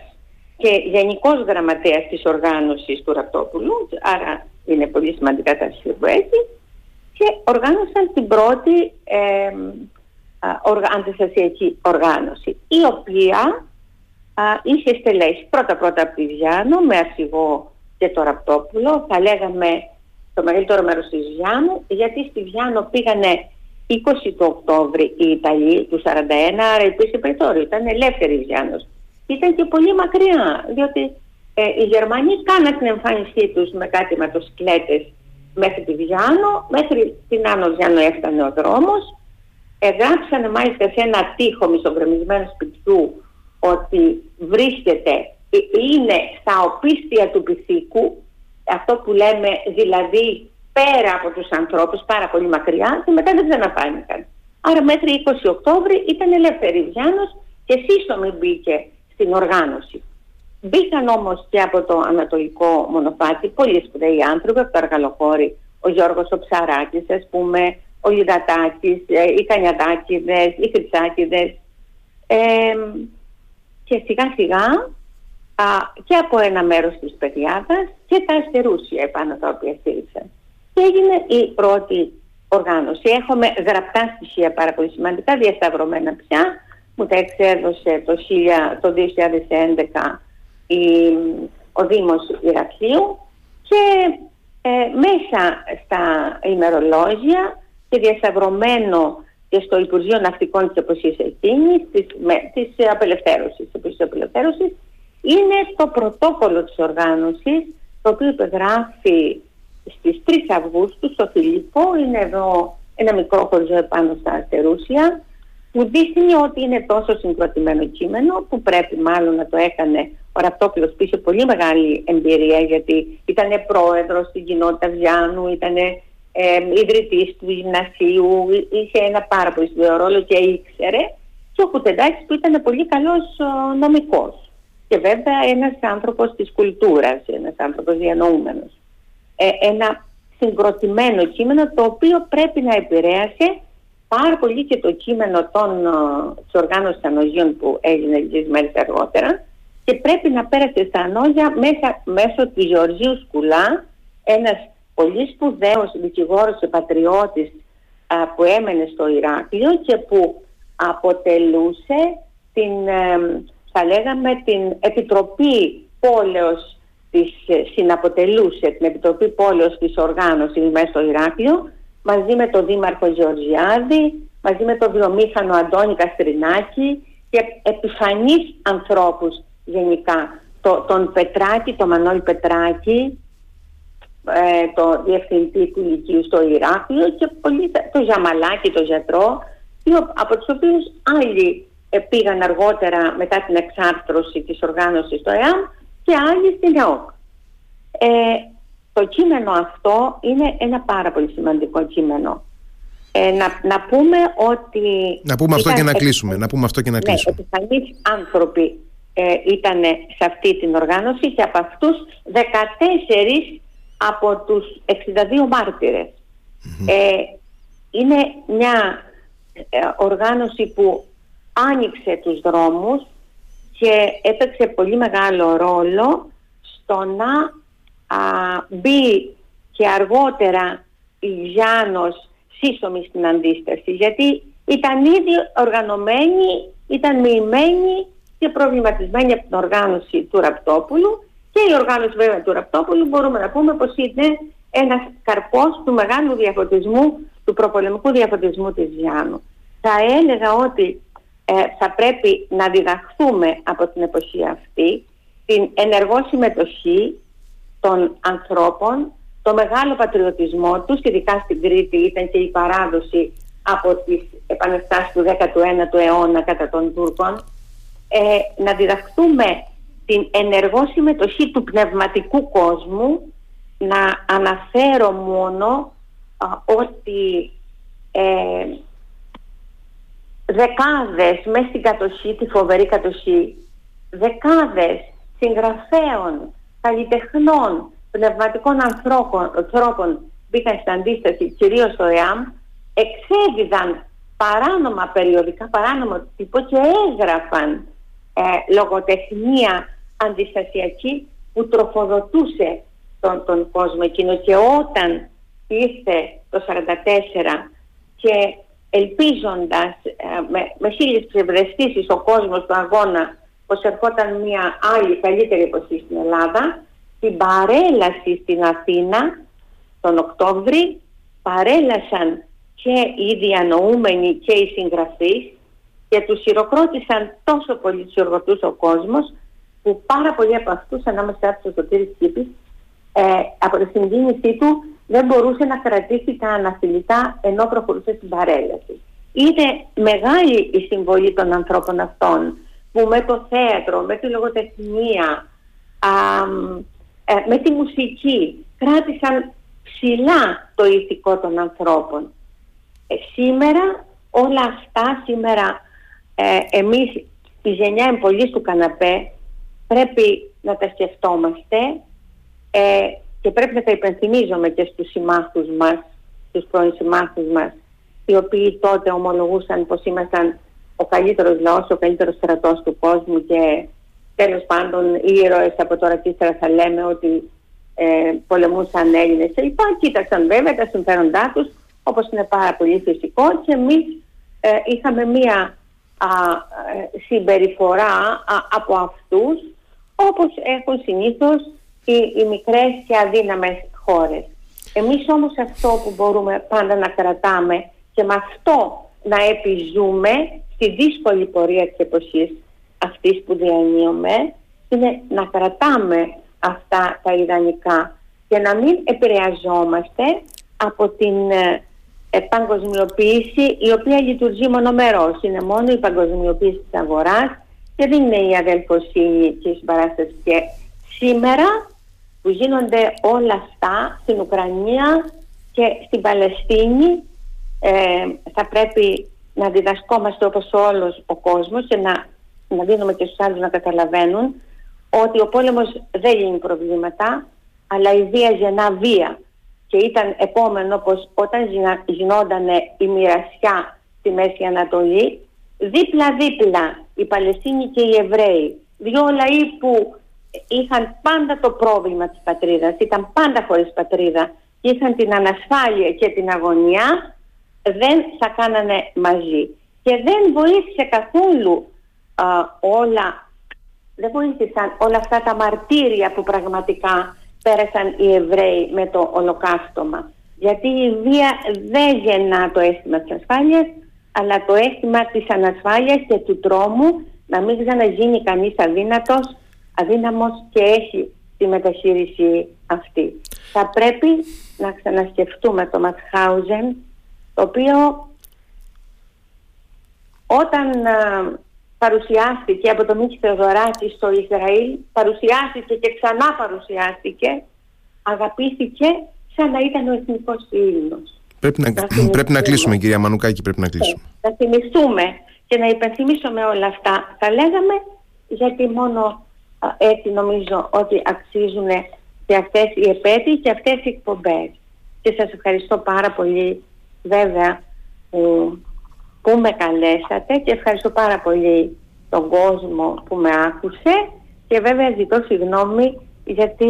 και γενικός γραμματέας της οργάνωσης του Ραπτόπουλου, άρα είναι πολύ σημαντικά τα έτσι, και οργάνωσαν την πρώτη ε, αντιστασιακή οργάνωση, η οποία α, είχε στελέσει πρώτα-πρώτα από τη Βιάνο με αρχηγό και το Ραπτόπουλο, θα λέγαμε το μεγαλύτερο μέρος της Βιάνου, γιατί στη Βιάνο πήγανε 20 του Οκτώβρη οι Ιταλοί του 41, άρα υπήρχε περιθώριο, ήταν ελεύθερη η Βιάνος. Ήταν και πολύ μακριά, διότι ε, οι Γερμανοί κάναν την εμφάνισή τους με κάτι ματοσυκλέτες μέχρι τη Βιάνο, μέχρι την Άνω Βιάνο έφτανε ο δρόμος. Εγγράψανε μάλιστα σε ένα τείχο μισογκρεμισμένο σπιτιού ότι βρίσκεται, ε, είναι στα οπίστια του πυθίκου, αυτό που λέμε δηλαδή πέρα από τους ανθρώπους, πάρα πολύ μακριά και μετά δεν ξαναφάνηκαν. Άρα μέχρι 20 Οκτώβρη ήταν ελεύθερη η Βιάνος και σύστομη μπήκε στην οργάνωση. Μπήκαν όμως και από το ανατολικό μονοπάτι πολλοί σπουδαίοι άνθρωποι από το Αργαλοχώρι, ο Γιώργος ο Ψαράκης, ας πούμε, ο Λιδατάκης, ε, οι Κανιατάκηδες, οι Χρυσάκηδες ε, και σιγά σιγά α, και από ένα μέρος της Παιδιάδας και τα αστερούσια επάνω τα οποία στήριξαν. Και έγινε η πρώτη οργάνωση. Έχουμε γραπτά στοιχεία πάρα πολύ σημαντικά, διασταυρωμένα πια, μου τα εξέδωσε το, 2011 ο Δήμος Ηρακλείου και ε, μέσα στα ημερολόγια και διασταυρωμένο και στο Υπουργείο Ναυτικών της Εποχής εκείνης, της, με, της απελευθέρωσης, της απελευθέρωσης, είναι το πρωτόκολλο της οργάνωσης, το οποίο υπεγράφει στις 3 Αυγούστου στο Φιλίππο, είναι εδώ ένα μικρό χωριό επάνω στα Αστερούσια, μου δείχνει ότι είναι τόσο συγκροτημένο κείμενο που πρέπει μάλλον να το έκανε ο Ραπτόπουλος που είχε πολύ μεγάλη εμπειρία γιατί ήταν πρόεδρος στην κοινότητα Βιάνου, ήταν ε, ιδρυτής του γυμνασίου, είχε ένα πάρα πολύ σκληρό ρόλο και ήξερε. Και ο Κουτεντάκης που ήταν πολύ καλός νομικός και βέβαια ένας άνθρωπος της κουλτούρας, ένας άνθρωπος διανοούμενος. Ε, ένα συγκροτημένο κείμενο το οποίο πρέπει να επηρέασε πάρα πολύ και το κείμενο των, της οργάνωσης ανογείων που έγινε λίγες μέρες αργότερα και πρέπει να πέρασε στα ανώγια μέσα, μέσω του Γεωργίου Σκουλά, ένας πολύ σπουδαίος δικηγόρος και πατριώτης που έμενε στο Ηράκλειο και που αποτελούσε την, θα λέγαμε, την Επιτροπή Πόλεως της, ε, συναποτελούσε την Επιτροπή Πόλεως της οργάνωσης μέσα στο Ηράκλειο μαζί με τον Δήμαρχο Γεωργιάδη, μαζί με τον βιομήχανο Αντώνη Καστρινάκη και επιφανείς ανθρώπους γενικά. Το, τον Πετράκη, τον Μανώλη Πετράκη, ε, το διευθυντή του Λυκείου στο Ηράκλειο και πολύ, το Ζαμαλάκη, το γιατρό, από τους οποίους άλλοι ε, πήγαν αργότερα μετά την εξάρθρωση της οργάνωσης στο ΕΑΜ και άλλοι στην ΕΟΚ. Ε, το κείμενο αυτό είναι ένα πάρα πολύ σημαντικό κείμενο. Ε, να, να πούμε ότι...
Να πούμε αυτό και να κλείσουμε. Να πούμε αυτό και να
ναι,
κλείσουμε.
επιφανείς άνθρωποι ε, ήταν σε αυτή την οργάνωση και από αυτούς 14 από τους 62 μαρτυρες Ε, είναι μια ε, οργάνωση που άνοιξε τους δρόμους και έπαιξε πολύ μεγάλο ρόλο στο να α, μπει και αργότερα η Γιάννος σύσσωμη στην αντίσταση γιατί ήταν ήδη οργανωμένη, ήταν μοιημένη και προβληματισμένη από την οργάνωση του Ραπτόπουλου και η οργάνωση βέβαια του Ραπτόπουλου μπορούμε να πούμε πως είναι ένας καρπός του μεγάλου διαφωτισμού, του προπολεμικού διαφωτισμού της Γιάννου. Θα έλεγα ότι ε, θα πρέπει να διδαχθούμε από την εποχή αυτή την ενεργό συμμετοχή των ανθρώπων, το μεγάλο πατριωτισμό τους, ειδικά στην Κρήτη ήταν και η παράδοση από τις επαναστάσεις του 19ου αιώνα κατά των Τούρκων, ε, να διδαχθούμε την ενεργό συμμετοχή του πνευματικού κόσμου, να αναφέρω μόνο ότι ε, δεκάδες μέσα στην κατοχή, τη φοβερή κατοχή, δεκάδες συγγραφέων, καλλιτεχνών, πνευματικών ανθρώπων, ανθρώπων μπήκαν στην αντίσταση, κυρίως στο ΕΑΜ, εξέδιδαν παράνομα περιοδικά, παράνομα τύπο και έγραφαν ε, λογοτεχνία αντιστασιακή που τροφοδοτούσε τον, τον κόσμο εκείνο. Και όταν ήρθε το 1944 και ελπίζοντας ε, με, με χίλιες ψευδεστήσεις ο κόσμος του αγώνα πως ερχόταν μια άλλη καλύτερη εποχή στην Ελλάδα την παρέλαση στην Αθήνα τον Οκτώβρη παρέλασαν και οι διανοούμενοι και οι συγγραφείς και τους χειροκρότησαν τόσο πολύ τους οργωτούς ο κόσμος που πάρα πολλοί από αυτούς ανάμεσα στο Σωτήρης Κήπης ε, από τη συγκίνησή του δεν μπορούσε να κρατήσει τα αναφιλητά ενώ προχωρούσε στην παρέλαση. Είναι μεγάλη η συμβολή των ανθρώπων αυτών που με το θέατρο, με τη λογοτεχνία, α, ε, με τη μουσική κράτησαν ψηλά το ηθικό των ανθρώπων. Ε, σήμερα όλα αυτά, σήμερα ε, εμείς η γενιά εμπολής του καναπέ πρέπει να τα σκεφτόμαστε ε, και πρέπει να τα υπενθυμίζουμε και στους συμμάχους μας, στους πρώην συμμάχους μας, οι οποίοι τότε ομολογούσαν πως ήμασταν ο καλύτερος λαός, ο καλύτερος στρατός του κόσμου και τέλος πάντων οι ήρωες από τώρα και ύστερα θα λέμε ότι ε, πολεμούσαν Έλληνες και λοιπά. Κοίταξαν βέβαια τα συμφέροντά τους όπως είναι πάρα πολύ φυσικό και εμείς ε, είχαμε μία α, ε, συμπεριφορά από αυτούς όπως έχουν συνήθως οι, οι μικρές και αδύναμες χώρες. Εμείς όμως αυτό που μπορούμε πάντα να κρατάμε και με αυτό να επιζούμε στη δύσκολη πορεία της εποχής αυτής που διανύουμε είναι να κρατάμε αυτά τα ιδανικά και να μην επηρεαζόμαστε από την ε, ε, παγκοσμιοποίηση η οποία λειτουργεί μονομερός. Είναι μόνο η παγκοσμιοποίηση της αγοράς και δεν είναι η αδελφοσύνη και η συμπαράσταση. Και σήμερα που γίνονται όλα αυτά στην Ουκρανία και στην Παλαιστίνη ε, θα πρέπει να διδασκόμαστε όπως όλος ο κόσμος και να, να δίνουμε και στους άλλους να καταλαβαίνουν ότι ο πόλεμος δεν λύνει προβλήματα αλλά η βία γεννά βία. Και ήταν επόμενο πως όταν γινόταν η μοιρασιά στη Μέση Ανατολή δίπλα-δίπλα οι Παλαιστίνοι και οι Εβραίοι δύο λαοί που είχαν πάντα το πρόβλημα της πατρίδας ήταν πάντα χωρίς πατρίδα και είχαν την ανασφάλεια και την αγωνία δεν θα κάνανε μαζί και δεν βοήθησε καθόλου όλα δεν βοήθησαν όλα αυτά τα μαρτύρια που πραγματικά πέρασαν οι Εβραίοι με το ολοκαύτωμα. Γιατί η βία δεν γεννά το αίσθημα της ασφάλειας, αλλά το αίσθημα της ανασφάλειας και του τρόμου να μην ξαναγίνει κανείς αδύνατος, αδύναμος και έχει τη μεταχείριση αυτή. Θα πρέπει να ξανασκεφτούμε το Ματχάουζεν, το οποίο όταν παρουσιάστηκε από τον Μίχη Θεοδωράκης στο Ισραήλ, παρουσιάστηκε και ξανά παρουσιάστηκε, αγαπήθηκε σαν να ήταν ο εθνικός φίλος.
Πρέπει να, πρέπει να κλείσουμε κυρία Μανουκάκη, πρέπει να κλείσουμε.
Να θυμηθούμε και να υπενθυμίσουμε όλα αυτά. Θα λέγαμε γιατί μόνο έτσι νομίζω ότι αξίζουν και αυτές οι επέτειοι και αυτές οι εκπομπές. Και σας ευχαριστώ πάρα πολύ βέβαια που που με καλέσατε και ευχαριστώ πάρα πολύ τον κόσμο που με άκουσε και βέβαια ζητώ συγγνώμη γιατί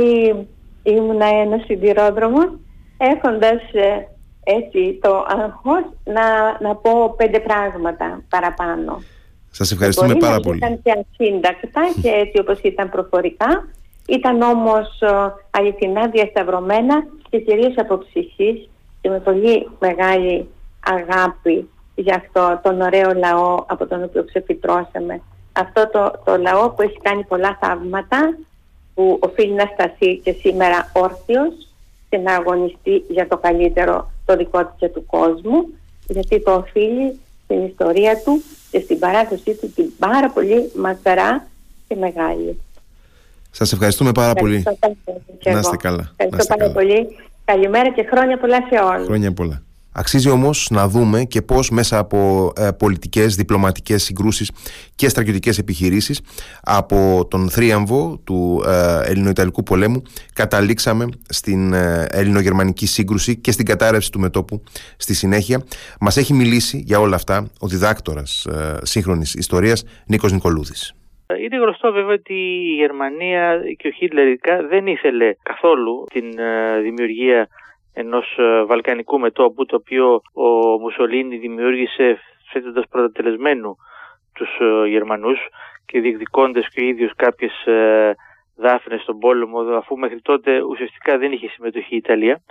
ήμουν ένας συντηρόδρομο έχοντας ε, έτσι το αγχώς να, να πω πέντε πράγματα παραπάνω.
Σας ευχαριστούμε
Μπορεί
πάρα
να
πολύ.
Ήταν και ασύντακτα και έτσι όπως ήταν προφορικά. Ήταν όμως ε, αληθινά διασταυρωμένα και κυρίως από ψυχής και με πολύ μεγάλη αγάπη για αυτό τον ωραίο λαό από τον οποίο ξεφυτρώσαμε. Αυτό το, το λαό που έχει κάνει πολλά θαύματα, που οφείλει να σταθεί και σήμερα όρθιος και να αγωνιστεί για το καλύτερο το δικό του και του κόσμου, γιατί το οφείλει στην ιστορία του και στην παράδοσή του την πάρα πολύ μακρά και μεγάλη.
Σας ευχαριστούμε πάρα πολύ.
Ευχαριστώ πάρα πολύ και
Να
εγώ.
είστε καλά. Να
Ευχαριστώ
είστε
πάρα
καλά.
πολύ. Καλημέρα και χρόνια πολλά σε όλους.
Χρόνια πολλά. Αξίζει όμως να δούμε και πώς μέσα από ε, πολιτικές, διπλωματικές συγκρούσεις και στρατιωτικές επιχειρήσεις από τον θρίαμβο του ε, Ελληνοϊταλικού πολέμου καταλήξαμε στην ε, Ελληνογερμανική σύγκρουση και στην κατάρρευση του μετόπου στη συνέχεια. Μας έχει μιλήσει για όλα αυτά ο διδάκτορας ε, σύγχρονης ιστορίας Νίκος Νικολούδης.
Είναι γνωστό βέβαια ότι η Γερμανία και ο Χίτλερ ειδικά δεν ήθελε καθόλου την ε, δημιουργία ενός ε, βαλκανικού μετώπου το οποίο ο Μουσολίνη δημιούργησε θέτοντας πρωτατελεσμένου τους ε, Γερμανούς και διεκδικώντας και ο ίδιος κάποιες ε, δάφνες στον πόλεμο αφού μέχρι τότε ουσιαστικά δεν είχε συμμετοχή η Ιταλία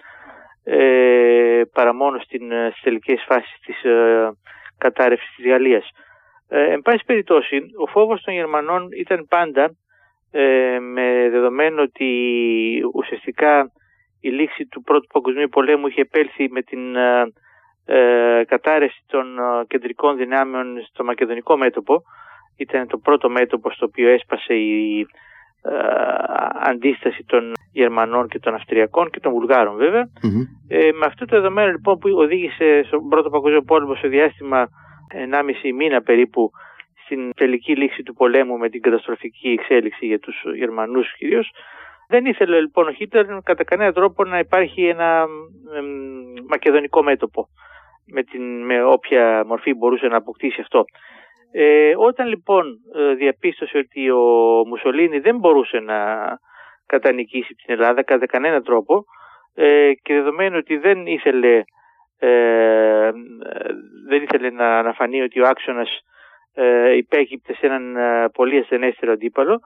ε, παρά μόνο στην, ε, στις τελικές φάσεις της ε, κατάρρευσης της Γαλλίας. Ε, εν πάση περιπτώσει, ο φόβος των Γερμανών ήταν πάντα ε, με δεδομένο ότι ουσιαστικά η λήξη του Πρώτου Παγκοσμίου Πολέμου είχε επέλθει με την ε, ε, κατάρρευση των ε, κεντρικών δυνάμεων στο μακεδονικό μέτωπο. Ήταν το πρώτο μέτωπο στο οποίο έσπασε η ε, αντίσταση των Γερμανών και των Αυστριακών και των Βουλγάρων βέβαια. Ε, με αυτό το δεδομένο λοιπόν που οδήγησε στον Πρώτο Παγκοσμίο Πόλεμο σε διάστημα 1,5 μήνα περίπου στην τελική λήξη του πολέμου με την καταστροφική εξέλιξη για τους Γερμανούς κυρίως δεν ήθελε λοιπόν ο Χίτλερ κατά κανένα τρόπο να υπάρχει ένα εμ, μακεδονικό μέτωπο με, την, με όποια μορφή μπορούσε να αποκτήσει αυτό. Ε, όταν λοιπόν ε, διαπίστωσε ότι ο Μουσολίνη δεν μπορούσε να κατανικήσει την Ελλάδα κατά κανένα τρόπο ε, και δεδομένου ότι δεν ήθελε, ε, δεν ήθελε να αναφανεί ότι ο άξονας ε, υπέκυπτε σε έναν ε, πολύ ασθενέστερο αντίπαλο ε,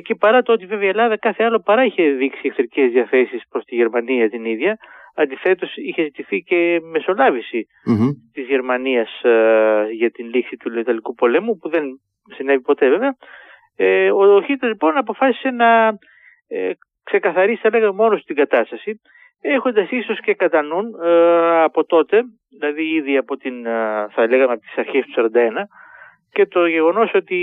και παρά το ότι βέβαια η Ελλάδα κάθε άλλο παρά είχε δείξει εχθρικές διαθέσεις προς τη Γερμανία την ίδια αντιθέτως είχε ζητηθεί και μεσολάβηση
Μμμ.
της Γερμανίας ε, για την λήξη του Ιταλικού πολέμου που δεν συνέβη ποτέ βέβαια. Ε, ο Χίτλερ λοιπόν αποφάσισε να ε, ξεκαθαρίσει θα λέγαμε μόνος την κατάσταση έχοντας ίσως και κατά νου ε, από τότε, δηλαδή ήδη από την, ε, θα λέγαμε από τις αρχές του 1941, και το γεγονός ότι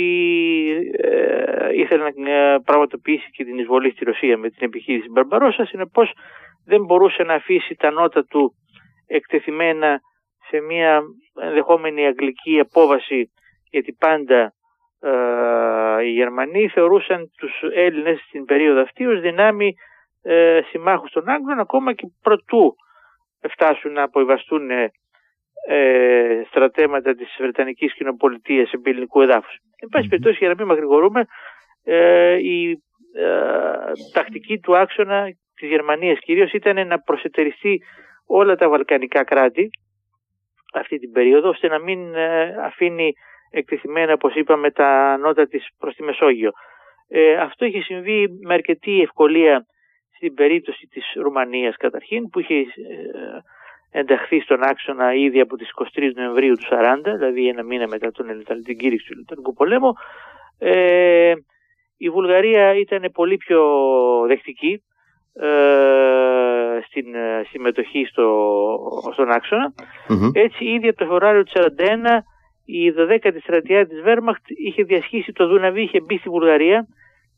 ε, ήθελε να ε, πραγματοποιήσει και την εισβολή στη Ρωσία με την επιχείρηση Μπαρμπαρόσα, συνεπώς δεν μπορούσε να αφήσει τα νότα του εκτεθειμένα σε μια ενδεχόμενη αγγλική απόβαση γιατί πάντα ε, οι Γερμανοί θεωρούσαν τους Έλληνες στην περίοδο αυτή ως δυνάμει ε, συμμάχους των Άγγλων ακόμα και προτού φτάσουν να αποβιβαστούν ε, στρατέματα της Βρετανικής Κοινοπολιτείας επί ελληνικού εδάφους. Εν πάση περιπτώσει για να μην μακρηγορούμε ε, η ε, τακτική του άξονα της Γερμανίας κυρίως ήταν να προσετεριστεί όλα τα βαλκανικά κράτη αυτή την περίοδο ώστε να μην ε, αφήνει εκτεθειμένα όπως είπαμε τα νότα της προς τη Μεσόγειο. Ε, αυτό είχε συμβεί με αρκετή ευκολία στην περίπτωση της Ρουμανίας καταρχήν που είχε ε, ενταχθεί στον άξονα ήδη από τις 23 Νοεμβρίου του 1940, δηλαδή ένα μήνα μετά τον, την κήρυξη του Ελληνικού πολέμου. Ε, η Βουλγαρία ήταν πολύ πιο δεκτική ε, στην ε, συμμετοχή στο, στον αξονα Έτσι ήδη από το Φεβρουάριο του 1941 η 12η στρατιά της Βέρμαχτ είχε διασχίσει το Δούναβι, είχε μπει στη Βουλγαρία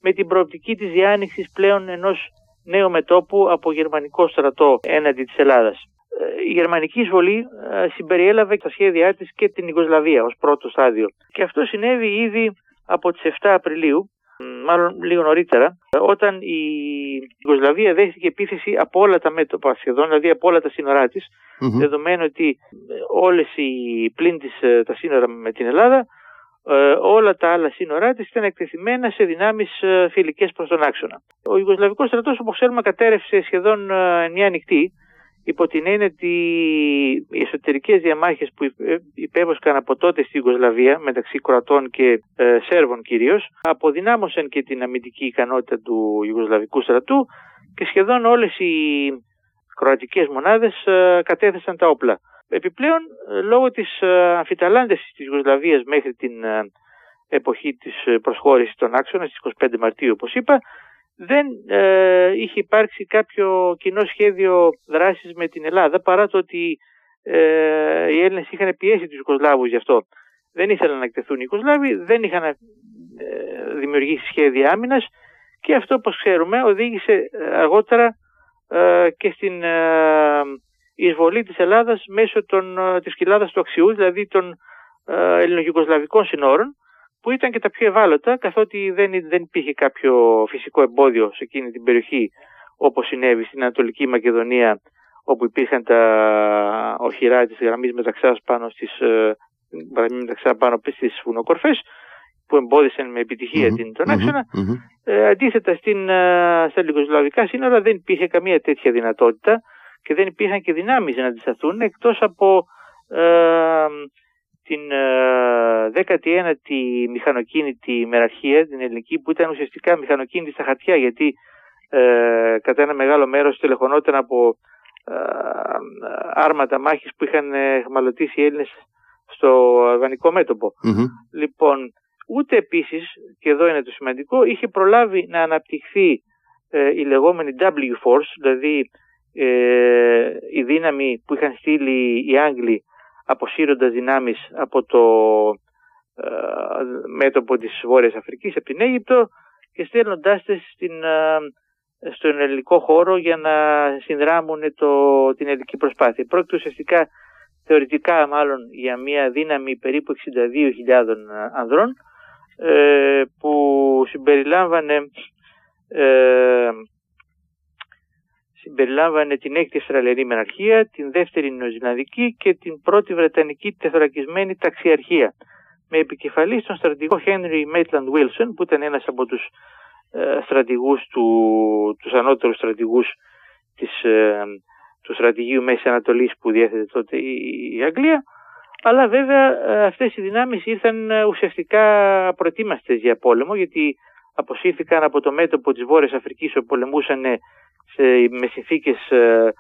με την προοπτική της διάνοιξης πλέον ενός νέου μετόπου από γερμανικό στρατό έναντι της Ελλάδας. Ε, η γερμανική εισβολή ε, συμπεριέλαβε στα σχέδιά της και την Ιγκοσλαβία ως πρώτο στάδιο. Και αυτό συνέβη ήδη από τις 7 Απριλίου, μάλλον λίγο νωρίτερα, όταν η Ιγκοσλαβία δέχτηκε επίθεση από όλα τα μέτωπα σχεδόν, δηλαδή από όλα τα σύνορά της, δεδομένου ότι ε, όλες οι πλήν της, τα σύνορα με την Ελλάδα, όλα τα άλλα σύνορά της ήταν εκτεθειμένα σε δυνάμεις φιλικές προς τον άξονα. Ο Ιγκοσλαβικός στρατός, όπως ξέρουμε, κατέρευσε σχεδόν μια νυχτή, υπό την έννοια ότι οι εσωτερικές διαμάχες που υπέβοσκαν από τότε στη Ιουγκοσλαβία μεταξύ Κροατών και ε, Σέρβων κυρίως αποδυνάμωσαν και την αμυντική ικανότητα του Ιουγκοσλαβικού στρατού και σχεδόν όλες οι κροατικές μονάδες ε, κατέθεσαν τα όπλα. Επιπλέον, ε, λόγω της αμφιταλάντεσης της Ιουγκοσλαβίας μέχρι την εποχή της προσχώρησης των άξονα στις 25 Μαρτίου όπως είπα, δεν ε, είχε υπάρξει κάποιο κοινό σχέδιο δράσης με την Ελλάδα παρά το ότι ε, οι Έλληνες είχαν πιέσει τους Ιουκοσλάβους γι' αυτό. Δεν ήθελαν να εκτεθούν οι Ιουκοσλάβοι, δεν είχαν ε, δημιουργήσει σχέδια άμυνας και αυτό όπως ξέρουμε οδήγησε αργότερα ε, και στην εισβολή της Ελλάδας μέσω των, της κοιλάδας του Αξιού, δηλαδή των ελληνογικοσλαβικών συνόρων που ήταν και τα πιο ευάλωτα καθότι δεν, δεν υπήρχε κάποιο φυσικό εμπόδιο σε εκείνη την περιοχή όπως συνέβη στην Ανατολική Μακεδονία όπου υπήρχαν τα οχυρά της γραμμής μεταξάς πάνω στις, ε, μεταξά πάνω στις βουνοκορφές που εμπόδισαν με επιτυχία mm-hmm, την, τον αξονα Ε, αντίθετα στην, ε, στα λιγοσλαβικά σύνορα δεν υπήρχε καμία τέτοια δυνατότητα και δεν υπήρχαν και δυνάμεις να αντισταθούν εκτός από ε, την 19η ε, μηχανοκίνητη μεραρχία, την ελληνική, που ήταν ουσιαστικά μηχανοκίνητη στα χαρτιά, γιατί ε, κατά ένα μεγάλο μέρος τελεχωνόταν από ε, άρματα μάχης που είχαν χμαλωτήσει οι Έλληνες στο αργανικό Λοιπόν, ούτε επίσης, και εδώ είναι το σημαντικό, είχε προλάβει να αναπτυχθεί η λεγόμενη W-Force, δηλαδή η δύναμη που είχαν στείλει οι Άγγλοι αποσύροντας δυνάμεις από το ε, μέτωπο της Βόρειας Αφρικής, από την Αίγυπτο και στέλνοντάς τις στην, ε, στον ελληνικό χώρο για να συνδράμουν το, την ελληνική προσπάθεια. Πρόκειται ουσιαστικά θεωρητικά μάλλον για μια δύναμη περίπου 62.000 ανδρών ε, που συμπεριλάμβανε ε, συμπεριλάμβανε την έκτη Αυστραλιανή Μεναρχία, την δεύτερη Νεοζηλανδική και την πρώτη Βρετανική τεθωρακισμένη ταξιαρχία με επικεφαλή τον στρατηγό Henry Maitland Wilson που ήταν ένας από τους ε, στρατηγούς του, τους ανώτερους στρατηγούς της, ε, του στρατηγίου Μέσης Ανατολής που διέθετε τότε η, Αγγλία. Αλλά βέβαια ε, αυτές οι δυνάμεις ήρθαν ε, ουσιαστικά προετοίμαστες για πόλεμο γιατί αποσύρθηκαν από το μέτωπο της Βόρειας Αφρικής όπου πολεμούσαν σε, με συνθήκες ε,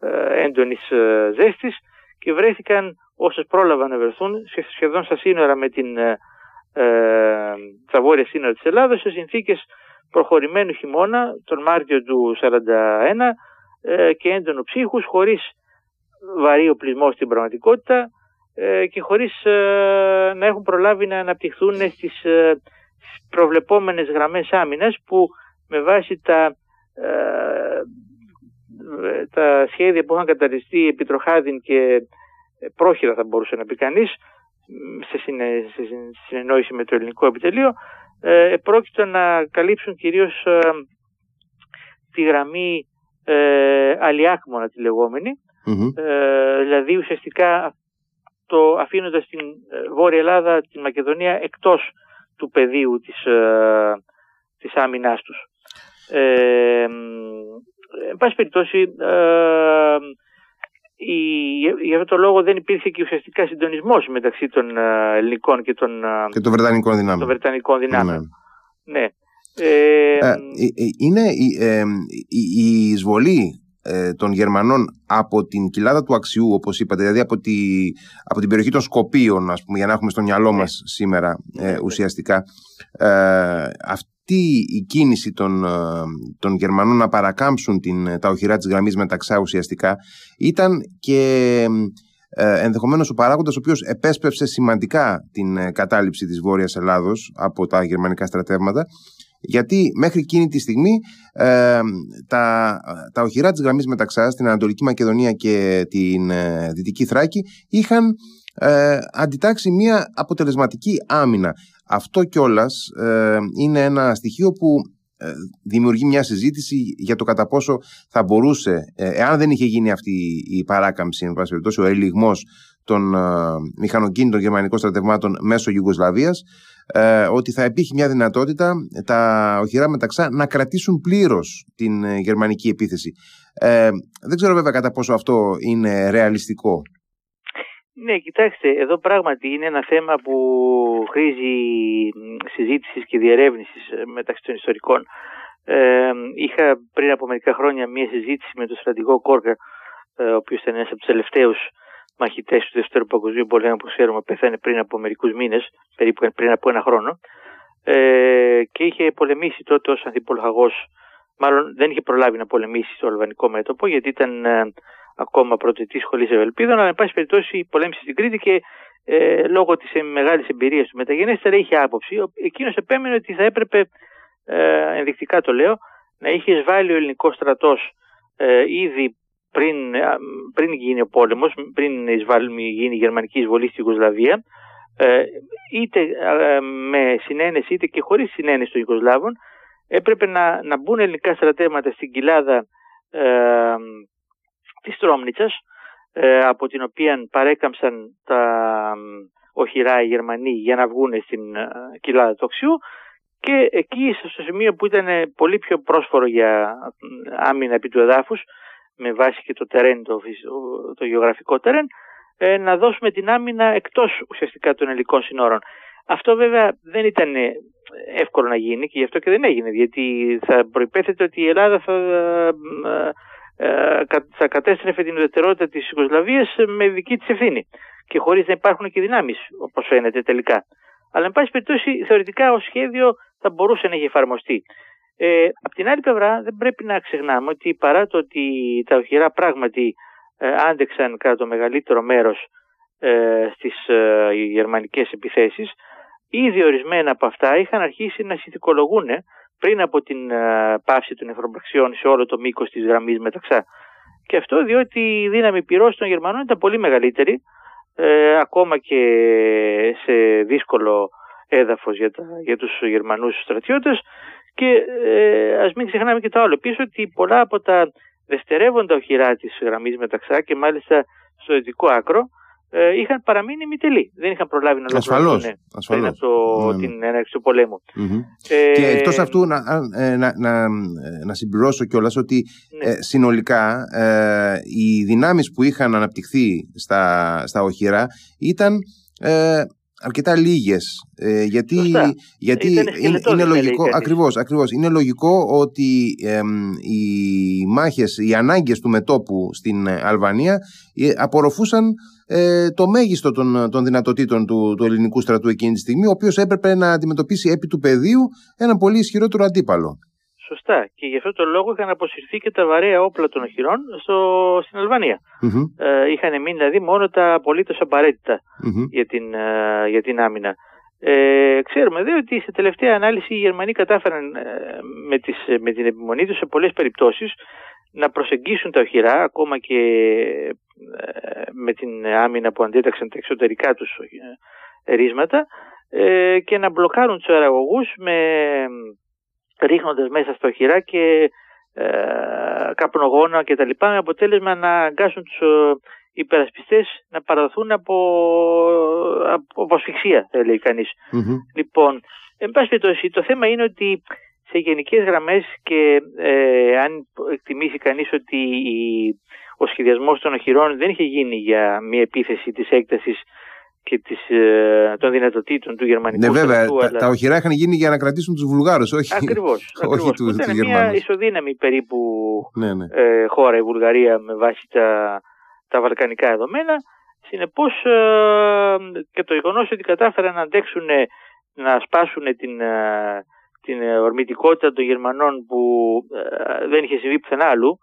ε, έντονης ε, ζέστης και βρέθηκαν όσες πρόλαβαν να βρεθούν σχεδόν στα σύνορα με την, ε, τα βόρεια σύνορα της Ελλάδας σε συνθήκες προχωρημένου χειμώνα τον Μάρτιο του 1941 ε, και έντονο ψύχους χωρίς βαρύ οπλισμό στην πραγματικότητα ε, και χωρίς ε, να έχουν προλάβει να αναπτυχθούν στις προβλεπόμενες γραμμές άμυνας που με βάση τα, τα σχέδια που είχαν καταριστεί επί Τροχάδιν και πρόχειρα θα μπορούσε να πει κανείς σε, συνεννόηση με το ελληνικό επιτελείο πρόκειται να καλύψουν κυρίως τη γραμμή ε, Αλιάκμονα τη λεγομενη ε, δηλαδή ουσιαστικά το αφήνοντας την ε, Βόρεια Ελλάδα, τη Μακεδονία εκτός του πεδίου της, ε, της άμυνάς τους. Ε, εν πάση περιπτώσει, ε, για αυτό το λόγο δεν υπήρχε και ουσιαστικά συντονισμός μεταξύ των ε, ελληνικών και των,
και των βρετανικών δυνάμεων.
Των βρετανικών δυνάμεων. Ναι. ναι.
Ε, ε, είναι η, η εισβολή ε, των Γερμανών από την κοιλάδα του Αξιού, όπως είπατε, δηλαδή από, τη, από την περιοχή των Σκοπίων, ας πούμε, για να έχουμε στο μυαλό ναι. μας σήμερα ε, ναι. ουσιαστικά, αυτή η κίνηση των, των Γερμανών να παρακάμψουν την, τα οχυρά της γραμμής μεταξά ουσιαστικά ήταν και ε, ενδεχομένως ο παράγοντας ο οποίος επέσπευσε σημαντικά την κατάληψη της Βόρειας Ελλάδος από τα γερμανικά στρατεύματα γιατί μέχρι εκείνη τη στιγμή ε, τα, τα οχυρά της γραμμής μεταξά στην Ανατολική Μακεδονία και την ε, Δυτική Θράκη είχαν ε, αντιτάξει μια αποτελεσματική άμυνα. Αυτό κιόλας ε, είναι ένα στοιχείο που ε, δημιουργεί μια συζήτηση για το κατά πόσο θα μπορούσε, εάν δεν είχε γίνει αυτή η παράκαμψη, εν πάση περιπτώσει, ο ελιγμός των μηχανοκίνητων γερμανικών στρατευμάτων μέσω Ιουγκοσλαβίας, ε, ότι θα υπήρχε μια δυνατότητα τα οχυρά μεταξά να κρατήσουν πλήρως την ε, γερμανική επίθεση. Ε, δεν ξέρω βέβαια κατά πόσο αυτό είναι ρεαλιστικό.
Ναι, κοιτάξτε, εδώ πράγματι είναι ένα θέμα που χρήζει συζήτησης και διερεύνησης ε, μεταξύ των ιστορικών. Ε, είχα πριν από μερικά χρόνια μια συζήτηση με τον στρατηγό Κόρκα, ο οποίος ήταν ένας από τους τελευταίους μαχητές του Δεύτερου Παγκοσμίου Πολέμου που ξέρουμε πέθανε πριν από μερικούς μήνες, περίπου πριν από ένα χρόνο ε, και είχε πολεμήσει τότε ως ανθιπολοχαγό, μάλλον δεν είχε προλάβει να πολεμήσει στο αλβανικό μέτωπο γιατί ήταν ε, ακόμα πρωτοετής σχολή Ευελπίδων, αλλά εν πάση περιπτώσει πολέμησε στην Κρήτη και ε, λόγω της μεγάλης εμπειρίας του μεταγενέστερα είχε άποψη. Εκείνος επέμενε ότι θα έπρεπε, ε, ενδεικτικά το λέω, να είχε εισβάλει ο ελληνικός στρατός ε, ήδη πριν, πριν γίνει ο πόλεμος, πριν γίνει η γερμανική εισβολή στη Ιουγκοσλαβία, ε, είτε με συνένεση είτε και χωρίς συνένεση των Ιουγκοσλάβων, έπρεπε να, να μπουν ελληνικά στρατεύματα στην κοιλάδα ε, της Τρόμνιτσας, ε, από την οποία παρέκαμψαν τα οχυρά οι Γερμανοί για να βγουν στην ε, κοιλάδα του Οξιού και εκεί στο σημείο που ήταν πολύ πιο πρόσφορο για άμυνα επί του εδάφους με βάση και το τερέν, το, το γεωγραφικό τερέν, ε, να δώσουμε την άμυνα εκτός ουσιαστικά των ελληνικών συνόρων. Αυτό βέβαια δεν ήταν εύκολο να γίνει και γι' αυτό και δεν έγινε, γιατί θα προϋπέθεται ότι η Ελλάδα θα, ε, ε, θα κατέστρεφε την ουδετερότητα της Ιουγκοσλαβίας με δική της ευθύνη και χωρίς να υπάρχουν και δυνάμεις, όπως φαίνεται τελικά. Αλλά, εν πάση περιπτώσει, θεωρητικά ο σχέδιο θα μπορούσε να έχει εφαρμοστεί. Ε, απ' την άλλη πλευρά δεν πρέπει να ξεχνάμε ότι παρά το ότι τα οχυρά πράγματι ε, άντεξαν κατά το μεγαλύτερο μέρος ε, στις ε, γερμανικές επιθέσεις, ήδη ορισμένα από αυτά είχαν αρχίσει να συνθηκολογούν πριν από την ε, πάυση των εφροπραξιών σε όλο το μήκος της γραμμής μεταξά. Και αυτό διότι η δύναμη πυρός των Γερμανών ήταν πολύ μεγαλύτερη, ε, ακόμα και σε δύσκολο έδαφος για, τα, για τους Γερμανούς στρατιώτες και ε, ας μην ξεχνάμε και το άλλο πίσω ότι πολλά από τα δευτερεύοντα οχυρά της γραμμής μεταξά και μάλιστα στο δυτικό άκρο ε, είχαν παραμείνει μητελοί. Δεν είχαν προλάβει να
ολοκληρώσουν
πριν από το, ναι, ναι. την έναρξη του πολέμου.
Ε, και εκτός αυτού να, ε, να, να, να συμπληρώσω κιόλας ότι ναι. ε, συνολικά ε, οι δυνάμεις που είχαν αναπτυχθεί στα, στα οχυρά ήταν αρκετά λίγες ε, γιατί, γιατί είναι, είναι λογικό ακριβώς, ακριβώς, είναι λογικό ότι οι μάχες, οι ανάγκες του μετόπου στην ε, Αλβανία ε, απορροφούσαν το μέγιστο των, των δυνατοτήτων του, του ελληνικού στρατού εκείνη τη στιγμή ο οποίος έπρεπε να αντιμετωπίσει επί του πεδίου ένα πολύ ισχυρότερο αντίπαλο.
Σωστά. Και γι' αυτό το λόγο είχαν αποσυρθεί και τα βαρέα όπλα των οχυρών στο, στην αλβανια Ε, είχαν μείνει δηλαδή μόνο τα απολύτως απαραίτητα για, την, ε, για την άμυνα. Ε, ξέρουμε δε ότι σε τελευταία ανάλυση οι Γερμανοί κατάφεραν ε, με, τις, με την επιμονή τους σε πολλές περιπτώσεις να προσεγγίσουν τα οχυρά ακόμα και ε, με την άμυνα που αντέταξαν τα εξωτερικά τους ρίσματα και να μπλοκάρουν τους αεραγωγούς με, ρίχνοντας μέσα στα οχυρά και ε, καπνογόνα και τα λοιπά με αποτέλεσμα να αγκάσουν τους υπερασπιστές να παραδοθούν από, από ασφυξία, θα λέει Λοιπόν, εν πάση περιπτώσει, το θέμα είναι ότι σε γενικές γραμμές και ε, αν εκτιμήσει κανείς ότι ο σχεδιασμός των οχυρών δεν είχε γίνει για μια επίθεση της έκτασης και της, ε, των δυνατοτήτων του γερμανικού
Ναι βέβαια, τα, τα οχυρά είχαν γίνει για να κρατήσουν τους Βουλγάρους, όχι,
ακριβώς,
όχι τους,
Ήταν μια ισοδύναμη περίπου ναι, ναι. Ε, χώρα η Βουλγαρία με βάση τα, τα βαλκανικά δεδομένα. Συνεπώς ε, και το γεγονός ότι κατάφεραν να αντέξουν να σπάσουν την, ε, την ορμητικότητα των Γερμανών που ε, δεν είχε συμβεί πουθενά άλλου.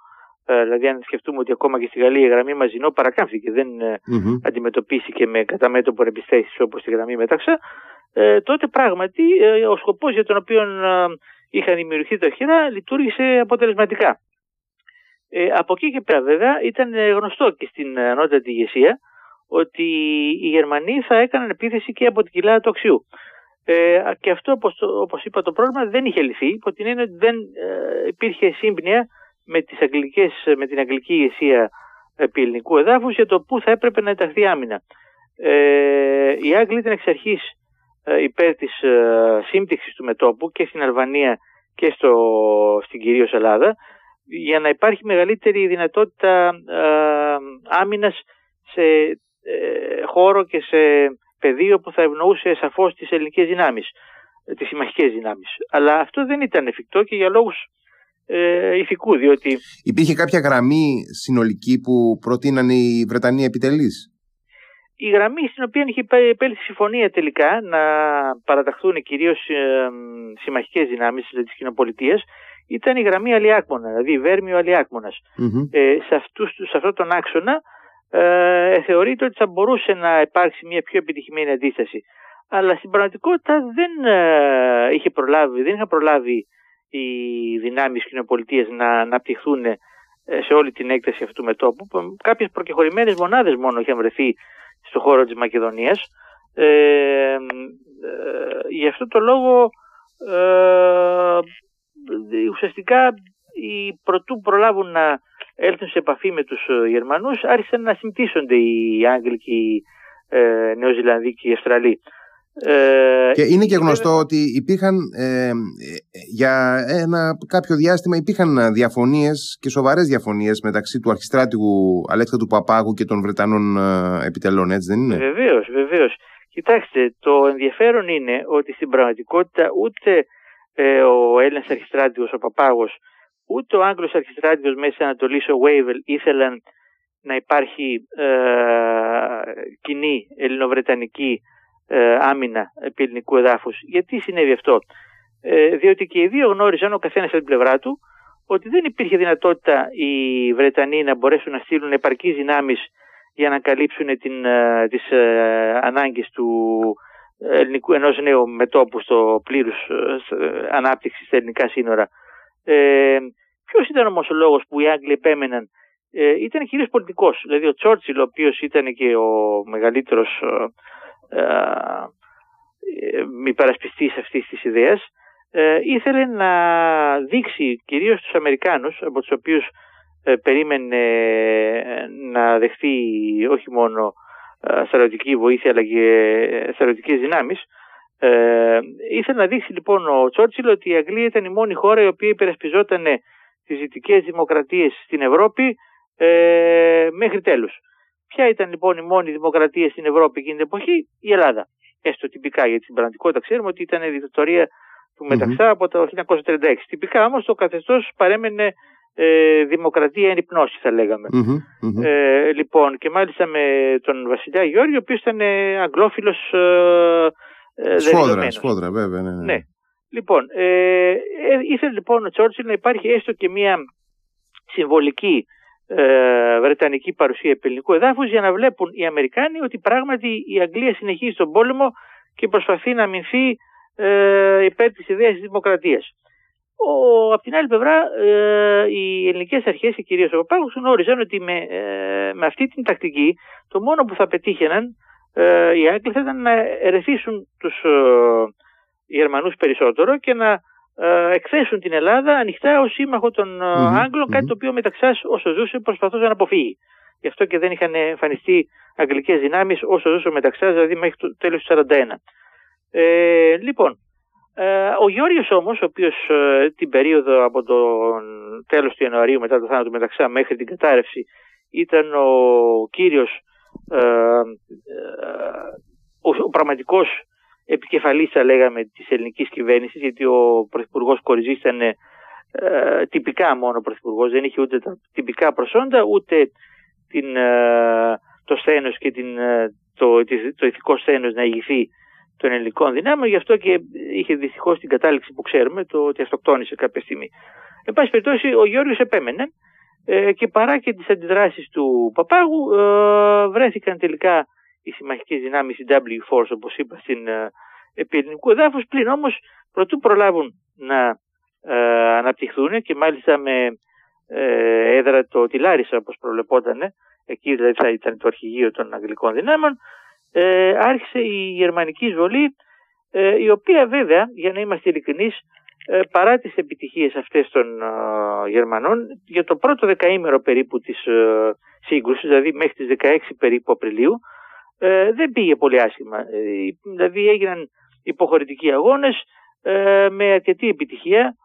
Δηλαδή, αν σκεφτούμε ότι ακόμα και στη Γαλλία η γραμμή Μαζινό παρακάμφθηκε, δεν mm-hmm. αντιμετωπίστηκε με κατά μέτωπο επιθέσει όπως τη γραμμή Μεταξά, τότε πράγματι ο σκοπός για τον οποίο είχαν δημιουργηθεί τα οχυρά λειτουργήσε αποτελεσματικά. Ε, από εκεί και πέρα βέβαια ήταν γνωστό και στην ανώτατη ηγεσία ότι οι Γερμανοί θα έκαναν επίθεση και από την κοιλάδα του αξιού. Ε, και αυτό όπως, όπως είπα το πρόβλημα δεν είχε λυθεί υπό την έννοια ότι δεν ε, υπήρχε σύμπνοια με, τις αγγλικές, με την αγγλική ηγεσία επί ελληνικού εδάφους για το πού θα έπρεπε να ενταχθεί άμυνα. Ε, οι Άγγλοι ήταν εξ αρχής ε, υπέρ της ε, σύμπτυξης του μετόπου και στην Αλβανία και στο, στην κυρίως Ελλάδα για να υπάρχει μεγαλύτερη δυνατότητα ε, άμυνας σε ε, χώρο και σε πεδίο που θα ευνοούσε σαφώς τις ελληνικές δυνάμεις, τις συμμαχικές δυνάμεις. Αλλά αυτό δεν ήταν εφικτό και για λόγους ε, ηθικού, διότι...
Υπήρχε κάποια γραμμή συνολική που προτείνανε οι Βρετανοί επιτελείς;
Η γραμμή στην οποία είχε επέλθει συμφωνία τελικά να παραταχθούν κυρίως ε, συμμαχικές δυνάμεις δηλαδή της κοινοπολιτείας ήταν η γραμμή Αλιάκμονα, δηλαδή η Βέρμιο Αλιάκμονας. Ε, σε, αυτούς, σε αυτόν τον άξονα ε, θεωρείται ότι θα μπορούσε να υπάρξει μια πιο επιτυχημένη αντίσταση. Αλλά στην πραγματικότητα δεν, ε, είχε προλάβει, δεν είχαν προλάβει οι δυνάμεις κοινοπολιτείας να αναπτυχθούν ε, σε όλη την έκταση αυτού του μετόπου. Κάποιες προκεχωρημένες μονάδες μόνο είχαν βρεθεί στον χώρο της Μακεδονίας. Ε, ε, γι' αυτό το λόγο ε, ουσιαστικά οι πρωτού προλάβουν να έλθουν σε επαφή με τους ε, Γερμανούς άρχισαν να συμπτύσσονται οι Άγγλοι και οι ε, Νεοζηλανδοί και οι Αυστραλοί.
Ε, και είναι και γνωστό ότι υπήρχαν ε, για ένα κάποιο διάστημα υπήρχαν διαφωνίες και σοβαρές διαφωνίες μεταξύ του αρχιστράτηγου του Παπάγου και των Βρετανών επιτελών, έτσι δεν είναι;
Βεβαίως, βεβαίως. Κοιτάξτε, το ενδιαφέρον είναι ότι στην πραγματικότητα ούτε ε, ο Έλληνας αρχιστράτηγος, ο Παπάγος, ούτε ο Άγγλος αρχιστράτηγος Μέσης Ανατολής, ο Βέιβελ, ήθελαν να υπάρχει ε, κοινή ελληνοβρετανική ε, άμυνα επί ελληνικού εδάφους. Γιατί συνέβη αυτό; Ε, διότι και οι δύο γνώριζαν ο καθένας από την πλευρά του ότι δεν υπήρχε δυνατότητα οι Βρετανοί να μπορέσουν να στείλουν επαρκείς δυνάμεις για να καλύψουν την, ε, τις ε, ανάγκες του ελληνικού, ενός νέου μετόπου στο πλήρους ε, ανάπτυξη στα ελληνικά σύνορα. Ε, Ποιος ήταν όμω ο λόγο που οι Άγγλοι επέμεναν, ε, ήταν κυρίως πολιτικός. Δηλαδή ο Τσόρτσιλ, ο οποίος ήταν και ο μεγαλύτερος ε, ε, υπερασπιστή αυτής της ιδέας, ε, ήθελε να δείξει κυρίως τους Αμερικάνους από τους οποίους ε, περίμενε να δεχθεί όχι μόνο στρατιωτική βοήθεια αλλά και στρατιωτικές δυνάμεις ε, ήθελε να δείξει λοιπόν ο Τσόρτσιλ ότι η Αγγλία ήταν η μόνη χώρα η οποία υπερασπιζόταν τις δυτικές δημοκρατίες στην Ευρώπη ε, μέχρι τέλους. Ποια ήταν λοιπόν η μόνη δημοκρατία στην Ευρώπη εκείνη την εποχή, η Ελλάδα. Έστω τυπικά, γιατί στην πραγματικότητα ξέρουμε ότι ήταν η δικτατορία του μεταξα από το 1936. Τυπικά όμως το καθεστώς παρέμενε ε, δημοκρατία εν υπνώση θα λεγαμε Ε, λοιπόν και μάλιστα με τον Βασιλιά Γιώργη ο οποίος ήταν αγγλόφιλος ε,
ε, σφόδρα, σφόδρα βέβαια ναι, ναι.
ναι. Λοιπόν, ε, ε, ήθελε λοιπόν ο Τσόρτσιλ να υπάρχει έστω και μια συμβολική ε, βρετανική παρουσία επιλυνικού εδάφους για να βλέπουν οι Αμερικάνοι ότι πράγματι η Αγγλία συνεχίζει τον πόλεμο και προσπαθεί να αμυνθεί ε, υπέρ της ιδέας της δημοκρατίας. Ο, απ' την άλλη πλευρά, ε, οι ελληνικές αρχές και κυρίως ο Παπάγου γνώριζαν ότι με, ε, με αυτή την τακτική το μόνο που θα πετύχαιναν ε, οι Άγγλοι θα ήταν να ερεθίσουν τους ε, Γερμανούς περισσότερο και να ε, εκθέσουν την Ελλάδα ανοιχτά ως σύμμαχο των mm αγγλων κάτι το οποίο μεταξύ όσο ζούσε προσπαθούσε να αποφύγει. Γι' αυτό και δεν είχαν εμφανιστεί αγγλικές δυνάμεις όσο ζούσε μεταξύ δηλαδή μέχρι το τέλος του 1941. Ε, λοιπόν, ε, ο Γιώργος όμως, ο οποίος ε, την περίοδο από το τέλος του Ιανουαρίου μετά το θάνατο μεταξά μέχρι την κατάρρευση ήταν ο κύριος, ε, ο, ο πραγματικός επικεφαλής θα λέγαμε της ελληνικής κυβέρνησης γιατί ο Πρωθυπουργός Κοριζής ήταν τυπικά μόνο Πρωθυπουργός, δεν είχε ούτε τα τυπικά προσόντα ούτε την, το σθένος και την, το, το ηθικό σθένος να ηγηθεί των ελληνικών δυνάμεων, γι' αυτό και είχε δυστυχώς την κατάληξη που ξέρουμε, το ότι αυτοκτόνησε κάποια στιγμή. Εν πάση περιπτώσει, ο Γιώργος επέμενε ε, και παρά και τις αντιδράσεις του Παπάγου ε, βρέθηκαν τελικά οι συμμαχικές δυνάμεις, η W-Force όπως είπα στην ε, επί ελληνικού εδάφους, πλην όμως προτού προλάβουν να ε, αναπτυχθούν και μάλιστα με ε, έδρα το τη Λάρισα όπως προβλεπόταν, εκεί δηλαδή θα ήταν το αρχηγείο των αγγλικών δυνάμεων, ε, άρχισε η γερμανική εισβολή ε, η οποία βέβαια για να είμαστε ειλικρινείς ε, παρά τις επιτυχίες αυτές των ε, Γερμανών για το πρώτο δεκαήμερο περίπου της ε, σύγκρουσης δηλαδή μέχρι τις 16 περίπου Απριλίου δεν πήγε πολύ άσχημα. Δηλαδή έγιναν υποχωρητικοί αγώνες με αρκετή επιτυχία.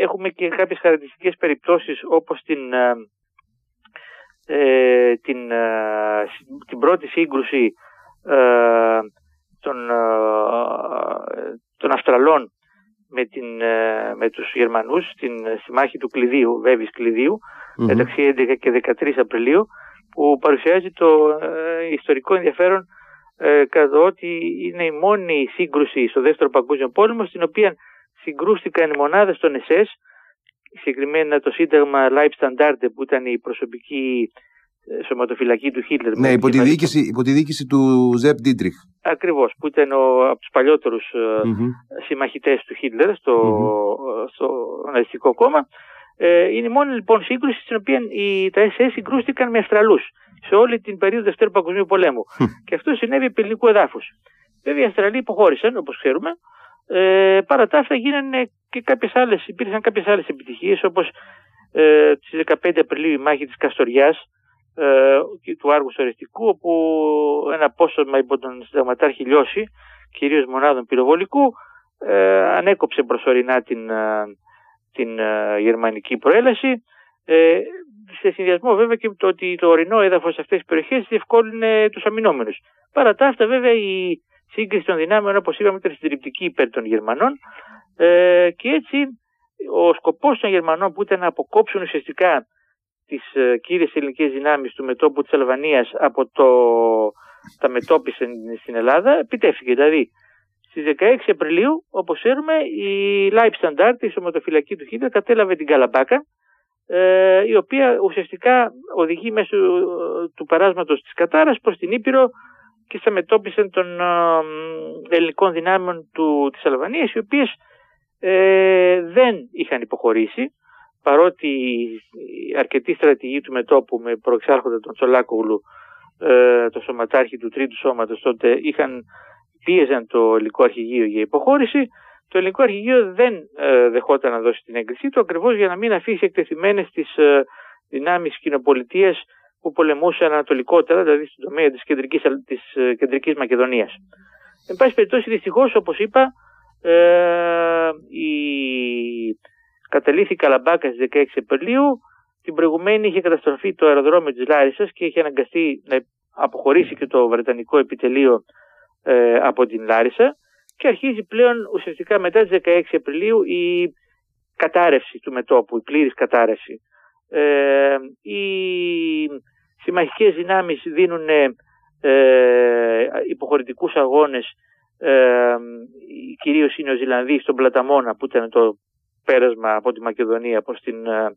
Έχουμε και κάποιες χαρακτηριστικές περιπτώσεις όπως την ε, την, ε, την πρώτη σύγκρουση ε, των, ε, των Αυστραλών με, την, με τους Γερμανούς στην, στη μάχη του Κλειδίου, Βέβης μεταξύ 11 και 13 Απριλίου που παρουσιάζει το ιστορικό ενδιαφέρον κατά ότι είναι η μόνη σύγκρουση στο δεύτερο παγκόσμιο πόλεμο στην οποία συγκρούστηκαν οι μονάδες των ΕΣΕΣ συγκεκριμένα το σύνταγμα Leibstandarte που ήταν η προσωπική ε, σωματοφυλακή του Χίτλερ.
Ναι, υπό τη, διοίκηση, υπό τη διοίκηση του Ζεπ Ντίτριχ.
Ακριβώς, που ήταν ο, από τους παλιότερους mm-hmm. συμμαχητές του Χίτλερ στο, mm-hmm. στο Ναζιστικό κόμμα. Ε, είναι η μόνη λοιπόν σύγκρουση στην οποία οι, τα SS συγκρούστηκαν με Αυστραλούς σε όλη την περίοδο Δευτέρου Παγκοσμίου Πολέμου. Και αυτό συνέβη επί ελληνικού εδάφους. Βέβαια οι Αυστραλοί υποχώρησαν, όπως ξέρουμε, ε, παρά τα αυτά γίνανε και κάποιες άλλες, υπήρχαν κάποιες άλλες επιτυχίες όπως ε, στις 15 Απριλίου η μάχη της Καστοριάς ε, του Άργου Σορευτικού όπου ένα απόστομα υπό τον συνταγματάρχη Λιώση κυρίως μονάδων πυροβολικού ε, ανέκοψε προσωρινά την, ε, την ε, γερμανική προέλαση ε, σε συνδυασμό βέβαια και το ότι το ορεινό έδαφος σε αυτές τις περιοχές διευκόλυνε τους αμυνόμενους. Παρά τα αυτά βέβαια η σύγκριση των δυνάμεων όπως είπαμε ήταν συντριπτική υπέρ των Γερμανών ε, και έτσι ο σκοπός των Γερμανών που ήταν να αποκόψουν ουσιαστικά τις ε, κύριες ελληνικές δυνάμεις του μετόπου της Αλβανίας από το, τα μετόπισε στην Ελλάδα επιτεύχθηκε. Δηλαδή στις 16 Απριλίου όπως ξέρουμε η Leib η σωματοφυλακή του Χίτλερ κατέλαβε την Καλαμπάκα ε, η οποία ουσιαστικά οδηγεί μέσω του περάσματος της Κατάρας προς την Ήπειρο και στα μετώπιση των ελληνικών δυνάμεων του, της Αλβανίας οι οποίες ε, δεν είχαν υποχωρήσει παρότι αρκετοί στρατηγοί του μετόπου με προεξάρχοντα τον Τσολάκογλου ε, το σωματάρχη του τρίτου σώματος τότε είχαν πίεζαν το ελληνικό αρχηγείο για υποχώρηση το ελληνικό αρχηγείο δεν ε, δεχόταν να δώσει την έγκρισή του ακριβώς για να μην αφήσει εκτεθειμένες τις ε, δυνάμεις κοινοπολιτείας που πολεμούσαν ανατολικότερα, δηλαδή στον τομέα της κεντρικής, της ε, κεντρικής Μακεδονίας. Εν πάση περιπτώσει, δυστυχώς, όπως είπα, ε, η... καταλήθη Καλαμπάκα στις 16 Απριλίου, την προηγουμένη είχε καταστροφεί το αεροδρόμιο της Λάρισας και είχε αναγκαστεί να αποχωρήσει και το Βρετανικό επιτελείο ε, από την Λάρισα και αρχίζει πλέον ουσιαστικά μετά τις 16 Απριλίου η κατάρρευση του μετόπου, η πλήρης κατάρρευση. Ε, η συμμαχικές δυνάμεις δίνουν ε, υποχωρητικούς αγώνες ε, κυρίως οι Νεοζηλανδοί στον Πλαταμόνα που ήταν το πέρασμα από τη Μακεδονία προς την ε,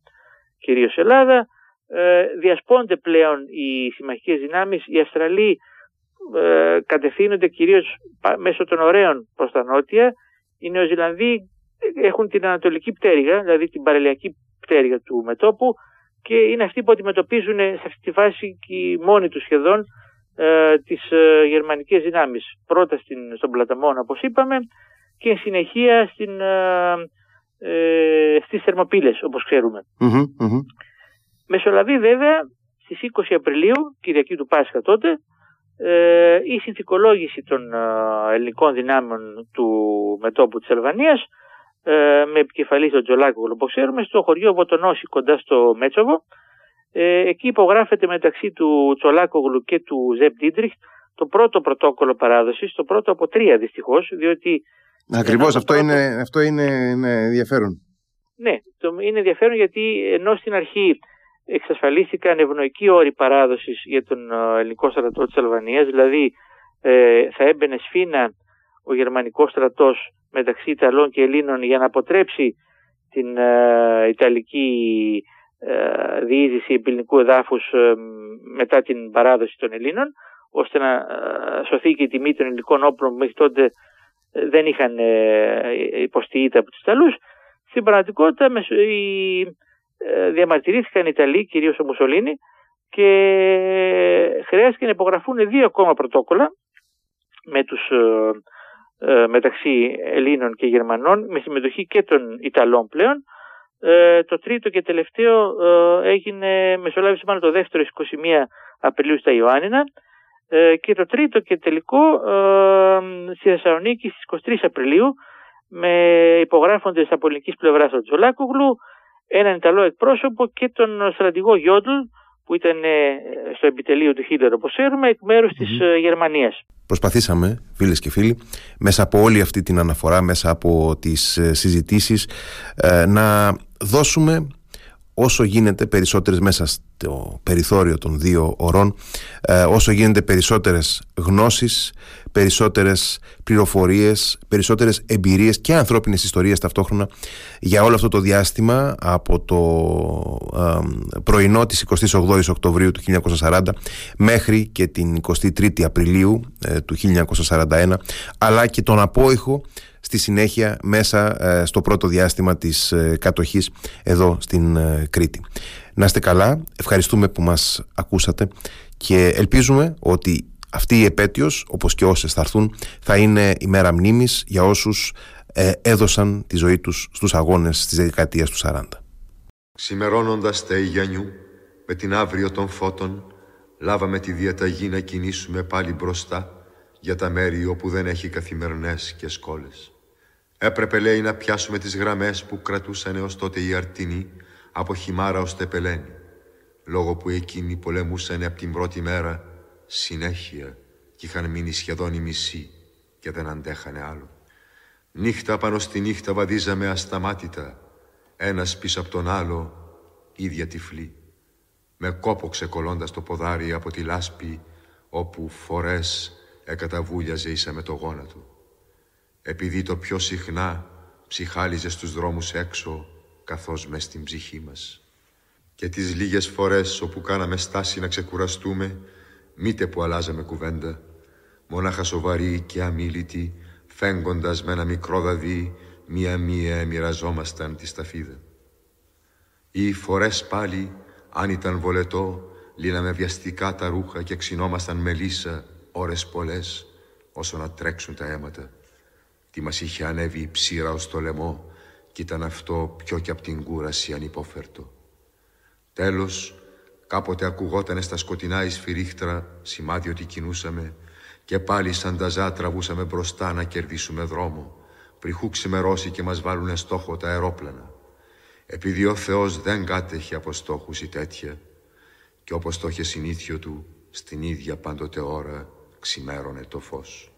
κυρίως Ελλάδα. Ε, διασπώνται πλέον οι συμμαχικές δυνάμεις. Οι Αυστραλοί ε, κατευθύνονται κυρίως μέσω των ωραίων προς τα νότια. Οι Νεοζηλανδοί έχουν την ανατολική πτέρυγα, δηλαδή την παραλιακή πτέρυγα του μετόπου και είναι αυτοί που αντιμετωπίζουν σε αυτή τη φάση και μόνοι τους σχεδόν ε, τις ε, γερμανικές δυνάμεις. Πρώτα στην, στον Πλαταμόνα όπως είπαμε και συνεχεία στην, ε, ε, στις Θερμοπύλες όπως Μεσολαβεί βέβαια στις 20 Απριλίου, Κυριακή του Πάσχα τότε, ε, η συνθηκολόγηση των ε, ελληνικών δυνάμεων του μετόπου της Αλβανίας ε, με επικεφαλής τον Τζολάκο όπως ξέρουμε στο χωριό Βοτονόση κοντά στο Μέτσοβο. Ε, εκεί υπογράφεται μεταξύ του Τσολάκογλου και του Ζεπ Ντίντριχτ το πρώτο πρωτόκολλο παράδοσης, το πρώτο από τρία δυστυχώς, διότι...
Ακριβώς, αυτό, είναι, αυτό είναι, είναι ενδιαφέρον.
Ναι, το, είναι ενδιαφέρον γιατί ενώ στην αρχή εξασφαλίστηκαν ευνοϊκοί όροι παράδοσης για τον ε, ελληνικό στρατό της Αλβανίας, δηλαδή ε, θα έμπαινε σφίνα ο γερμανικός στρατός μεταξύ Ιταλών και Ελλήνων για να αποτρέψει την ε, Ιταλική ε, διείσδυση ελληνικού εδάφους ε, μετά την παράδοση των Ελλήνων, ώστε να ε, σωθεί και η τιμή των ελληνικών όπλων που μέχρι τότε δεν είχαν υποστεί ήττα από τους Ιταλούς. Στην πραγματικότητα διαμαρτυρήθηκαν οι Ιταλοί, κυρίως ο Μουσολίνη, και χρειάστηκε να υπογραφούν δύο ακόμα πρωτόκολλα με τους, μεταξύ Ελλήνων και Γερμανών με συμμετοχή και των Ιταλών πλέον ε, το τρίτο και τελευταίο ε, έγινε, μεσολάβησε μάλλον το δεύτερο 21 Απριλίου στα Ιωάννινα ε, και το τρίτο και τελικό ε, στη Θεσσαλονίκη στις 23 Απριλίου με υπογράφοντες από ελληνικής πλευράς τον Τζολάκογλου, έναν Ιταλό εκπρόσωπο και τον στρατηγό Γιόντλ που ήταν ε, στο επιτελείο του Χίλερ όπως ξέρουμε εκ μέρους mm-hmm. της ε, Γερμανίας.
Προσπαθήσαμε φίλες και φίλοι μέσα από όλη αυτή την αναφορά, μέσα από τις ε, συζητήσεις να δώσουμε όσο γίνεται περισσότερες μέσα στο περιθώριο των δύο ωρών όσο γίνεται περισσότερες γνώσεις περισσότερες πληροφορίες, περισσότερες εμπειρίες και ανθρώπινες ιστορίες ταυτόχρονα για όλο αυτό το διάστημα από το πρωινό της 28ης Οκτωβρίου του 1940 μέχρι και την 23η Απριλίου ε, του 1941 αλλά και τον απόϊχο στη συνέχεια μέσα ε, στο πρώτο διάστημα της ε, κατοχής εδώ στην Κρήτη. Να είστε καλά, ευχαριστούμε που μας ακούσατε και ελπίζουμε ότι αυτή η επέτειος, όπως και όσες θα έρθουν, θα είναι η μέρα μνήμης για όσους ε, έδωσαν τη ζωή τους στους αγώνες της δεκαετίας του 40.
Ξημερώνοντας τα Ιγιανιού, με την αύριο των φώτων, λάβαμε τη διαταγή να κινήσουμε πάλι μπροστά για τα μέρη όπου δεν έχει καθημερινές και σκόλες. Έπρεπε, λέει, να πιάσουμε τις γραμμές που κρατούσαν έως τότε οι αρτινοί από χυμάρα ως τεπελένη, λόγω που εκείνοι πολεμούσαν από την πρώτη μέρα συνέχεια και είχαν μείνει σχεδόν οι μισοί και δεν αντέχανε άλλο. Νύχτα πάνω στη νύχτα βαδίζαμε ασταμάτητα, ένας πίσω από τον άλλο, ίδια τυφλή. Με κόπο ξεκολλώντας το ποδάρι από τη λάσπη, όπου φορές εκαταβούλιαζε ίσα με το γόνατο. Επειδή το πιο συχνά ψυχάλιζε στους δρόμους έξω, καθώς μες στην ψυχή μας. Και τις λίγες φορές όπου κάναμε στάση να ξεκουραστούμε, μήτε που αλλάζαμε κουβέντα, μονάχα σοβαροί και αμήλυτοι, φέγγοντας με ένα μικρό δαδί, μία-μία μοιραζόμασταν τη σταφίδα. Ή φορές πάλι, αν ήταν βολετό, λύναμε βιαστικά τα ρούχα και ξυνόμασταν με λύσα ώρες πολλές, όσο να τρέξουν τα αίματα. Τι μας είχε ανέβει η ψήρα ως το λαιμό κι ήταν αυτό πιο κι απ' την κούραση ανυπόφερτο. Τέλος, Κάποτε ακουγότανε στα σκοτεινά η σφυρίχτρα σημάδι ότι κινούσαμε και πάλι σαν ταζά τραβούσαμε μπροστά να κερδίσουμε δρόμο πριχού ξημερώσει και μας βάλουνε στόχο τα αερόπλανα. Επειδή ο Θεός δεν κάτεχε από στόχους ή τέτοια και όπως το είχε συνήθιο του στην ίδια πάντοτε ώρα ξημέρωνε το φως.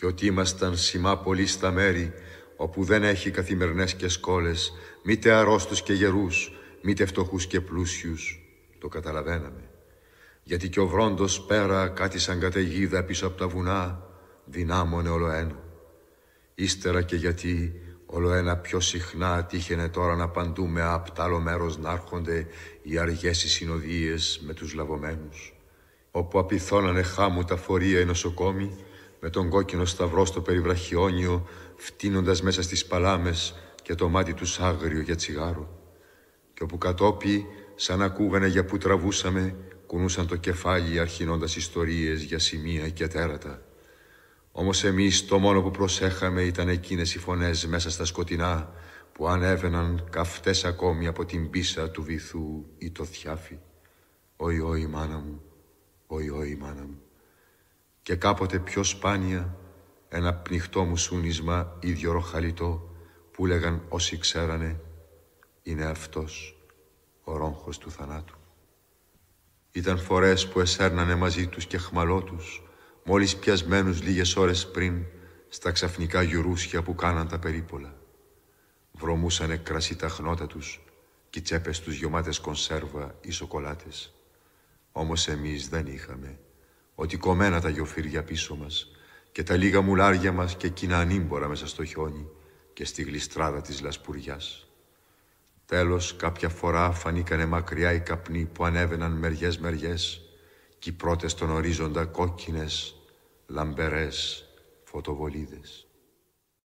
Και ότι ήμασταν σημά πολύ στα μέρη όπου δεν έχει καθημερινές και σκόλες, μήτε αρρώστους και γερούς, μήτε φτωχούς και πλούσιους, το καταλαβαίναμε. Γιατί και ο βρόντος πέρα κάτι σαν καταιγίδα πίσω από τα βουνά δυνάμωνε όλο ένα. Ύστερα και γιατί όλο ένα πιο συχνά τύχαινε τώρα να παντούμε απ' τ' άλλο μέρος να έρχονται οι αργές οι συνοδείες με τους λαβωμένους, όπου απειθώνανε χάμου τα φορεία οι νοσοκόμοι, με τον κόκκινο σταυρό στο περιβραχιόνιο, φτύνοντας μέσα στις παλάμες και το μάτι τους άγριο για τσιγάρο. Και όπου κατόπι, σαν ακούγανε για που τραβούσαμε, κουνούσαν το κεφάλι αρχινώντας ιστορίες για σημεία και τέρατα. Όμως εμείς το μόνο που προσέχαμε ήταν εκείνες οι φωνές μέσα στα σκοτεινά που ανέβαιναν καυτές ακόμη από την πίσα του βυθού ή το θιάφι. Όι, όι, μάνα μου, όι, όι, μάνα μου. Και κάποτε πιο σπάνια ένα πνιχτό μου σούνισμα ίδιο ροχαλιτό που λέγαν όσοι ξέρανε είναι αυτός ο ρόγχος του θανάτου. Ήταν φορές που εσέρνανε μαζί τους και χμαλώτους μόλις πιασμένους λίγες ώρες πριν στα ξαφνικά γιουρούσια που κάναν τα περίπολα. Βρωμούσανε κρασί τα χνότα τους και οι τσέπες τους γιωμάτες κονσέρβα ή σοκολάτες. Όμως εμείς δεν είχαμε, ότι κομμένα τα γιοφύρια πίσω μας και τα λίγα μουλάρια μας και εκείνα ανήμπορα μέσα στο χιόνι και στη γλιστράδα της λασπουριάς. Τέλος, κάποια φορά φανήκανε μακριά οι καπνοί που ανέβαιναν μεριές-μεριές και οι πρώτες στον ορίζοντα κόκκινες, λαμπερές φωτοβολίδες.